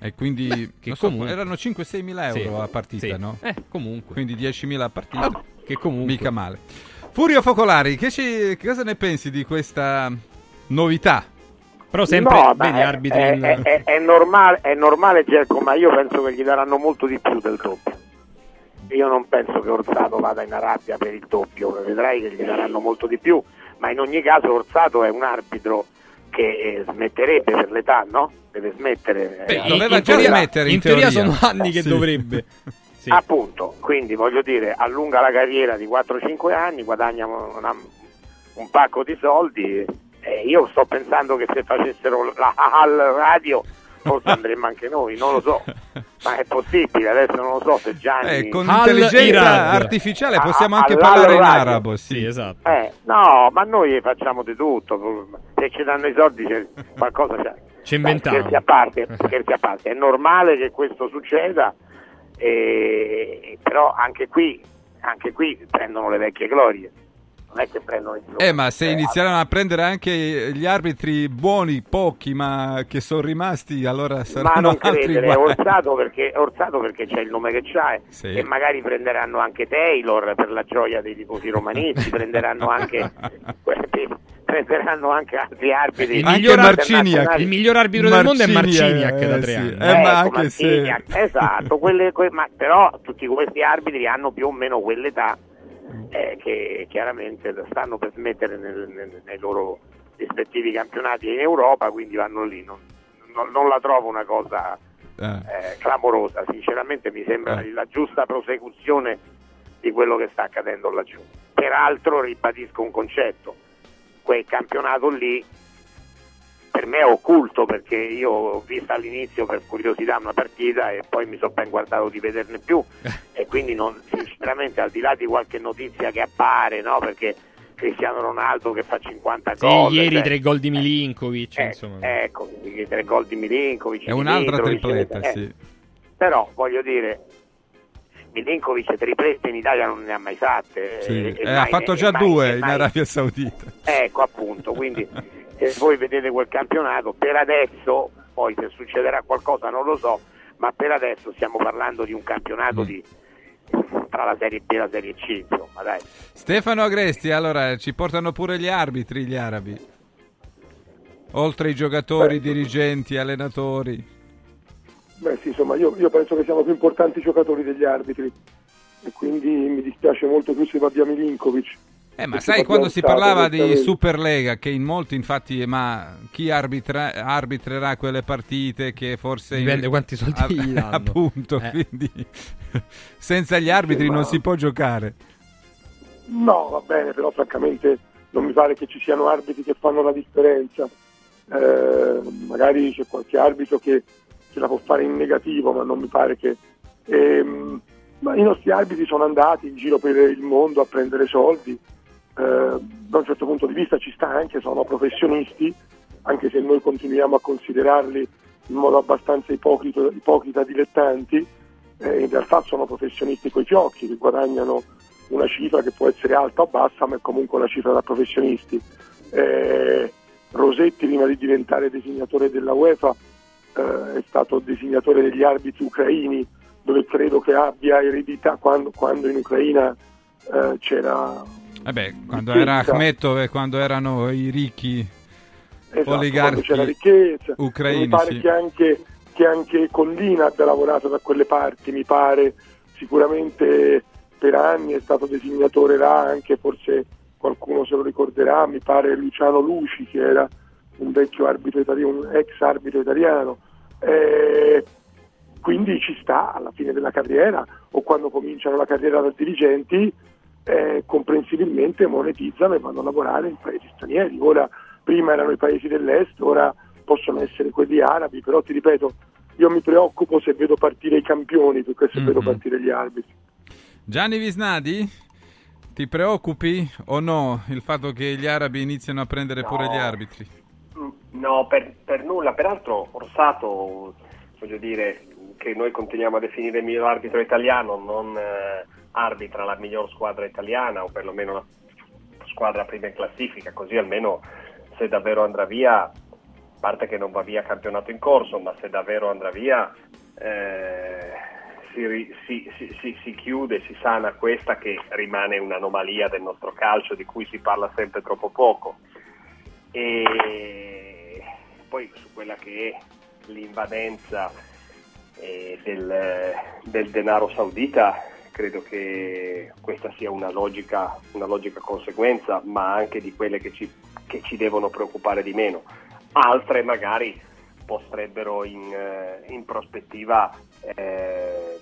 E quindi che non so, comunque- erano 5-6 mila euro Sì, a partita, sì. no? Eh, comunque. Quindi 10 mila a partita. Ah, che comunque. Mica male. Furio Focolari, che, ci- che cosa ne pensi di questa novità? Però No, ma è, è- è- è- è normale, è normale Gerco, ma io penso che gli daranno molto di più del doppio. Io non penso che Orsato vada in Arabia per il doppio, vedrai che gli daranno molto di più, ma in ogni caso Orsato è un arbitro che eh, smetterebbe per l'età, no? Deve smettere. Beh, eh, doveva in già teoria- smettere, in in teoria teoria. sono anni che Sì. dovrebbe. Sì. Appunto, quindi voglio dire, allunga la carriera di 4-5 anni, guadagna una- un pacco di soldi. e io sto pensando che se facessero la al radio forse andremmo anche noi, non lo so. Ma è possibile, adesso non lo so se Gianni... Eh, con Al intelligenza Irad. artificiale possiamo anche parlare in arabo, sì. Sì, esatto. Eh, no, ma noi facciamo di tutto. Se ci danno i soldi c'è qualcosa c'è. Ci Dai, inventiamo. Scherzi a parte, scherzi a parte. È normale che questo succeda, e- però anche qui, anche qui prendono le vecchie glorie. Non è che prendono i Eh, ma se iniziarono a prendere anche gli arbitri buoni, pochi, ma che sono rimasti, allora Ma saranno non altri credere, guai. Orsato perché, Orsato perché c'è il nome che c'ha eh. Sì. e magari prenderanno anche Taylor per la gioia dei tifosi romanisti, prenderanno anche prenderanno anche altri arbitri Il miglior, internazionali. il miglior arbitro del mondo è Marciniak, Marciniak da eh, tre sì. anni. Eh, ma Ecco, anche se- Marciniak, esatto, quelle- que- ma però tutti questi arbitri hanno più o meno quell'età eh, che chiaramente stanno per smettere nel- nel- nei loro rispettivi campionati in Europa, quindi vanno lì. Non, non- non la trovo una cosa Eh. eh, clamorosa, sinceramente mi sembra Eh. la giusta prosecuzione di quello che sta accadendo laggiù. Peraltro ribadisco un concetto, quel campionato lì per me è occulto perché io ho visto all'inizio per curiosità una partita e poi mi sono ben guardato di vederne più e quindi non, sinceramente al di là di qualche notizia che appare, no? perché Cristiano Ronaldo che fa 50 Sì, gol, ieri cioè, tre gol di Milinkovic, eh, insomma. ecco, i tre gol di Milinkovic, È un'altra tripletta, eh, sì. però voglio dire Milinkovic triplette in Italia non ne ha mai fatte Sì. e- e Eh, ha mai- fatto e già mai- due in Arabia Saudita. Ecco appunto, quindi se voi vedete quel campionato, per adesso, poi se succederà qualcosa non lo so, ma per adesso stiamo parlando di un Mm. campionato di, tra la Serie B e la Serie C, insomma dai. Stefano Agresti, allora ci portano pure gli arbitri, gli arabi. Oltre ai giocatori, dirigenti, allenatori. Beh sì, insomma, io, io penso che siano più importanti i giocatori degli arbitri e quindi mi dispiace molto più se va via Milinkovic. Eh, ma sai quando si parlava di. Superlega, che in molti infatti, ma chi arbitra- arbitrerà quelle partite che forse... Dipende quanti soldi gli danno. Appunto, Eh. quindi senza gli arbitri Sì, ma- non si può giocare. No, va bene, però francamente non mi pare che ci siano arbitri che fanno la differenza. Eh, magari c'è qualche arbitro che se la può fare in negativo, ma non mi pare che... Ehm, ma I nostri arbitri sono andati in giro per il mondo a prendere soldi, eh, da un certo punto di vista ci sta anche, sono professionisti, anche se noi continuiamo a considerarli in modo abbastanza ipocrita, ipocrita dilettanti, eh, in realtà sono professionisti coi fiocchi che guadagnano una cifra che può essere alta o bassa, ma è comunque una cifra da professionisti. Eh, Rosetti, prima di diventare designatore della UEFA, eh, è stato designatore degli arbitri ucraini, dove credo che abbia eredità quando, quando in Ucraina eh, c'era Vabbè, quando era Ahmetov e quando erano i ricchi esatto, oligarchi c'era ricchezza. ucraini. Mi pare sì. che, anche, che anche Collina abbia lavorato da quelle parti, mi pare sicuramente per anni è stato designatore là, anche forse qualcuno se lo ricorderà, mi pare Luciano Luci che era un vecchio arbitro italiano, un ex arbitro italiano. Eh, quindi ci sta alla fine della carriera o quando cominciano la carriera da dirigenti eh, comprensibilmente monetizzano e vanno a lavorare in paesi stranieri. Ora, prima erano i paesi dell'est, ora possono essere quelli arabi, però ti ripeto, io mi preoccupo se vedo partire i campioni più che se Mhm. vedo partire gli arbitri. Gianni Visnadi, ti preoccupi o no il fatto che gli arabi iniziano a prendere pure gli arbitri? No, per, per nulla. Peraltro Orsato, voglio dire, che noi continuiamo a definire il miglior arbitro italiano, non eh, arbitra la miglior squadra italiana o perlomeno la squadra prima in classifica, così almeno se davvero andrà via, a parte che non va via campionato in corso, ma se davvero andrà via eh, si, si- si- si chiude, si sana questa che rimane un'anomalia del nostro calcio di cui si parla sempre troppo poco. E poi su quella che è l'invadenza eh, del, del denaro saudita, credo che questa sia una logica, una logica conseguenza, ma anche di quelle che ci, che ci devono preoccupare di meno. Altre magari potrebbero in, eh, in prospettiva eh,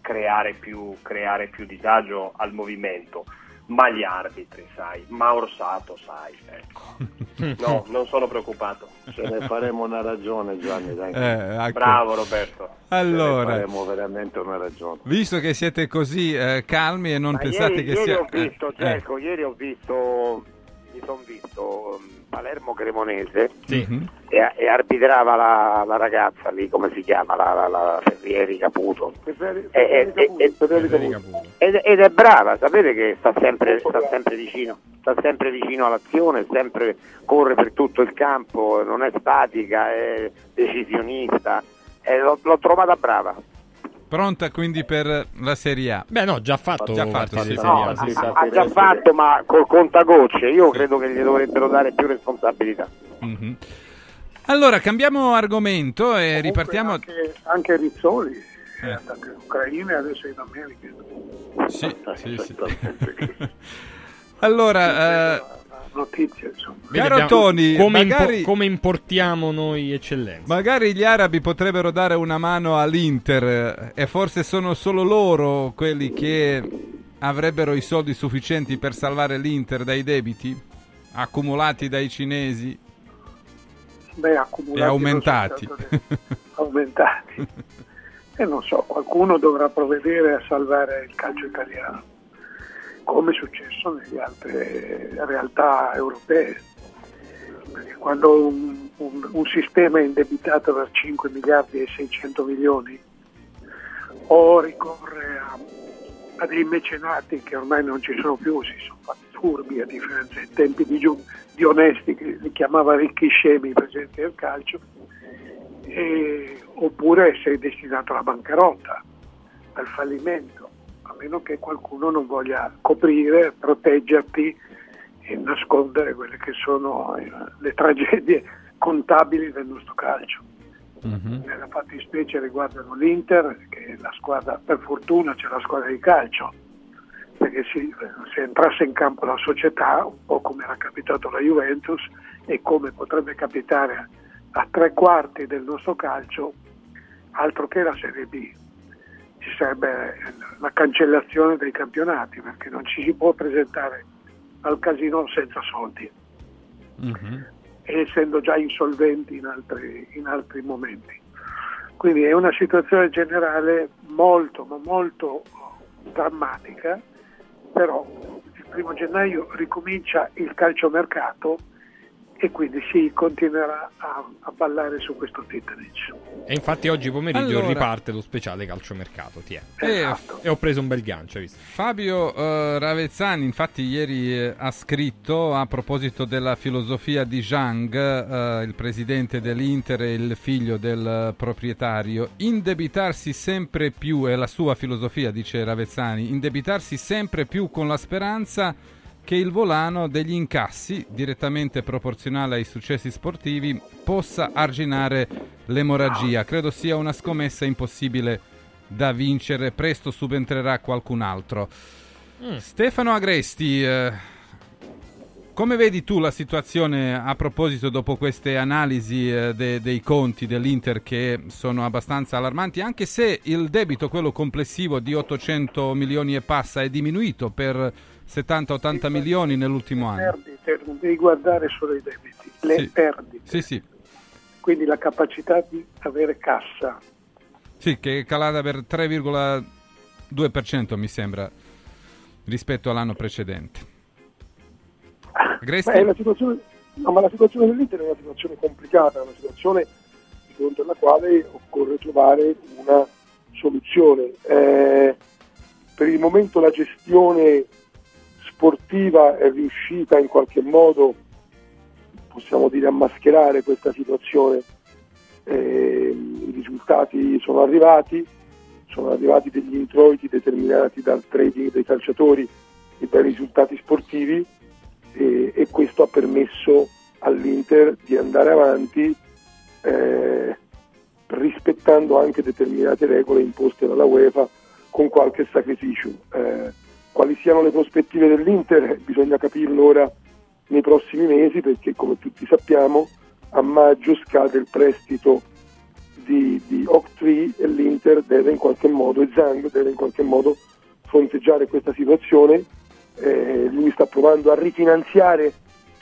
creare, più, creare più disagio al movimento. Ma gli arbitri, sai, ma Orsato, sai, ecco. No, non sono preoccupato. Ce ne faremo una ragione, Gianni. Dai. Eh, anche- Bravo Roberto. Allora, faremo veramente una ragione. visto che siete così eh, calmi e non Ma pensate ieri, che ieri sia... ho visto, eh, Gelco, ieri ho visto, mi sono visto um, Palermo Cremonese Mhm. e, e arbitrava la, la ragazza lì, come si chiama, la, la, la Ferrieri Caputo. E- e- e- e- ed, ed è brava, sapete che sta sempre, sta sempre vicino, sta sempre vicino all'azione, sempre corre per tutto il campo, non è statica, è decisionista, e l'ho, l'ho trovata brava. Pronta quindi per la Serie A? Beh no, già fatto. Già fatto, sì, No, ha, ha già fatto, ma col contagocce. Io credo che gli dovrebbero dare più responsabilità. Mhm. Allora, cambiamo argomento e Comunque ripartiamo... Anche, anche Rizzoli è Eh. andato in Ucraina e adesso è in America. Sì, sì, sì. allora, eh, Notizie, insomma. Vedi, Caro abbiamo- Tony, come, impo- magari- come importiamo noi eccellenza? magari gli arabi potrebbero dare una mano all'Inter e forse sono solo loro quelli che avrebbero i soldi sufficienti per salvare l'Inter dai debiti accumulati dai cinesi Beh, accumulati e aumentati. certo aumentati. E non so, qualcuno dovrà provvedere a salvare il calcio italiano, come è successo nelle altre realtà europee. Perché quando un, un- un sistema è indebitato per 5 miliardi e 600 milioni, o ricorre a, a dei mecenati che ormai non ci sono più, si sono fatti furbi a differenza dei tempi di, di onesti che li chiamava ricchi scemi i presidenti del calcio, e- oppure sei destinato alla bancarotta, al fallimento, a meno che qualcuno non voglia coprire, proteggerti e nascondere quelle che sono eh, le tragedie contabili del nostro calcio. Nella fattispecie riguardano l'Inter, che è la squadra, per fortuna c'è la squadra di calcio, perché si- se entrasse in campo la società, un po' come era capitato alla Juventus e come potrebbe capitare a tre quarti del nostro calcio, altro che la Serie B. Ci sarebbe la cancellazione dei campionati, perché non ci si può presentare al casino senza soldi, e essendo già insolventi in altri, in altri momenti. Quindi è una situazione generale molto, ma molto drammatica, però il primo gennaio ricomincia il calciomercato e quindi si continuerà a, a ballare su questo titanic. E infatti oggi pomeriggio Allora- riparte lo speciale calciomercato, ti è. Esatto. E ho preso un bel gancio, hai visto? Fabio eh, Ravezzani infatti ieri eh, ha scritto a proposito della filosofia di Zhang, eh, il presidente dell'Inter e il figlio del eh, proprietario, indebitarsi sempre più, è la sua filosofia dice Ravezzani, indebitarsi sempre più con la speranza che il volano degli incassi, direttamente proporzionale ai successi sportivi, possa arginare l'emorragia. Credo sia una scommessa impossibile da vincere, presto subentrerà qualcun altro. Stefano Agresti, eh, come vedi tu la situazione a proposito dopo queste analisi eh, de- dei conti dell'Inter che sono abbastanza allarmanti, anche se il debito, quello complessivo di 800 milioni e passa, è diminuito per 70-80 milioni nell'ultimo anno? Perdite, non devi guardare solo i debiti, le Sì. perdite, Sì, sì, quindi la capacità di avere cassa. sì, che è calata per 3,2% mi sembra rispetto all'anno precedente. Ma, è una situazione, no, ma la situazione dell'Inter è una situazione complicata, è una situazione di fronte alla quale occorre trovare una soluzione. Eh, per il momento la gestione sportiva è riuscita in qualche modo, possiamo dire, a mascherare questa situazione. Eh, I risultati sono arrivati, sono arrivati degli introiti determinati dal trading dei calciatori e dai risultati sportivi e, e questo ha permesso all'Inter di andare avanti eh, rispettando anche determinate regole imposte dalla UEFA con qualche sacrificio. Eh, quali siano le prospettive dell'Inter bisogna capirlo ora nei prossimi mesi perché come tutti sappiamo a maggio scade il prestito di, di Oak-Tree e l'Inter deve in qualche modo, e Zang deve in qualche modo fronteggiare questa situazione. Eh, lui sta provando a rifinanziare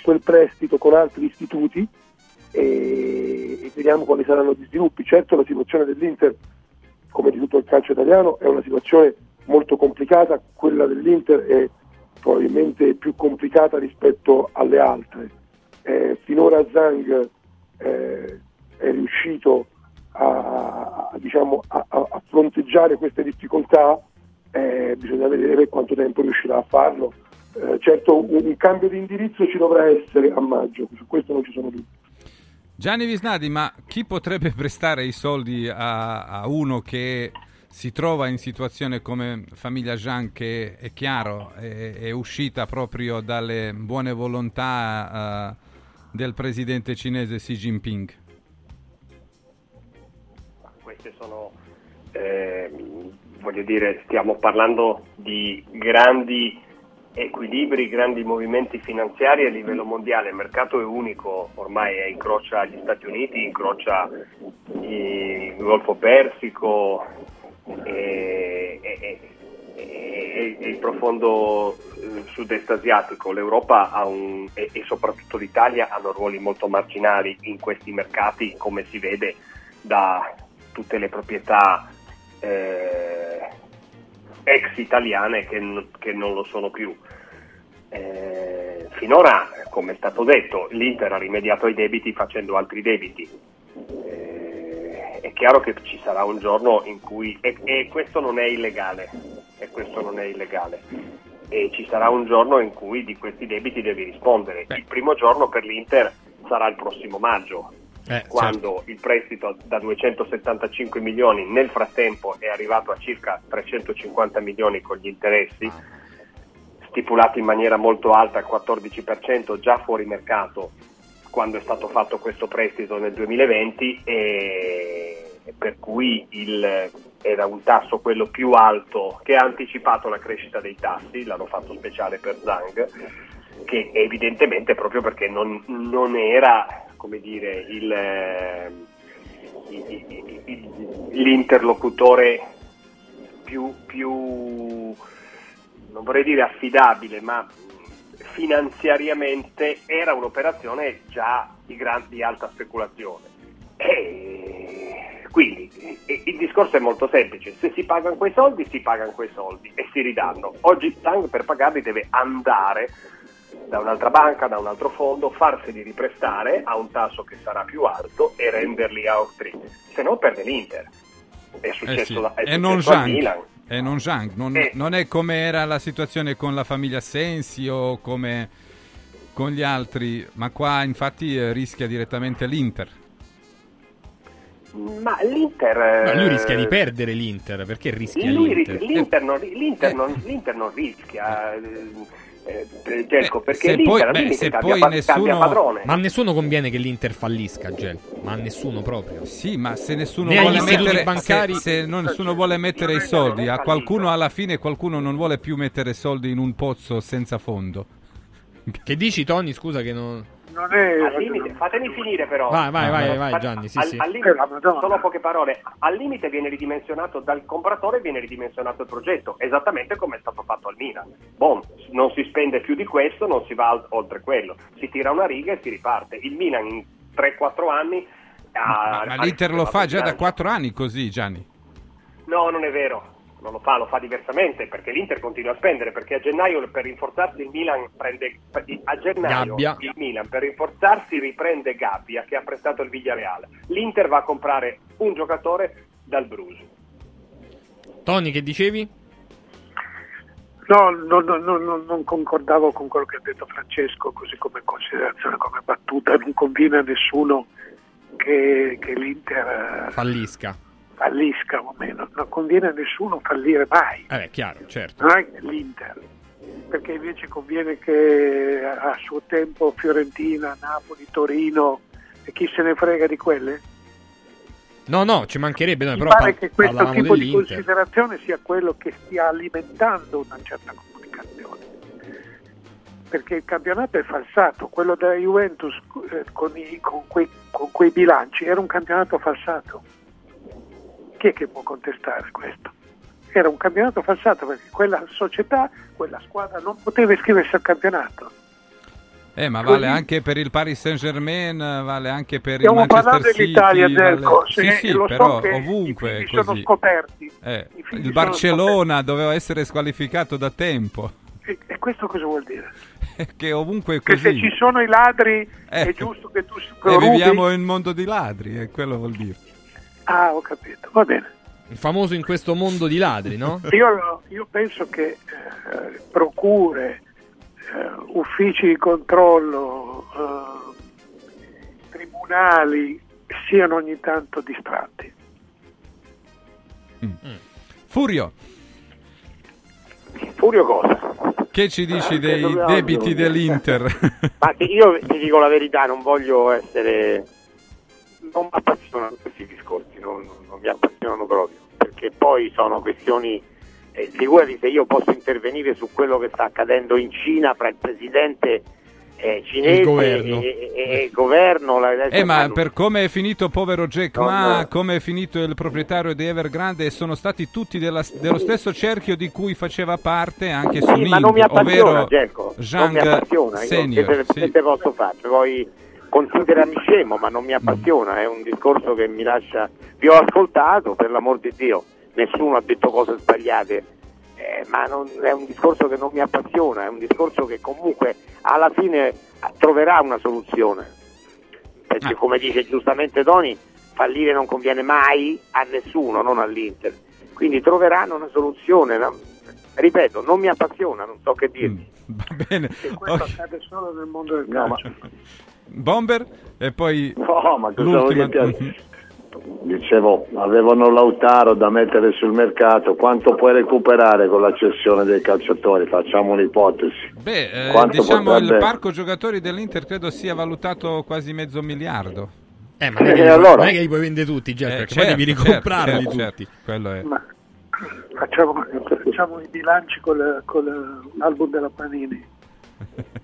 quel prestito con altri istituti e, e vediamo quali saranno gli sviluppi. Certo la situazione dell'Inter, come di tutto il calcio italiano, è una situazione molto complicata, quella dell'Inter è probabilmente più complicata rispetto alle altre. Eh, finora Zang eh, è riuscito a, a, diciamo, a, a fronteggiare queste difficoltà, eh, bisogna vedere quanto tempo riuscirà a farlo. Eh, certo un, un cambio di indirizzo ci dovrà essere a maggio, su questo non ci sono dubbi. Gianni Visnadi, ma chi potrebbe prestare i soldi a, a uno che si trova in situazione come famiglia Jean che è chiaro è, è uscita proprio dalle buone volontà eh, del presidente cinese Xi Jinping? Queste sono, eh, voglio dire, stiamo parlando di grandi equilibri, grandi movimenti finanziari a livello mondiale, il mercato è unico, ormai incrocia gli Stati Uniti, incrocia il Golfo Persico e, e- e- e il profondo eh, sud-est asiatico. L'Europa un, e, soprattutto l'Italia hanno ruoli molto marginali in questi mercati, come si vede da tutte le proprietà eh, ex italiane che, che non lo sono più. Eh, finora, come è stato detto, l'Inter ha rimediato ai debiti facendo altri debiti. Eh, è chiaro che ci sarà un giorno in cui, e, e questo non è illegale, e questo non è illegale, e ci sarà un giorno in cui di questi debiti devi rispondere. Il primo giorno per l'Inter sarà il prossimo maggio, Eh, quando il prestito da 275 milioni nel frattempo è arrivato a circa 350 milioni con gli interessi, stipulati in maniera molto alta al 14% già fuori mercato quando è stato fatto questo prestito nel 2020 e per cui il- era un tasso quello più alto che ha anticipato la crescita dei tassi, l'hanno fatto speciale per Zang, che evidentemente proprio perché non, non era dire, il- il- l'interlocutore più, più, non vorrei dire affidabile, ma finanziariamente era un'operazione già di, gran- di alta speculazione. E Quindi eh, il discorso è molto semplice, se si pagano quei soldi, si pagano quei soldi e si ridanno. Oggi Tang per pagarli deve andare da un'altra banca, da un altro fondo, farseli riprestare a un tasso che sarà più alto e renderli a Austria, se no perde l'Inter. È successo, Eh sì. da- è E non successo Zhang. Milan. E non Zhang. Non, Eh. non è come era la situazione con la famiglia Sensi o come con gli altri, ma qua infatti eh, rischia direttamente l'Inter. Ma l'Inter... Ma lui eh, rischia di perdere l'Inter, perché rischia Lui l'Inter? l'Inter, non, l'Inter non- l'Inter non rischia, eh, eh, Gelco, perché se l'Inter poi- beh, se cambia, poi nessuno- cambia padrone. Ma a nessuno conviene che l'Inter fallisca, Gel. Ma a nessuno proprio. Sì, ma se nessuno Né vuole mettere bancari- se, se non- nessuno vuole mettere i soldi, a qualcuno alla fine qualcuno non vuole più mettere soldi in un pozzo senza fondo. Che dici, Tony? Scusa che non... Non è... Al limite, fatemi finire però. Vai, vai, vai, vai, Gianni, sì, al, sì. al limite, solo poche parole. Al limite viene ridimensionato dal compratore viene ridimensionato il progetto, esattamente come è stato fatto al Milan. Bon, non si spende più di questo, non si va oltre quello. Si tira una riga e si riparte. Il Milan in 3-4 anni ha... Ma ha l'Inter lo fa già da bilancio. quattro anni così, Gianni. No, non è vero. Non lo fa, lo fa diversamente perché l'Inter continua a spendere perché a gennaio per rinforzarsi il Milan prende a gennaio Gabbia. il Milan per rinforzarsi riprende Gabbia che ha prestato il Villareal. L'Inter va a comprare un giocatore dal Bruges. Tony, che dicevi? No, no, no, no, no, non concordavo con quello che ha detto Francesco, così come considerazione, come battuta. Non conviene a nessuno che, che l'Inter eh, Fallisca. Fallisca o meno. Non conviene a nessuno fallire mai, Eh chiaro, certo. non è l'Inter. Perché invece conviene che a suo tempo Fiorentina, Napoli, Torino, e chi se ne frega di quelle? No, no, ci mancherebbe, noi Mi però pare par- che questo tipo di dell'Inter. considerazione sia quello che stia alimentando una certa comunicazione. Perché il campionato è falsato, quello della Juventus eh, con, i- con quei, con quei bilanci era un campionato falsato. Chi è che può contestare questo? Era un campionato falsato perché quella società, quella squadra non poteva iscriversi al campionato. Eh, ma Così- vale anche per il Paris Saint-Germain, vale anche per Stiamo il Manchester parlando City. dell'Italia, vale- Zelko, Sì, se- sì, lo so però che ovunque i è figli sono così. scoperti. Eh, il Barcellona doveva essere squalificato da tempo. E, e questo cosa vuol dire? che ovunque è Che se così. ci sono i ladri è Eh. giusto che tu E rubi? viviamo in un mondo di ladri, e quello vuol dire. Ah, ho capito, va bene. Il famoso in questo mondo di ladri, no? Io, io penso che eh, procure, eh, uffici di controllo, eh, tribunali siano ogni tanto distratti. Furio, Furio cosa? che ci dici Eh, dei dobbiamo- debiti dell'Inter? Ma io ti dico la verità, non voglio essere... Non mi appassionano questi discorsi, non, non mi appassionano proprio, perché poi sono questioni... Eh, figurati se io posso intervenire su quello che sta accadendo in Cina fra il presidente eh, cinese Il governo. e, e- e il governo. la- Eh, ma fanno- per come è finito povero Jack No, Ma, no. come è finito il proprietario di Evergrande, sono stati tutti della- dello stesso cerchio di cui faceva parte anche Sì, Suning, ma non mi appassiona, ovvero Gelco, non mi Zhang appassiona, io Senior. che, sì. che te posso fare? Poi considerami scemo, ma non mi appassiona, è un discorso che mi lascia... Vi ho ascoltato, per l'amor di Dio, nessuno ha detto cose sbagliate, eh, ma non- è un discorso che non mi appassiona, è un discorso che comunque alla fine troverà una soluzione. Perché come dice giustamente Tony, fallire non conviene mai a nessuno, non all'Inter. Quindi troveranno una soluzione. no? Ripeto, non mi appassiona, non so che dirvi. Va bene. E questo accade solo nel mondo del No, ma- calcio. Bomber e poi No, ma l'ultima. dire? Dicevo, avevano Lautaro da mettere sul mercato, quanto puoi recuperare con la cessione dei calciatori? Facciamo un'ipotesi. Beh, eh, Quanto diciamo il potrebbe- parco giocatori dell'Inter credo sia valutato quasi mezzo miliardo. Eh, ma non è, che Eh, li, allora- non è che li puoi vendere tutti, Gel, Eh, perché certo, poi devi certo, ricomprarli certo, tutti. certo. Quello è. Ma facciamo, facciamo i bilanci con l'album della Panini.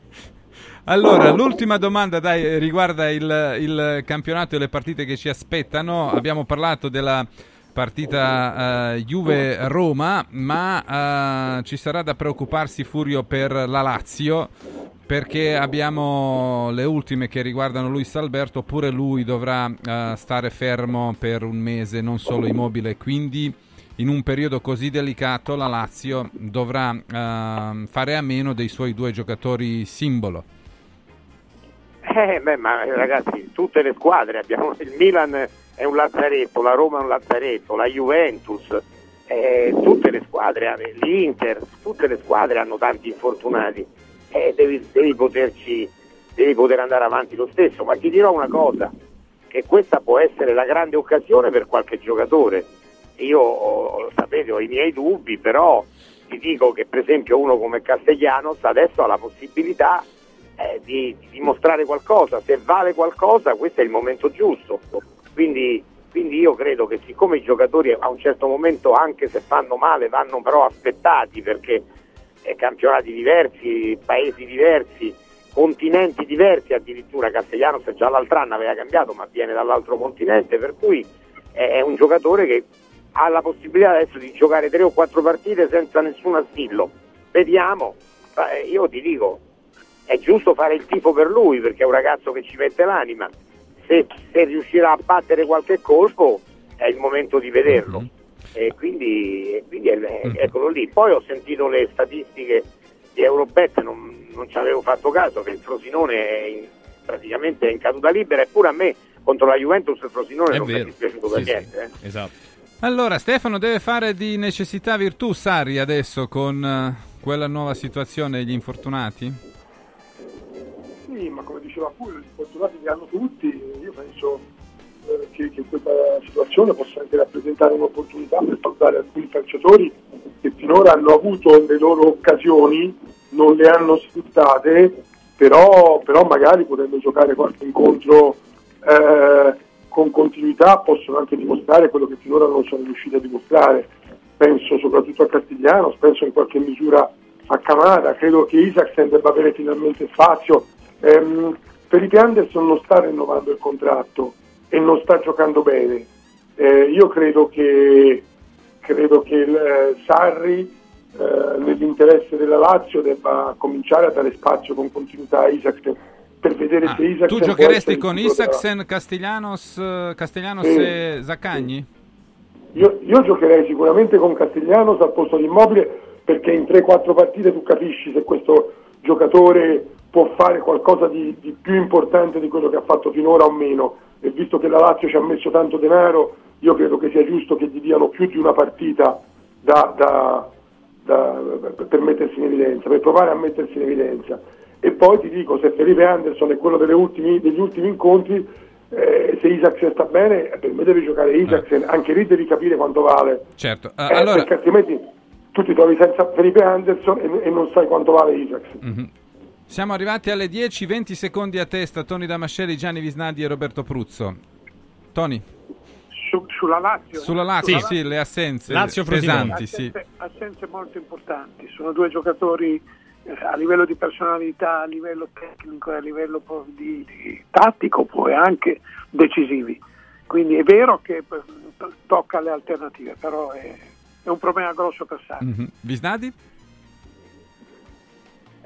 Allora, l'ultima domanda dai, riguarda il, il campionato e le partite che ci aspettano. Abbiamo parlato della partita eh, Juve-Roma, ma eh, ci sarà da preoccuparsi Furio per la Lazio perché abbiamo le ultime che riguardano Luis Alberto, pure lui dovrà uh, stare fermo per un mese, non solo immobile, quindi in un periodo così delicato la Lazio dovrà uh, fare a meno dei suoi due giocatori simbolo. Eh, beh, ma ragazzi, tutte le squadre abbiamo il Milan è un lazzaretto, la Roma è un lazzaretto, la Juventus, eh, tutte le squadre, l'Inter, tutte le squadre hanno tanti infortunati eh, devi, devi, poterci, devi poter andare avanti lo stesso, ma ti dirò una cosa, che questa può essere la grande occasione per qualche giocatore. Io, sapete, ho i miei dubbi, però ti dico che per esempio uno come Castellanos adesso ha la possibilità eh, di, di dimostrare qualcosa, se vale qualcosa questo è il momento giusto. Quindi, quindi, io credo che siccome i giocatori a un certo momento, anche se fanno male, vanno però aspettati perché eh, campionati diversi, paesi diversi, continenti diversi, addirittura Castellanos già l'altro anno aveva cambiato ma viene dall'altro continente, per cui è un giocatore che ha la possibilità adesso di giocare tre o quattro partite senza nessun assillo. Vediamo, eh, io ti dico, è giusto fare il tifo per lui perché è un ragazzo che ci mette l'anima. Se, se riuscirà a battere qualche colpo è il momento di vederlo. Mm-hmm e quindi, quindi è, mm. eccolo lì. Poi ho sentito le statistiche di Eurobet, non, non ci avevo fatto caso, che il Frosinone è in, praticamente è in caduta libera, eppure a me contro la Juventus il Frosinone è non vero. mi è dispiaciuto sì, per niente. Sì. Eh. Esatto. Allora, Stefano deve fare di necessità virtù Sari adesso con uh, quella nuova situazione degli infortunati? Ma come diceva pure, gli infortunati li hanno tutti, io penso eh, che, che, questa situazione possa anche rappresentare un'opportunità per salutare alcuni calciatori che finora hanno avuto le loro occasioni, non le hanno sfruttate, però, però magari potendo giocare qualche incontro eh, con continuità possono anche dimostrare quello che finora non sono riusciti a dimostrare. Penso soprattutto a Castigliano, penso in qualche misura a Camara, credo che Isaacsen debba avere finalmente spazio. Ehm, Felipe Anderson non sta rinnovando il contratto, e non sta giocando bene. Eh, io credo che, credo che il, eh, Sarri eh, nell'interesse della Lazio debba cominciare a dare spazio con continuità a Isaacsen per vedere ah, se Isaacsen tu giocheresti con Isaacsen, Castellanos, Castellanos sì, e Zaccagni? Io, io, giocherei sicuramente con Castellanos al posto di Immobile perché in 3-4 partite tu capisci se questo giocatore può fare qualcosa di, di più importante di quello che ha fatto finora o meno e visto che la Lazio ci ha messo tanto denaro, io credo che sia giusto che gli diano più di una partita da, da, da, per mettersi in evidenza, per provare a mettersi in evidenza. E poi ti dico, se Felipe Anderson è quello ultimi, degli ultimi incontri, eh, se Isaacsen sta bene, per me deve giocare Isaacsen, eh. anche lì devi capire quanto vale. Certo, uh, eh, allora... perché altrimenti tu ti trovi senza Felipe Anderson e, e non sai quanto vale Isaacsen. Mm-hmm. Siamo arrivati alle 10, 20 secondi a testa. Tony Damascelli, Gianni Visnadi e Roberto Pruzzo. Tony? Su, sulla Lazio? Sulla Lazio, sì, sì le assenze Lazio pesanti. Assenze, sì. assenze molto importanti. Sono due giocatori eh, a livello di personalità, a livello tecnico e a livello di, di tattico, poi anche decisivi. Quindi è vero che eh, tocca alle alternative, però è, è un problema grosso per Sarri. Mm-hmm. Visnadi?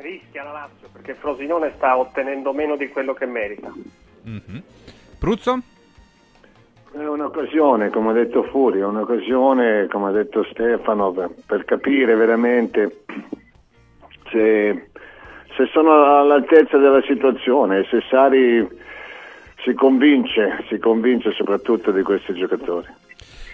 rischia la Lazio perché Frosinone sta ottenendo meno di quello che merita. Mm-hmm. Pruzzo? È un'occasione, come ha detto Furio, è un'occasione, come ha detto Stefano, per, per capire veramente se, se, sono all'altezza della situazione, se Sari si convince, si convince soprattutto di questi giocatori.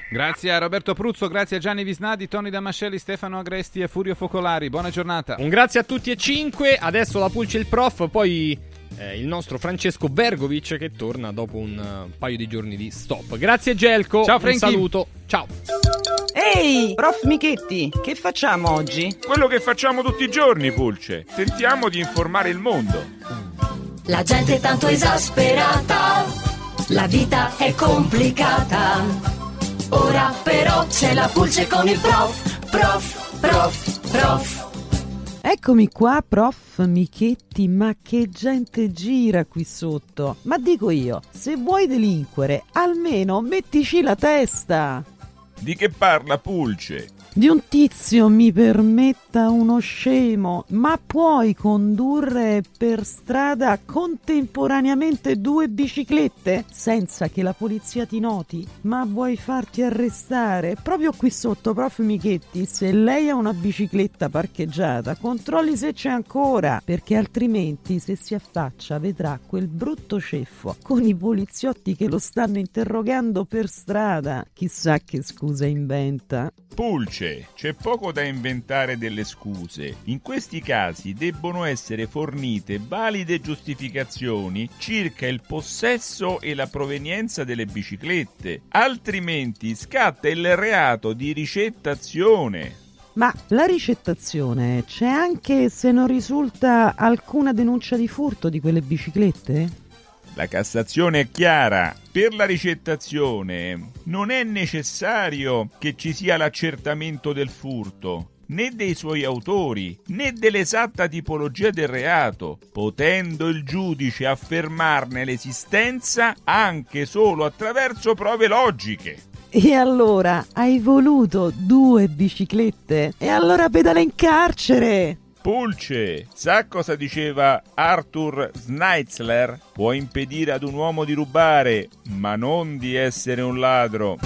Grazie a Roberto Pruzzo, grazie a Gianni Visnadi, Tony Damascelli, Stefano Agresti e Furio Focolari. Buona giornata. Un grazie a tutti e cinque. Adesso la pulce il prof, poi eh, il nostro Francesco Bergovic che torna dopo un uh, paio di giorni di stop. Grazie Gelco. Ciao Franky. Un saluto. Ciao. Ehi, prof Michetti, che facciamo oggi? Quello che facciamo tutti i giorni, Pulce. Tentiamo di informare il mondo. La gente è tanto esasperata, la vita è complicata. Ora però c'è la pulce con il prof, prof, prof, prof. Eccomi qua, prof Michetti, ma che gente gira qui sotto. Ma dico io, se vuoi delinquere, almeno mettici la testa. Di che parla Pulce? Di un tizio, mi permetta uno scemo, ma puoi condurre per strada contemporaneamente due biciclette senza che la polizia ti noti? Ma vuoi farti arrestare? Proprio qui sotto, prof Michetti, se lei ha una bicicletta parcheggiata, controlli se c'è ancora, perché altrimenti se si affaccia vedrà quel brutto ceffo con i poliziotti che lo stanno interrogando per strada. Chissà che scusa inventa. Pulce, c'è poco da inventare delle scuse. In questi casi debbono essere fornite valide giustificazioni circa il possesso e la provenienza delle biciclette, altrimenti scatta il reato di ricettazione. Ma la ricettazione c'è anche se non risulta alcuna denuncia di furto di quelle biciclette? La Cassazione è chiara. Per la ricettazione non è necessario che ci sia l'accertamento del furto, né dei suoi autori, né dell'esatta tipologia del reato, potendo il giudice affermarne l'esistenza anche solo attraverso prove logiche. E allora hai voluto due biciclette? E allora pedala in carcere! Pulce, sa cosa diceva Arthur Schnitzler? Può impedire ad un uomo di rubare, ma non di essere un ladro.